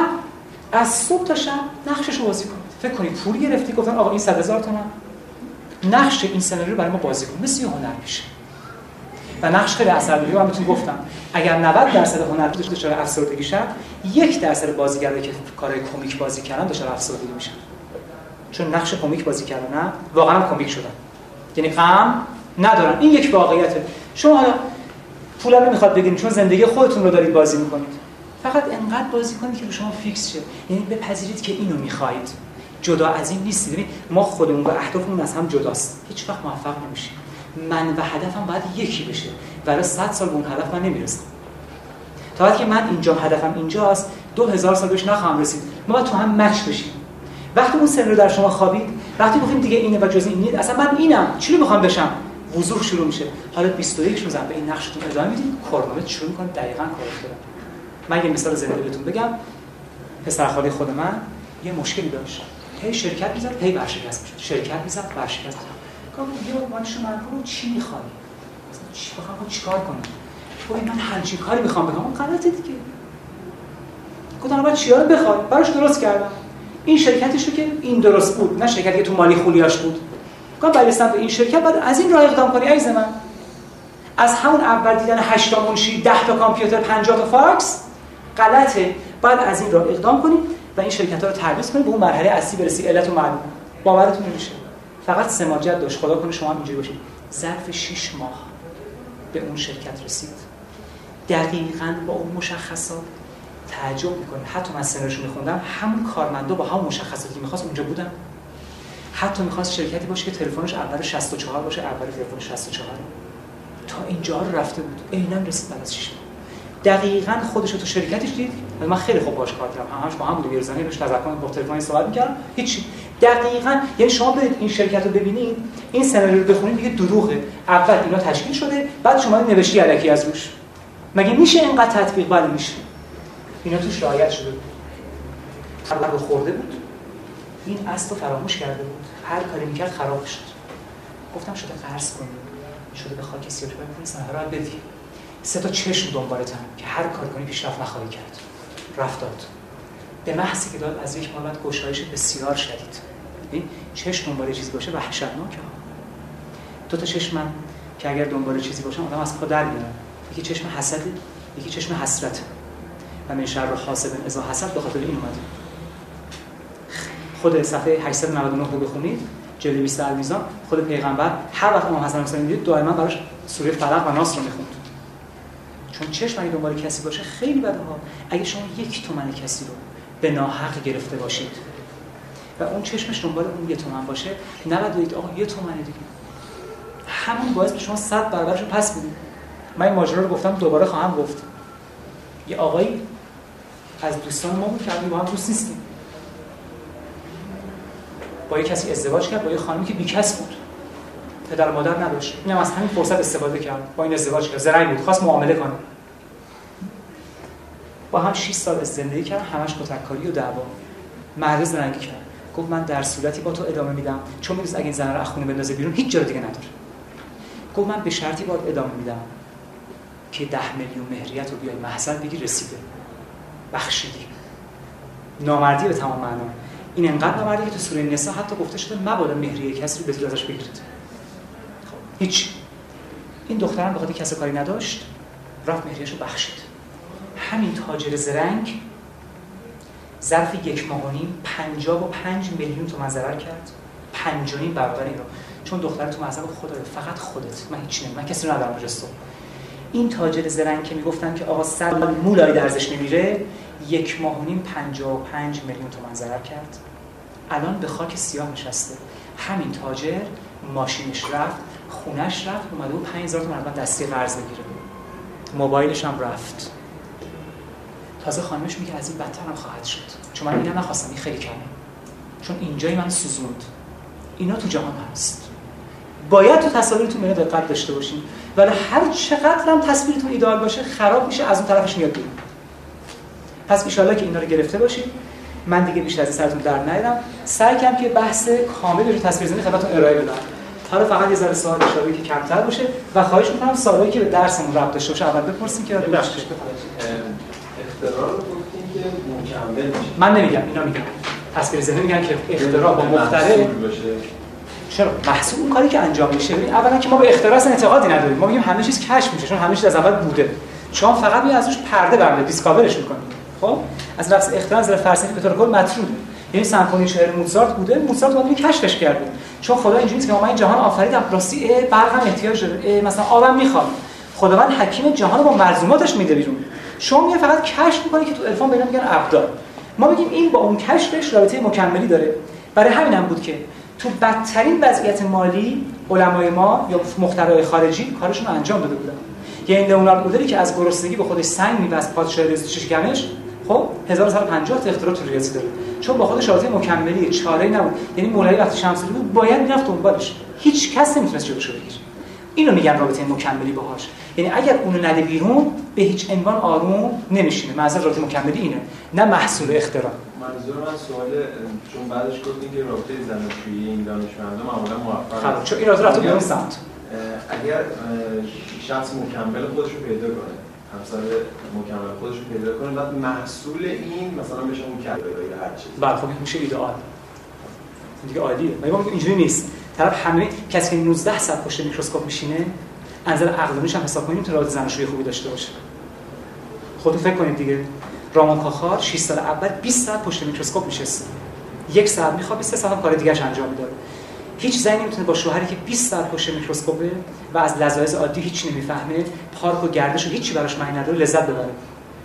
Speaker 1: از صبح تا شب نقشش رو بازی کنید. فکر کنید پول گرفتی گفتن آقا این 100 هزار تومان نقش این سناریو برای ما بازی کن مثل هنر میشه. و نقش خیلی اثر من بهتون گفتم. اگر 90 درصد هنر دچار افسردگی شد یک درصد بازیگرایی که کارهای کمیک بازی کردن دچار افسردگی میشن چون نقش کمیک بازی کردن واقعا کمیک شدن. یعنی غم ندارن. این یک واقعیته. شما حالا پول نمی‌خواد بگیرید چون زندگی خودتون رو دارید بازی می‌کنید. فقط انقدر بازی کنید که به شما فیکس شه. یعنی بپذیرید که اینو می‌خواهید جدا از این نیستید. ببین ما خودمون و اهدافمون از هم جداست. هیچ وقت موفق نمیشیم. من و هدفم باید یکی بشه. برای 100 سال به اون هدف من نمی‌رسم. تا وقتی که من اینجا هدفم اینجاست دو هزار سال بهش نخواهم رسید. ما تو هم مچ بشیم. وقتی اون سن رو در شما خوابید وقتی گفتیم دیگه اینه و جز این نیست اصلا من اینم. چی رو می‌خوام بشم؟ وضوح شروع میشه. حالا 21 رو به این نقشتون ادامه می‌دید کرونومتر شروع می‌کنه دقیقاً کار کردن من یه مثال زنده بهتون بگم. پسر خاله خود من یه مشکلی داشت. هی شرکت می‌زد هی ورشکست می‌شد. شرکت می‌زد ورشکست می‌شد. گفتم یه من رو چی می‌خوای؟ چی بخوام چیکار کنم؟ گفت من همچین کاری می‌خوام بکنم. اون غلطه دیگه. گفتم بعد چیا رو بخواد براش درست کردم. این شرکتش رو که این درست بود. نه شرکتی که تو مالی خولیاش بود. گفتم برگشتم به این شرکت بعد از این راه اقدام کنی عزیز من. از همون اول دیدن 8 تا منشی 10 تا کامپیوتر 50 تا فکس غلطه. بعد از این راه اقدام کنید و این شرکت ها رو ترویج کنید به اون مرحله اصلی برسی. علت و معلول. باورتون نمیشه. فقط سماجت داشت. خدا کنه شما هم اینجوری باشید. ظرف 6 ماه به اون شرکت رسید. دقیقا با اون مشخصات تعجب می‌کنه. حتی من سنرشو میخوندم. همون کارمندا با همون مشخصاتی که می‌خواست اونجا بودن. حتی می‌خواست شرکتی باشه که تلفنش اول 64 باشه اول تلفن 64 تا اینجا رو رفته بود. عینا رسید بعد از 6 ماه دقیقاً خودش تو شرکتش دید. من خیلی خوب باش کار کردم. همش با هم بود بیرزنی بهش تذکر با تلفن صحبت می‌کردم هیچ دقیقاً یعنی شما برید این شرکت رو ببینید. این سناریو رو بخونید دیگه دروغه. اول اینا تشکیل شده بعد شما نوشتی الکی از روش. مگه میشه اینقدر تطبیق؟ بله میشه. اینا توش رعایت شده بود. خورده بود. این اصل فراموش کرده بود. هر کاری می‌کرد خراب شد. گفتم شده قرض کنید شده به خاک کنید سنها رو بدی سه تا چشم دنبالتن که هر کار کنی پیشرفت نخواهی کرد. رفت داد. به محضی که داد از یک بعد گشایش بسیار شدید. این چشم دنبال چیزی باشه وحشتناکه. دو تا چشم که اگر دنبال چیزی باشه آدم از پا در میاد. یکی چشم حسد یکی چشم حسرت. و من شر حاسب ازا حسد به خاطر این اومده. خود صفحه 899 رو بخونید. جلد 20 المیزان خود پیغمبر هر وقت امام حسن حسین دید دائما براش سوره فلق و ناس رو می‌خوند. چون چشم اگه دنبال کسی باشه خیلی بده ها. اگه شما یک تومن کسی رو به ناحق گرفته باشید و اون چشمش دنبال اون یه تومن باشه نباید بگید آقا یه تومن دیگه. همون باعث به شما 100 برابرش پس بدید من این ماجرا رو گفتم دوباره خواهم گفت. یه آقایی از دوستان ما بود که با هم دوست نیستیم. با یه کسی ازدواج کرد با یه خانمی که بیکس بود. پدر و مادر نداشت. اینم از همین فرصت استفاده کرد. با این ازدواج کرد. زرنگ بود. خواست معامله کنه. با هم 6 سال زندگی کرد. همش کتککاری و دعوا. مرد زرنگی کرد. گفت من در صورتی با تو ادامه میدم. چون می‌دونست اگه این زن رو خونه بندازه بیرون هیچ جا دیگه نداره. گفت من به شرطی باید ادامه میدم که ده میلیون مهریت رو بیای محضر بگی رسیده. بخشیدی. نامردی به تمام معنا. این انقدر نامردی که تو سوره نساء حتی گفته شده مبادا مهریه کسی رو به ازش بگیرید. هیچ. این دخترم به خاطر کسی کاری نداشت رفت مهریه‌شو بخشید. همین تاجر زرنگ ظرف یک ماه و نیم پنجاب و پنج میلیون تومن ضرر کرد. پنج و نیم برابر اینو چون دختر تو مذهب خدا فقط خودت. من هیچ من کسی رو ندارم جستو این تاجر زرنگ که می‌گفتن که آقا سر مولایی درزش نمیره یک ماه و نیم پنجاه و پنج میلیون تومن ضرر کرد. الان به خاک سیاه نشسته. همین تاجر ماشینش رفت خونش رفت اومده بود 5000 تومن بعد دستی قرض بگیره. موبایلش هم رفت. تازه خانمش میگه از این بدتر هم خواهد شد. چون من اینم نخواستم این خیلی کمه. چون اینجای من سوزوند. اینا تو جهان هست. باید تو تصاویرتون به دقت داشته باشین. ولی هر چقدر هم تصویرتون ایدال باشه خراب میشه از اون طرفش میاد بیرون. پس ان که اینا رو گرفته باشید من دیگه بیشتر از سرتون در نیارم. سعی کنم که بحث کامل رو تصویر خدمتتون ارائه بدم. حالا فقط یه ذره سوال اشاره که کمتر باشه و خواهش می‌کنم سوالی که به درسمون ربط داشته باشه اول بپرسیم که بعد
Speaker 4: اختراع رو گفتیم که مکمل میشه.
Speaker 1: من نمیگم اینا میگم. تصویر ذهنی میگن که اختراع با مخترع چرا؟ محصول اون کاری که انجام میشه. ببین اولا که ما به اختراع اعتقادی نداریم. ما میگیم همه چیز کشف میشه چون همه چیز از اول بوده. شما فقط می از روش پرده برمیاد دیسکاورش می‌کنید خب؟ از لفظ اختراع از فلسفی به طور کل مطروده یعنی سمفونی شعر موزارت بوده موزارت اومد کشفش کرده چون خدا اینجوریه که ما این جهان آفریدم راستی هم احتیاج داره. مثلا آبم می‌خواد. خداوند حکیم جهان با مرزوماتش میده بیرون. شما میگه فقط کشف می‌کنی که تو عرفان بهش میگن ابدال ما میگیم این با اون کشفش رابطه مکملی داره. برای همین هم بود که تو بدترین وضعیت مالی علمای ما یا مخترعای خارجی کارشون رو انجام داده بودن. یعنی لئونارد مودلی که از گرسنگی به خودش سنگ میبست پادشاه شکنش خب 1950 تا اختراع تو ریاضی داره. چون با خودش رابطه مکملی چاره نبود. یعنی مولوی وقتی شمسوری بود باید می‌رفت دنبالش. هیچ کس نمی‌تونست جلوشو بگیره. اینو میگن رابطه مکملی باهاش. یعنی اگر اونو نده بیرون به هیچ عنوان آروم نمیشینه. منظور رابطه مکملی اینه نه محصول اختراع.
Speaker 10: منظور من سوال چون بعدش گفتین که رابطه زناشویی این دانشمندا معمولا موفق
Speaker 1: خب چون این رابطه رفته به اون سمت.
Speaker 10: اگر شخص مکمل خودش رو پیدا کنه. همسر مکمل خودش رو پیدا کنه. بعد محصول این مثلا بشه مکمل یا هر چیز
Speaker 1: بله خب میشه ایدئال دیگه عالیه ولی ما میگیم اینجوری نیست؟ طرف همه کسی که 19 ساعت پشت میکروسکوپ میشینه از نظر عقلانیش هم حساب کنیم تو زناشویی خوبی داشته باشه. خودتون فکر کنید دیگه. رامون کاخال 6 سال اول 20 ساعت پشت میکروسکوپ میشسته یک ساعت میخوابه سه ساعت هم کار دیگه‌اش انجام می‌داد. هیچ زنی نمی‌تونه با شوهری که 20 ساعت پشت میکروسکوپه و از لذایز عادی هیچ نمی‌فهمه پارک و گردش و هیچی براش معنی نداره لذت ببره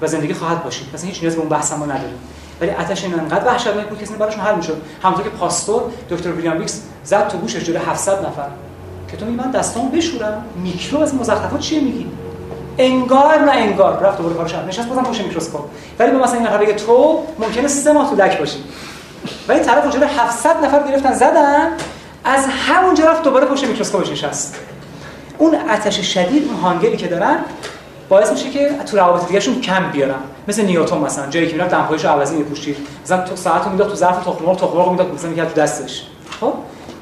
Speaker 1: و زندگی خواهد باشید. مثلا هیچ نیاز به اون بحث ما نداریم ولی آتش این انقدر وحشتناک بود که اصلا براش حل می‌شد. همونطور که پاستور دکتر ویلیام ویکس زد تو گوشش جلوی 700 نفر. که تو من دستامو بشورم میکروب و از مزخرفات چیه میگی؟ انگار نه انگار. رفت دوباره کارش. نشست بازم پشت میکروسکوپ. ولی به مثلا این نفر بگه تو ممکنه سه ماه تو دک باشی. ولی طرف اونجا 700 نفر گرفتن زدن. از همونجا رفت دوباره پشت میکروسکوپش نشست اون آتش شدید اون هانگری که دارن باعث میشه که تو روابط دیگهشون کم بیارن. مثل نیوتن مثلا جایی که می‌رفت دمپایش عوضی میپوشید مثلا تو ساعتو می‌داد تو ظرف تخم مرغ تخم مرغ می‌داد مثلا می‌کرد تو دستش. خب؟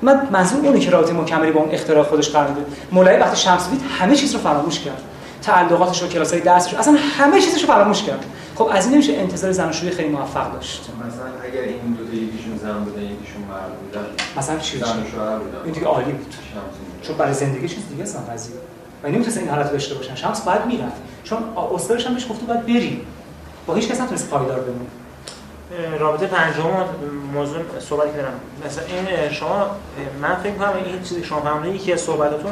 Speaker 1: من منظور اونه که رابطه مکملی با اون اختراع خودش قرار میده. مولوی وقتی شمس دید همه چیز رو فراموش کرد. تعلقاتش و کلاسای درسش اصلا همه چیزش رو فراموش کرد. خب از این نمیشه انتظار زناشویی خیلی موفق داشت.
Speaker 10: مثلا اگر این دو تا یکیشون زن بودن
Speaker 1: مثلا چی
Speaker 10: بودن
Speaker 1: این دیگه عالی بود. چون برای زندگی چیز دیگه اصلا قضیه و نمی‌تونست این حالت رو داشته باشن. شمس باید می‌رفت. چون استادش هم بهش گفته باید بری با هیچ کس نتونست پایدار بمونه.
Speaker 3: رابطه پنجم موضوع صحبت کردم. مثلا این شما من فکر کنم این چیزی که شما فهمیدید یکی از صحبتاتون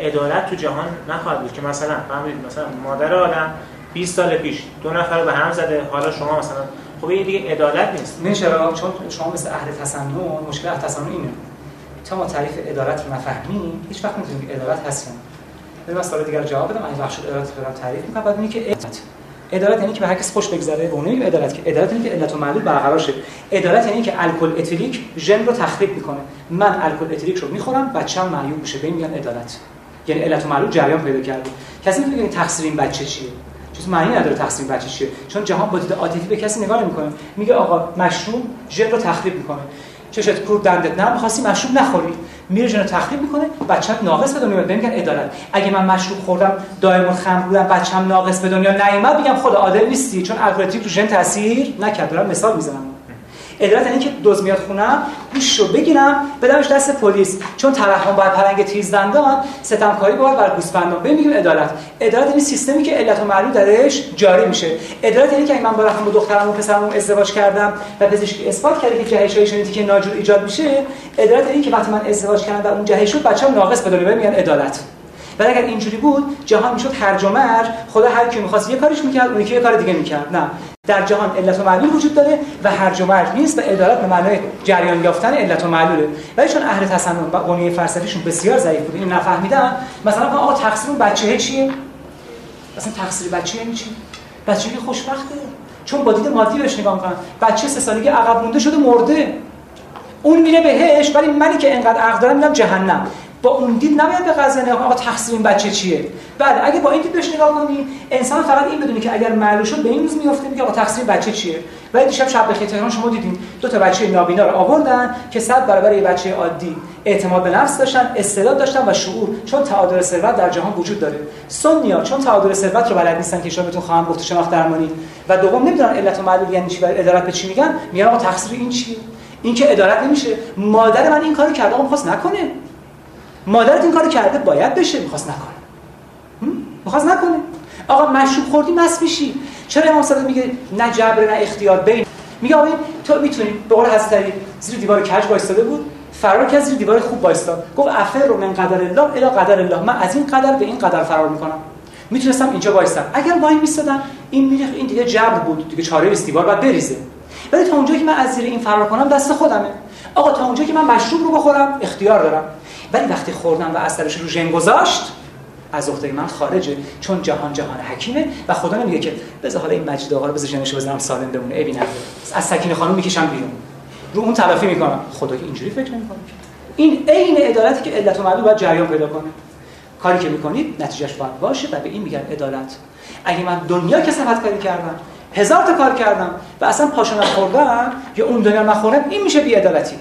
Speaker 3: عدالت تو جهان نخواهد بود. که مثلا فهمیدید مثلا مادر آدم 20 سال پیش دو نفر رو به هم زده حالا شما مثلا خب این دیگه عدالت نیست.
Speaker 1: نه چرا؟ چون شما مثل اهل تسنن مشکل اهل تسنن اینه. تا ما تعریف عدالت رو نفهمیم هیچ وقت نمی‌تونیم عدالت هست بریم مسئله دیگر جواب بدم. این بخش عدالت رو تعریف می‌کنم. بعد اینکه عدالت. عدالت یعنی که به هر کس خوش بگذره. به اون عدالت که عدالت یعنی که علت و معلول برقرار شه. عدالت یعنی که الکل اتیلیک ژن رو تخریب می‌کنه. من الکل اتیلیک رو می‌خورم بچه‌م معیوب میشه. به میگن عدالت. یعنی علت و معلول جریان پیدا کرده. کسی این تقصیر این بچه چیه؟ چیز معنی نداره تقصیر بچه چیه. چون جهان با دید عاطفی به کسی نگاه نمی‌کنه. میگه آقا مشروب ژن رو تخریب می‌کنه. چشت کور دندت نه می‌خواستی مشروب نخوری. میره جنو تخریب می‌کنه بچه‌ت ناقص به دنیا میاد. میگن عدالت. اگه من مشروب خوردم دائم خمر بودم بچه‌م ناقص به دنیا نیومد میگم خدا عادل نیستی. چون الگوریتم تو ژن تاثیر نکرد. دارم مثال می‌زنم. عدالت یعنی که دوز میاد خونم گوششو بگیرم بدمش دست پلیس. چون ترحم باید پلنگ تیز دندان ستمکاری باید بر گوسفندان میگیم عدالت. عدالت یعنی سیستمی که علت و معلول درش جاری میشه. عدالت یعنی که من با رقم با دخترم و پسرم ازدواج کردم و پزشکی اثبات کرده که جهش های ژنتیکی ناجور ایجاد میشه عدالت یعنی که وقتی من ازدواج کردم و اون جهش شد بچه‌م ناقص به دنیا میگن عدالت. ولی اگر اینجوری بود جهان می‌شد هرج و مرج خدا هر کی می‌خواست یه کارش می‌کرد اون یکی یه کار دیگه می‌کرد. نه. در جهان علت و معلول وجود داره و هرج و مرج نیست و عدالت به معنای جریان یافتن علت و معلوله. ولی چون اهل تسنن و قونیه فلسفیشون بسیار ضعیف بود. اینو نفهمیدن. مثلا آقا تقصیر اون بچه چیه؟ مثلا تقصیر بچه یعنی چی؟ بچه که خوشبخته. چون با دید مادی بهش نگاه می‌کنن. بچه سه سالگی عقب مونده شده مرده. اون میره بهش ولی منی که انقدر عقل دارم میرم جهنم. با اون دید نباید به قضیه نگاه آقا تقصیر این بچه چیه؟ بله اگه با این دید بهش نگاه کنی انسان فقط این بدونه که اگر معلول شد به این روز میفته میگه آقا تقصیر بچه چیه؟ ولی دیشب شب بخیر تهران شما دیدین دو تا بچه نابینا رو آوردن که صد برابر یه بچه عادی اعتماد به نفس داشتن استعداد داشتن و شعور چون تعادل ثروت در جهان وجود داره. سنیا چون تعادل ثروت رو بلد نیستن که شما بهتون خواهم گفت شناخت درمانی. و دوم نمی‌دونن علت و معلول یعنی چی و ادارت به چی میگن؟ میگن آقا تقصیر این چیه؟ این که ادارت نمیشه. مادر من این کارو کرده آقا نکنه. مادرت این کارو کرده باید بشه می‌خواست نکنه. می‌خواست نکنه. آقا مشروب خوردی مس میشی چرا امام صادق میگه نه جبر نه اختیار؟ بین میگه آقا تو می‌تونی به قول حضرت زیر دیوار کج وایستاده بود؟ فرار کرد زیر دیوار خوب وایستاد گفت افر رو من قدر الله الی قدر الله. من از این قدر به این قدر فرار می‌کنم. می‌تونستم اینجا وایستم. اگر وای میستادم این میره این دیگه جبر بود. دیگه چاره نیست دیوار باید بریزه. ولی تا اونجایی که من از زیر این فرار کنم دست خودمه. آقا تا اونجایی که من مشروب رو بخورم اختیار دارم. ولی وقتی خوردم و اثرش رو ژن گذاشت از عهده من خارجه. چون جهان جهان حکیمه و خدا نمیگه که بذار حالا این مجید آقا رو بذار جنشو بزنم سالم بمونه. ابی نداره از سکینه خانم می‌کشم بیرون. رو اون تلافی می‌کنم. خدا که اینجوری فکر نمی‌کنه. این عین عدالتی که علت و معلول باید جریان پیدا کنه. کاری که می‌کنید نتیجهش باید باشه و به این میگن عدالت. اگه من دنیا کسافت کاری کردم هزار تا کار کردم و اصلا پاشو نخوردم یا اون دنیا نخوردم این میشه بی عدالتی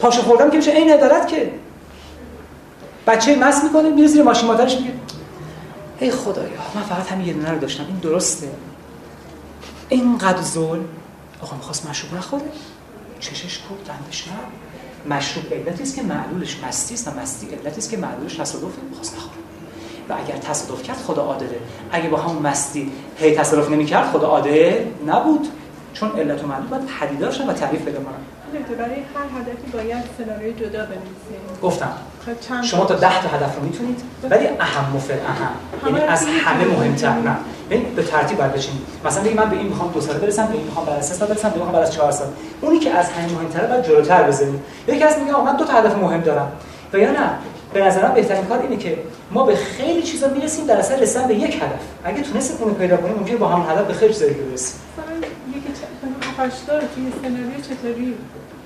Speaker 1: پاشو خوردم که میشه این عدالت که بچه مس می‌کنه میره زیر ماشین مادرش میگه ای خدایا من فقط همین یه دونه رو داشتم این درسته. اینقدر ظلم. آقا می‌خواست مشروب نخوره. چشش کو دندش نه. مشروب علتی است که معلولش مستی است و مستی علتی است که معلولش تصادف می‌خواست نخوره. و اگر تصادف کرد خدا عادله. اگه با همون مستی هی تصادف نمی‌کرد خدا عادل نبود. چون علت و معلول باید پدیدار و تعریف پیدا کنن
Speaker 12: برای هر هدفی باید سناریوی جدا بنویسیم
Speaker 1: گفتم.
Speaker 12: خب
Speaker 1: شما تا 10 تا هدف رو می‌تونید ولی اهم و فل اهم. یعنی از همه مهمتر نه. یعنی به ترتیب باید بچینید مثلا بگید من به این می‌خوام دو سال برسم به این می‌خوام بعد از سه سال برسم به این می‌خوام بعد از چهار سال. اونی که از همه مهمتره باید جلوتر بزنید یکی از میگه من دو تا هدف مهم دارم. و یا نه به نظرم بهترین کار اینه که ما به خیلی چیزا می‌رسیم در اصل رسیدن به یک هدف. اگه تونستید اونو پیدا کنیم ممکنه با همون هدف به خیلی چیزایی برسیم.
Speaker 12: چه هشتا توی سناریو چطوری؟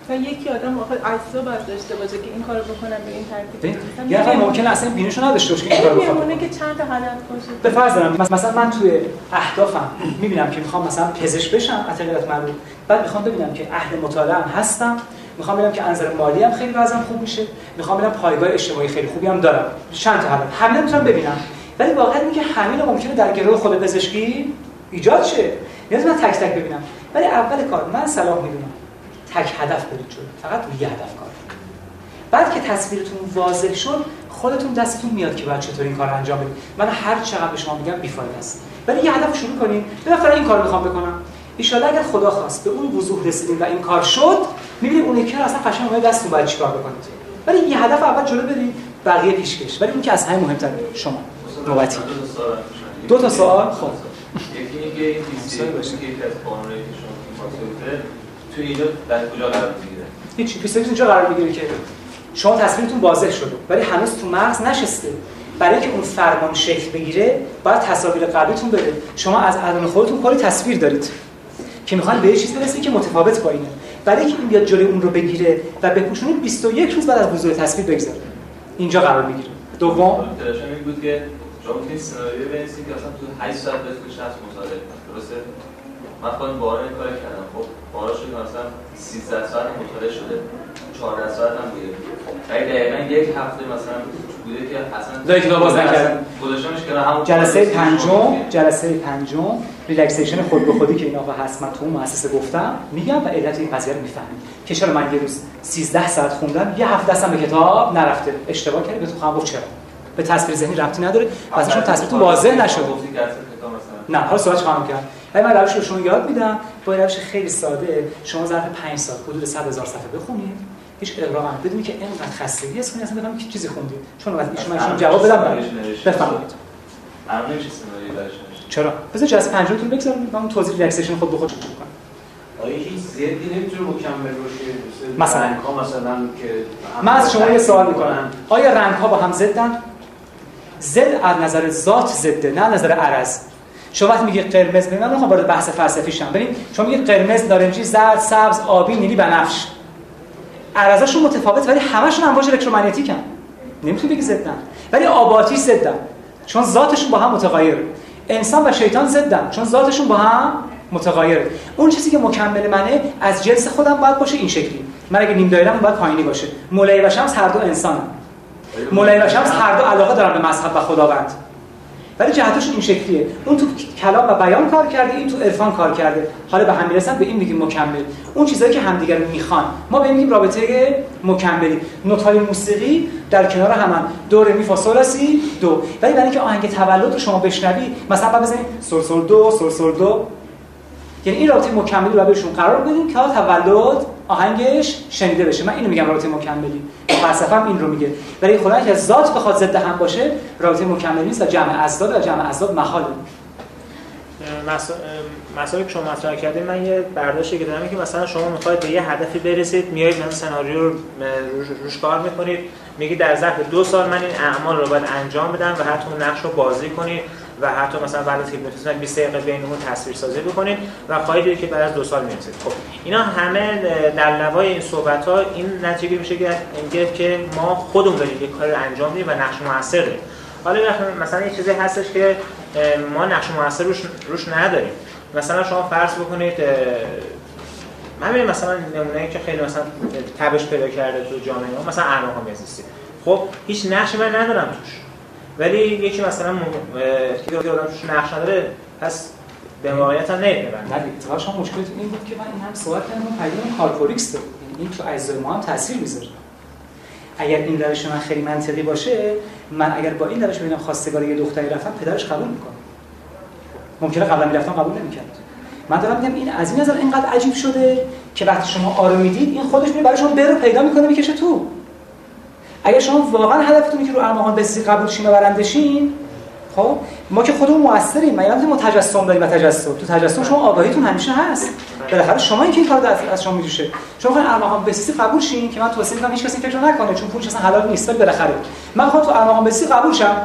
Speaker 12: و یکی آدم آخر عصا باید داشته باشه که این کارو بکنم به این ترتیب.
Speaker 1: نفر ممکنه اصلا بینشو نداشته باشه که این کارو بخواد
Speaker 12: میمونه که چند تا هدف باشه.
Speaker 1: به فرض دارم مثلا من توی اهدافم می‌بینم که می‌خوام مثلا پزشک بشم از غیرت معلول بعد می‌خوام ببینم که اهل مطالعه هم هستم. می‌خوام ببینم که از نظر مالی هم خیلی وضعم خوب میشه. می‌خوام ببینم پایگاه اجتماعی خیلی خوبی هم دارم. چند تا هدف. همه می‌تونم ببینم. ولی واقعا اینه که همه رو ممکنه در گروه خود پزشکی ایجاد شه. نیاز من تک تک ببینم. ولی اول کار من صلاح می‌دونم. تک هدف برید جلو فقط روی یه هدف کار. بعد که تصویرتون واضح شد خودتون دستتون میاد که باید چطور این کار انجام بدید. من هر چقدر به شما میگم بیفایده است. ولی یه هدف شروع کنید بالاخره این کار می‌خوام بکنم. ان اگر خدا خواست به اون وضوح رسیدیم و این کار شد می‌بینید اون یکی اصلا قشنگ اومد دستتون باید چیکار بکنید. ولی یه هدف اول جلو برید بقیه پیشکش. ولی اون که از همه مهمتره شما. نوبتی. دو تا سوال خب
Speaker 4: یکی اینکه این که یکی از که شما تو گفته تو اینجا در کجا قرار می‌گیره؟
Speaker 1: هیچ پیستولیت اینجا قرار می‌گیره که شما تصویرتون واضح شده. ولی هنوز تو مغز نشسته. برای که اون فرمان شکل بگیره باید تصاویر قبلیتون بده. شما از ادن خودتون کلی تصویر دارید که می‌خواین به یه چیز برسید که متفاوت با اینه. برای که این بیاد جلوی اون رو بگیره و بپوشونید 21 روز بعد از بزرگ تصویر بگذاره. اینجا قرار می‌گیره. دوم.
Speaker 4: تلاشم این بود که شما می‌تونید سناریو بنویسید که اصلا تو 8 ساعت بتونید شخص کنید درسته؟ من خودم بارا این کار کردم. خب بارا شد مثلا 13 ساعت مطالعه شده. 14 ساعت هم بوده. ولی دقیقا یک هفته مثلا بوده که اصلا
Speaker 1: لای کتاب باز نکردم.
Speaker 4: گذاشتمش که همون
Speaker 1: جلسه پنجم جلسه پنجم ریلکسیشن خود به خودی که این آقا هست من تو اون مؤسسه گفتم میگم و علت این قضیه رو می‌فهمید که چرا من یه روز 13 ساعت خوندم یه هفته دستم به کتاب نرفته. اشتباه کردی بهتون خواهم گفت چرا؟ به تصویر ذهنی ربطی نداره. واسه شما تصویرتون واضح نشده.
Speaker 4: گفتی که اصلا کتاب مثلا
Speaker 1: نه حالا صحبت خواهم کرد. ولی من روش رو شما یاد میدم با این روش خیلی ساده. شما ظرف 5 سال حدود 100 هزار صفحه بخونید. هیچ اقراق هم بدونی که اینقدر خستگی از کنی اصلا بفهمید که چیزی خوندید. چون وقتی ایشون من جواب بدم بفهمید. چرا؟ بذار جلسه پنجمتون بگذارم من اون توضیح relaxation خود به خود شروع کنم
Speaker 13: آیا هیچ ضدی نمی‌تونه مکمل باشه؟
Speaker 1: مثلا؟
Speaker 13: رنگ‌ها مثلا که
Speaker 1: من از شما یه سوال می‌کنم. آیا رنگ ها با هم ضدن؟ ضد از نظر ذات ضده نه از نظر عرض. شما وقتی میگید قرمز ببین من وارد بحث فلسفی شم. ببین شما میگید قرمز نارنجی زرد سبز آبی نیلی بنفش عرضاشون متفاوت ولی همشون امواج الکترومغناطیکن نمی‌تونی بگی ضدن ولی آباتی ضدن چون ذاتشون با هم متغایره انسان و شیطان ضدن چون ذاتشون با هم متغایره اون چیزی که مکمل منه از جنس خودم باید باشه این شکلی. من اگه نیم دایرم باید پایینی باشه. مولای و شمس هر دو انسانن. مولای و شمس هر دو علاقه دارن به مذهب و خداوند. ولی جهتشون این شکلیه. اون تو کلام و بیان کار کرده این تو عرفان کار کرده. حالا به هم می‌رسن به این میگیم مکمل. اون چیزایی که همدیگر می‌خوان. ما به میگیم رابطه مکملی. نوت‌های موسیقی در کنار هم دو می فا سی دو. ولی برای اینکه آهنگ تولد رو شما بشنوی مثلا بزنید سل سل دو سل سل دو. یعنی این رابطه مکملی رو بهشون قرار بدیم که تولد آهنگش شنیده بشه. من اینو میگم رابطه مکملی. فلسفه این رو میگه. ولی خدا که ذات بخواد ضد هم باشه رابطه مکملی نیست و جمع ازداد و جمع ازداد محاله.
Speaker 3: مس- مسائلی که شما مطرح کردید من یه برداشتی که دارم که مثلا شما می‌خواید به یه هدفی برسید میایید مثلا سناریو رو روش, کار می‌کنید میگید در ظرف دو سال من این اعمال رو باید انجام بدم و حتی نقش رو بازی کنید. و حتی مثلا بعد از هیپنوتیزم 20 دقیقه بین اون تصویر سازی بکنید و خواهید دید که بعد از دو سال می‌رسید. خب اینا همه در لوای این صحبت ها این نتیجه میشه اینکه که ما خودمون داریم یک کاری رو انجام میدیم و نقش موثر حالا یه مثلا یه چیزی هستش که ما نقش موثر روش روش نداریم. مثلا شما فرض بکنید همین مثلا نمونه‌ای که خیلی مثلا تبش پیدا کرده تو جامعه ما مثلا ارمغان بهزیستی خب هیچ نقشی من ندارم توش. ولی یکی مثلا که آدم توش نقش نداره پس به واقعیت هم نمیبند
Speaker 1: نه شما مشکلتون این بود که من این هم صحبت کردم پیام کارپوریکس یعنی این تو اجزای ما هم تاثیر می‌ذاره. اگر این روش من خیلی منطقی باشه من اگر با این روش ببینم خواستگار یه دختری رفتم پدرش قبول می‌کنه. ممکنه قبلا می‌رفتم قبول نمی‌کرد. من دارم میگم این از این نظر اینقدر عجیب شده که وقتی شما آروم می‌دید این خودش میره برای شما برو پیدا می‌کنه می‌کشه تو. اگر شما واقعا هدفتونه که رو ارمغان بسی قبول شین و برنده شین خب ما که خودمون موثریم یادم ما تجسم داریم و تجسم؟ تو تجسم شما آگاهیتون همیشه هست. بالاخره شما این که این کار از شما میجوشه. شما خواهید ارمغان بسی قبول شین که من توصیه می‌کنم هیچ کسی فکر نکنه چون پولش اصلا حلال نیست ولی بالاخره. من خواهم تو ارمغان بسی قبول شم.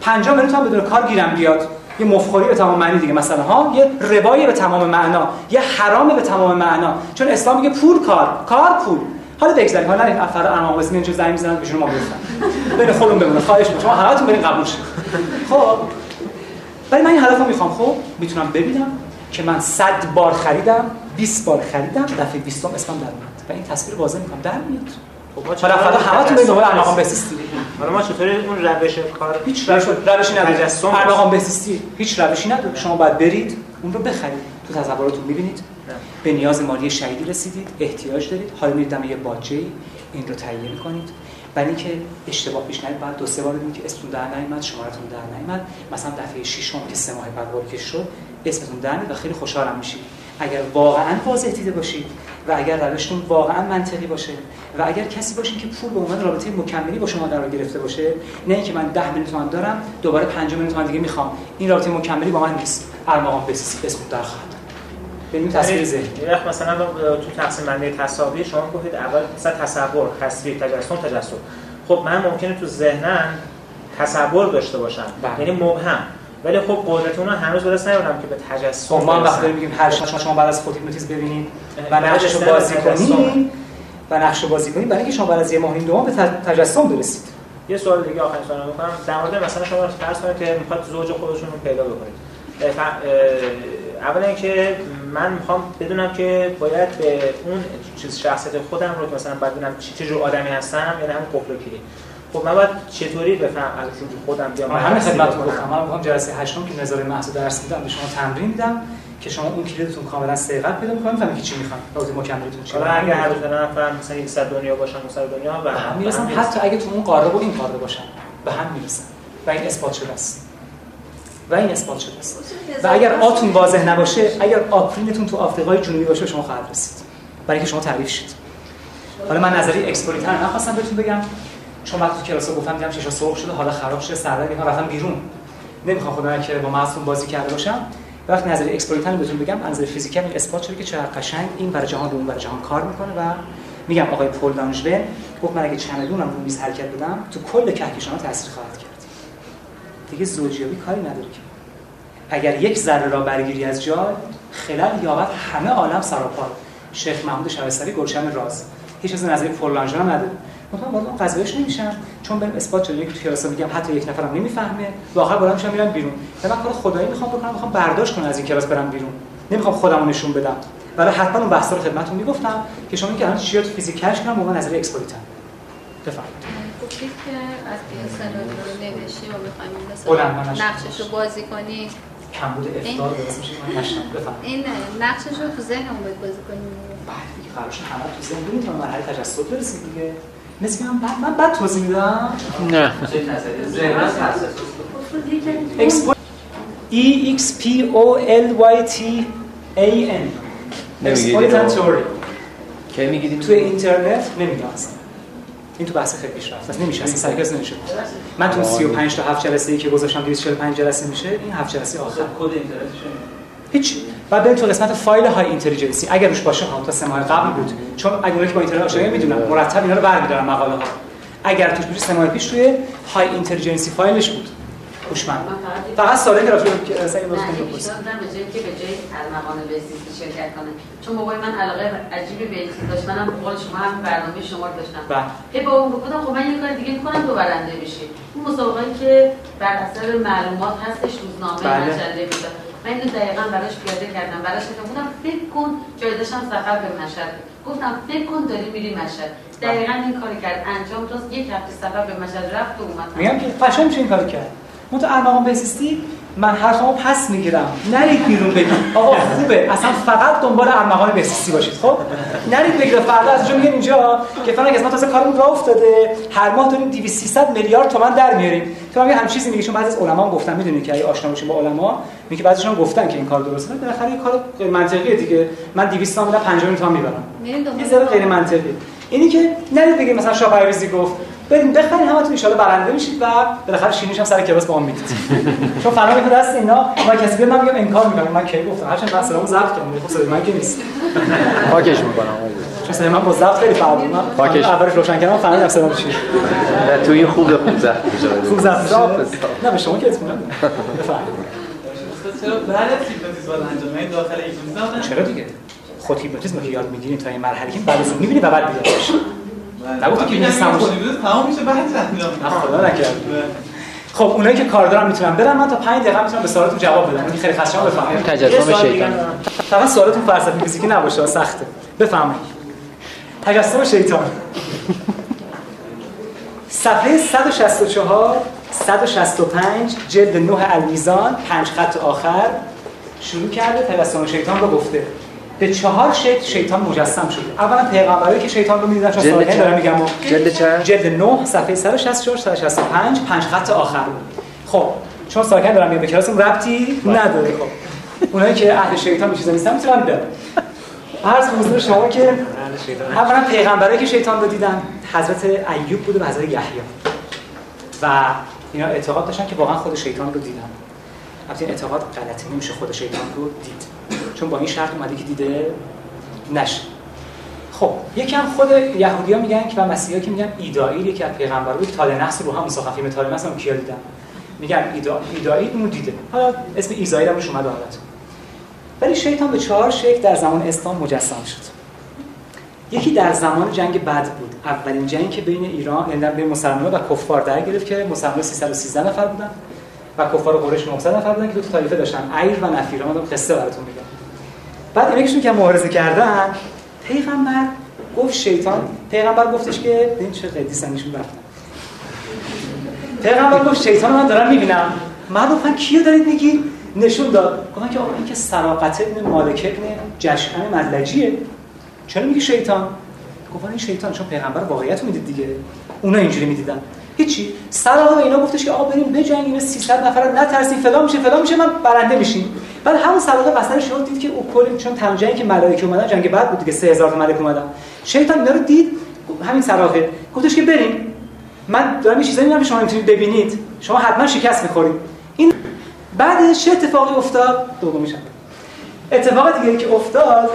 Speaker 1: 50 میلیون تومن بدون کار گیرم بیاد. یه مفخوری به تمام معنی دیگه مثلا ها؟ یه ربایی به تمام معنا. یه حرام به تمام معنا. چون اسلام میگه پول کار. کار پول. حالا بگذاریم حالا نرید افراد ارمغان بسی میان زنگ می‌زنن بهشون ما گفتن بین خودمون بمونه خواهش می‌کنم. شما همتون برین قبول شید خب. ولی من این هدفو می‌خوام خب؟ می‌تونم ببینم که من 100 بار خریدم 20 بار خریدم دفعه 20 ام اسمم در اومد. و این تصویر واضح می‌کنم. در میاد.
Speaker 3: خب
Speaker 1: حالا فردا همتون برید دنبال ارمغان بسیستی؟
Speaker 3: حالا ما چطوری اون روش کار؟
Speaker 1: هیچ روش روشی نداره ارمغان بسیستی. هیچ روشی نداره شما باید برید اون رو بخرید. تو تصوراتون می‌بینید. به نیاز مالی شدیدی رسیدید احتیاج دارید. حالا میرید دم یه باجه این رو تهیه می‌کنید. برای اینکه اشتباه پیش نیاد بعد دو سه بار ببینید که اسمتون در نیامد شمارتون در نیامد مثلا دفعه ششم که سه ماه بعد واکش شد اسمتون در و خیلی خوشحالم میشید. اگر واقعا واضح دیده باشید و اگر روشتون واقعا منطقی باشه و اگر کسی باشین که پول به عنوان رابطه مکملی با شما قرار گرفته باشه نه اینکه من 10 میلیون دارم دوباره 5 میلیون دیگه می‌خوام. این رابطه مکملی با من نیست. ارمغان بسیسی اسم در ببینیم تصویر ذهن
Speaker 3: یه وقت مثلا تو تقسیم بندی تصاویر شما گفتید اول مثلا تصور تصویر تجسم تجسم. خب من ممکنه تو ذهنم تصور داشته باشم.
Speaker 1: بله.
Speaker 3: یعنی مبهم. ولی خب قدرت اون هنوز درست نیاوردم که به تجسم
Speaker 1: خب ما. وقتی میگیم هر شما شما بعد از خود هیپنوتیزم ببینید و
Speaker 3: بعد
Speaker 1: نقش رو
Speaker 3: از
Speaker 1: بازی. کنید و نقش رو بازی کنید برای اینکه شما بعد از یه ماه این دوم به تج- تجسم برسید.
Speaker 3: یه سوال دیگه آخرین سوال می‌کنم در مورد مثلا شما فرض کنید که می‌خواد زوج خودشون رو پیدا بکنید. اولا اینکه من می‌خوام بدونم که باید به اون چیز شخصیت خودم رو که مثلا باید بدونم چه چه جور آدمی هستم یعنی همون قفل و کلید. خب من باید چطوری بفهم از وجود خودم بیام
Speaker 1: من همین
Speaker 3: بررسی
Speaker 1: خدمتتون
Speaker 3: بکنم؟
Speaker 1: گفتم من می‌خوام جلسه هشتم که نظاره محض درس میدم به شما تمرین میدم که شما اون کلیدتون کاملا سرقت پیدا می‌کنید می‌فهمید که چی می‌خوام. رابطه مکملتون چیه؟
Speaker 3: حالا اگه هر روز نفر مثلا یک صد دنیا باشن اون صد دنیا و
Speaker 1: هم می‌رسن. حتی اگه تو اون قاره و این قاره باشن به هم می‌رسن. و این اثبات شده است. و این اثبات شده است. و اگر آتون واضح نباشه اگر آپرینتون تو آفریقای جنوبی باشه شما خواهد رسید. برای اینکه شما تعریف شید. حالا من نظری اکسپلویتر نخواستم بهتون بگم. چون وقتی کلاس گفتم دیدم چشا سرخ شده حالا خراب شده سردرد گرفتم رفتم بیرون. نمی‌خوام خودم که با مغزتون بازی کرده باشم. وقتی نظری اکسپلویتر بهتون بگم از نظر physical این اثبات شده که چقدر قشنگ این برای جهان رو اون برای جهان کار می‌کنه. و میگم آقای پل لانژون گفت من اگه چمدونم رو میز حرکت بدم تو کل کهکشان تاثیر خواهد کرد. دیگه زوجیابی کاری نداره که. اگر یک ذره را برگیری از جای خلل یابد همه عالم سراپا. شیخ محمود شبستری گلشن راز. هیچ از نظری هم نداره. مثلا وارد اون قضایش نمیشم چون بریم اثبات شده یک تو کلاس میگم حتی یک نفرم نمی‌فهمه. و آخر بالا میشم میرم بیرون. و من کار خدایی می‌خوام بکنم می‌خوام برداشت کنم از این کلاس برم بیرون. نمی‌خوام خودمو نشون بدم. ولی حتما اون بحثا رو خدمتتون می‌گفتم که شما که الان چیات فیزیکالش کنم به عنوان نظری اکسپلویتر بفرمایید.
Speaker 2: که از این سناریو رو نوشتی و می‌خوایم
Speaker 1: من
Speaker 2: مثلا. نقشش رو بازی کنی.
Speaker 1: کمبود افتار درست میشه من نشدم بفرمایید.
Speaker 2: این نقشش رو تو ذهنمون باید بازی کنیم
Speaker 1: بعد دیگه قرارش همه تو ذهن ببینید تا مرحله تجسد برسید دیگه. مثل که من بعد من بعد توضیح میدم.
Speaker 3: نه.
Speaker 13: ذهن هست
Speaker 1: Expo- E X P O L Y T A N. Exploitant Theory
Speaker 5: کی می‌گیری
Speaker 1: توی اینترنت نمیگم اصلا این تو بحث خیلی پیشرفت. است نمیشه اصلا سرکس نمیشه. من تو 35 تا 7 جلسه ای که گذاشتم 245 جلسه میشه این 7 جلسه آخر.
Speaker 4: کد اینترنتش
Speaker 1: هیچ. و بریم تو قسمت فایل های اینتلیجنسی. اگر روش باشه ها تا سه ماه قبل بود. چون اگر که با اینترنت آشنایی می‌دونن مرتب اینا رو برمی‌دارن مقاله ها اگر توش باشه سه ماه پیش روی های اینتلیجنسی فایلش بود. هوشمند فقط سالی که راجع به سعی
Speaker 6: دارم به جایی که به جای ارمغان بهزیستی شرکت کنه چون بابای من علاقه عجیبی به این داشت. منم به قول شما هم برنامه شما رو داشتم.
Speaker 1: بله.
Speaker 6: هی با اون گفتم خب من یه کار دیگه می‌کنم تو برنده بشی. این مسابقه که بر اثر معلومات هستش روزنامه
Speaker 1: بله.
Speaker 6: مجله میده من اینو دقیقا براش پیاده کردم. براش گفتم فکر کن جای داشتم سفر به مشهد. گفتم فکر کن داری میری مشهد. دقیقا این کاری کرد. انجام داد. یک هفته سفر به مشهد رفت و اومد.
Speaker 1: میگم که قشنگ میشه این کارو کرد. من تو ارمغان من حرفمو پس می‌گیرم. نرید بیرون بگید آقا خوبه. اصلا فقط دنبال ارمغان بهزیستی باشید خب؟ نرید بگید فردا از میگن اینجا که فلان ما تازه کارمون راه افتاده. هر ماه داریم 200 300 میلیارد تومان در میاریم. تو هم یه هم چیزی میگه چون بعضی از علما هم گفتن می‌دونید که اگه آشنا باشیم با علما میگه بعضیشون گفتن که این کار درسته. بالاخره این کار غیر منطقیه دیگه. من 200 تا میدم 50 تا می‌برم. یه ذره غیر منطقی اینی که نرید بگید مثلا شاه گفت بریم بخرین همتون ان برنده میشید و بالاخره شیرینیش هم سر کلاس با هم می‌دید چون فنا میگه دست اینا ما کسی بیاد من میگم انکار می‌کنم. من کی گفتم؟ هرچند من سلامو ضبط کردم خب صدای من که نیست.
Speaker 14: پاکش می‌کنم.
Speaker 1: چون صدای من با ضبط خیلی فرق داره من
Speaker 14: پاکش.
Speaker 1: اولش روشن کردم فهمیدم صدام چیه.
Speaker 14: نه تو این خوب خوب میشه.
Speaker 1: خوب ضبط شده نه به شما که اطمینان
Speaker 7: چرا بعد از هیپنوتیزم انجام؟ این داخل هیپنوتیزم
Speaker 1: چرا دیگه؟ خود هیپنوتیزم که یاد می‌گیریم تا این مرحله که بعد از اون می‌بینی و بعد بیاد بشه نگفتی که تموم شد
Speaker 7: تمام میشه بعد
Speaker 1: خدا نکرد. خب اونایی که کار دارن می‌تونن برن. من تا 5 دقیقه می‌تونم به سوالاتون جواب بدم. اون خیلی خشم بفهمید
Speaker 14: تجسم شیطان.
Speaker 1: فقط سوالاتون فلسفی فیزیکی نباشه سخته. بفهمید تجسم شیطان. صفحه 164 165 جلد 9 المیزان پنج خط آخر. شروع کرده تجسم شیطان رو گفته. به چهار شکل شیطان مجسم شده. اولا پیغمبرایی که شیطان رو می‌دیدن چون
Speaker 14: چند؟
Speaker 1: دارم میگم
Speaker 14: جلد چند؟
Speaker 1: جلد 9 صفحه 164 165 پنج خط آخر. خب چون ساکن دارم میگم به کلاسم ربطی نداره. خب اونایی که اهل شیطان چیزا نیستن می‌تونن برن عرض حضور شما که اولا پیغمبرایی که شیطان رو دیدن حضرت ایوب بوده و حضرت یحیی. و اینا اعتقاد داشتن که واقعا خود شیطان رو دیدن. البته این اعتقاد غلطه نمیشه خود شیطان رو دید. چون با این شرط اومده که دیده نشه. خب یکم خود یهودیا میگن که و مسیحا که میگن ایدائیل یکی از پیغمبرا بود تال نحس رو هم مساخفیم تال نحس هم کیا دیدن؟ میگن ایدا ایدائیل اونو دیده. حالا اسم ایزائیل هم روش اومده حالت. ولی شیطان به چهار شکل در زمان اسلام مجسم شد. یکی در زمان جنگ بد بود. اولین جنگ که بین ایران یعنی بین مسلمانان و کفار در گرفت که مسلمانان 313 نفر بودن. و کفار قریش 900 نفر بودن که دو تا طایفه داشتن. ایر و نفیر. من قصه براتون میگم. بعد اینا که مبارزه کردن پیغمبر گفت شیطان پیغمبر گفتش که این چه قدیسنشون رفتن. پیغمبر گفت شیطان من دارم می‌بینم. مردم گفتن کیو دارید میگی نشون داد. گفتن که آقا این که سراقت ابن مالک ابن جشعن مدلجیه. چرا میگی شیطان؟ گفتن این شیطان چون پیغمبر واقعیت می‌دید دیگه. اونا اینجوری می‌دیدن. هیچی. به اینا گفتش که آقا بریم بجنگیم 300 نفر رو نترسیم. فلان میشه فلان میشه من برنده میشیم. بعد همون سراقه وسط شما دید که او کلی چون تمام که ملائکه اومدن جنگ بعد بود دیگه 3000 تا ملائکه اومدن. شیطان اینا رو دید همین سراقه گفتش که بریم. من دارم چیزایی میگم که شما می‌تونید ببینید. شما حتما شکست می‌خورید. این بعدش چه اتفاقی افتاد؟ دومیش هم. اتفاق دیگه که افتاد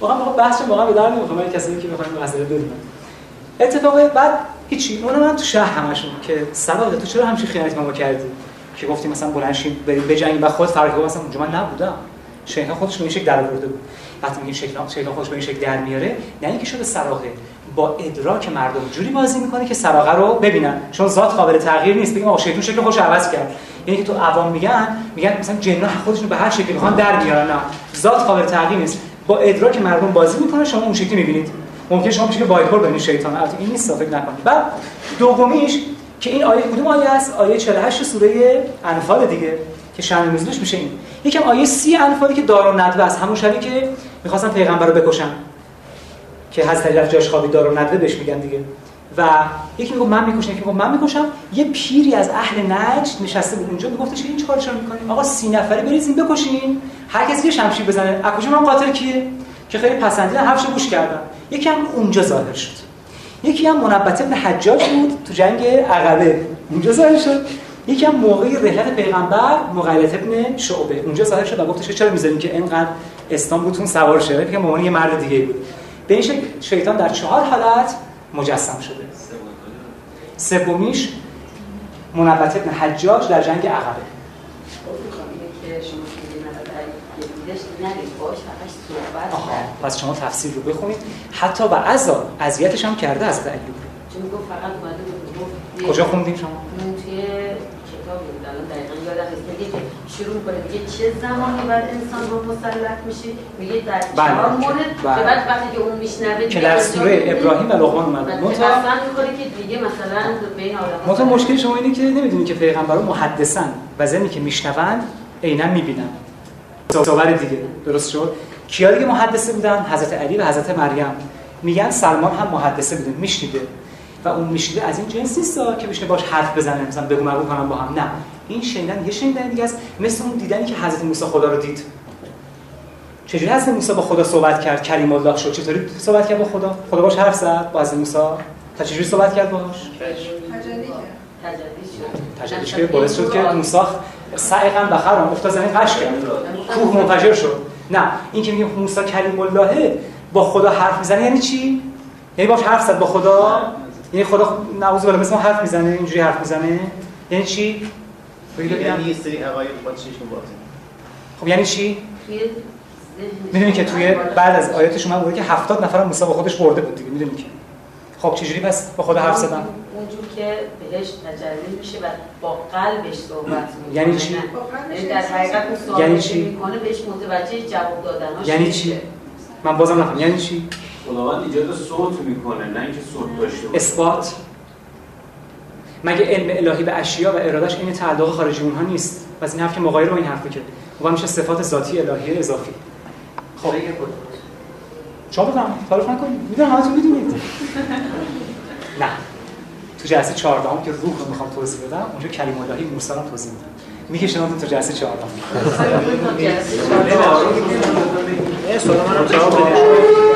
Speaker 1: واقعا بحث واقعا به در نمی‌خوام کسی که بخوایم مسئله بدونم اتفاق بعد هیچی. اون من تو شهر همشون که سلاله تو چرا همچین خیانتی ما کردی؟ که گفتی مثلا بلند بریم بجنگیم و خود فرق مثلا اونجا من نبودم. شیطان خودش به این شکل در بود. وقتی شیطان شیطان خودش به این شکل در میاره یعنی که شده سراغه با ادراک مردم جوری بازی می‌کنه که سراغه رو ببینن. چون ذات قابل تغییر نیست. بگیم آقا شیطان شکل خودش عوض کرد. یعنی که تو عوام میگن میگن مثلا جنات خودشون به هر شکلی می‌خوان در میارن. نه. ذات قابل تغییر نیست. با ادراک مردم بازی می‌کنه شما اون شکلی می‌بینید. ممکن شما بشه که بایپول ببینید شیطان. البته این نیست فکر نکنید. بعد دومیش که این آیه کدوم آیه است؟ آیه 48 سوره انفال دیگه که شأن نزولش میشه این. یکم آیه 30 انفالی که دار و ندوه است. همون شبی که می‌خواستن پیغمبر رو بکشن. که حضرت علی جاش خوابی دار و ندوه بهش میگن دیگه. و یکی میگه من می‌کشم یکی میگه من می‌کشم. یه پیری از اهل نجد نشسته بود اونجا میگفتش این چیکار چرا می‌کنین آقا سی نفره بریزین بکشین. هر کسی یه شمشیر بزنه. از کجا من قاتل کیه؟ که خیلی پسندیدن. حرفشو گوش کردن. یکی هم اونجا ظاهر شد. یکی هم منبت ابن حجاج بود تو جنگ عقبه. اونجا ظاهر شد. یکم موقعی رحلت پیغمبر مغیرت ابن شعبه. اونجا ظاهر شد و گفتش که چرا می‌ذاریم که اینقدر اسلام بوتون سوار شه؟ که عنوان یه مرد دیگه بود. به این شکل شیطان در چهار حالت مجسم شده. سومیش منبت ابن حجاج در جنگ عقبه
Speaker 6: که شما میگید مثلا نرید باش فقط صحبت
Speaker 1: آها پس شما تفسیر رو بخونید. حتی و عزا اذیتش هم کرده از ایوب
Speaker 6: چون گفت فقط اومده
Speaker 1: کجا خوندیم شما؟
Speaker 6: توی بود الان دقیقا یادم نیست. میگه که شروع می‌کنه میگه چه زمانی بر انسان ها مسلط میشه میگه در
Speaker 1: بله.
Speaker 6: چهار مورد
Speaker 1: بله.
Speaker 6: که بعد وقتی که اون میشنوه
Speaker 1: که در سوره ابراهیم و لقمان منتها
Speaker 6: قسم می‌خوره که دیگه مثلا بین آدم
Speaker 1: منتها مشکل شما اینه که نمی‌دونید که پیغمبران محدثن و زنی که میشنوند عینا می‌بینن. صحبت دیگه. درست شد؟ کیا دیگه محدثه بودن؟ حضرت علی و حضرت مریم. میگن سلمان هم محدثه بوده. میشنیده. و اون میشنیده از این جنس نیست که بشه باش حرف بزنه. مثلا بگو مگو کنم با هم. نه. این شنیدن یه شنیدن دیگه است. مثل اون دیدنی که حضرت موسی خدا رو دید. چجوری حضرت موسی با خدا صحبت کرد؟ کریم الله شد. چطوری صحبت کرد با خدا؟ خدا باش حرف زد با حضرت موسی؟ تا چجوری صحبت کرد باهاش؟ تجلیش که باعث شد که موسی سعیقا بخرم افتاد زمین قش کرد. کوه منفجر شد. نه این که میگه موسی کلیم اللهه با خدا حرف می‌زنه یعنی چی؟ یعنی باش حرف زد با خدا؟ یعنی خدا نعوذ بالله مثل ما حرف می‌زنه اینجوری حرف می‌زنه؟ یعنی چی.
Speaker 15: یعنی یه سری عقاید
Speaker 1: خب یعنی چی؟ می‌دونی که توی بعد از آیاتش اومد که 70 نفر موسی با خودش برده بود دیگه می‌دونی که. خب چجوری پس با خدا حرف زدن؟
Speaker 6: اونجور که بهش تجلی میشه و با قلبش صحبت می‌کنه.
Speaker 1: یعنی چی؟
Speaker 6: یعنی در حقیقت اون سوالی
Speaker 1: یعنی چی؟
Speaker 6: می‌کنه بهش متوجه جواب دادناش
Speaker 1: یعنی
Speaker 6: میشه.
Speaker 1: چی؟ من بازم نفهم. یعنی چی؟
Speaker 13: خداوند ایجاد صوت می‌کنه نه اینکه صوت داشته باشه.
Speaker 1: اثبات. مگه علم الهی به اشیا و ارادش این تعلق خارجی اونها نیست؟ پس این حرف که مغایر با این حرفه که و میشه صفات ذاتی الهی اضافی. خب. شما بفهم تعارف نکنید می‌دونم همتون می‌دونید. نه. تو جلسه 14 هم که روح رو می‌خوام توضیح بدم اونجا کلیم الهی موسی رو توضیح میدم می‌کشم تو جلسه 14
Speaker 3: یه سوال منم جواب بدید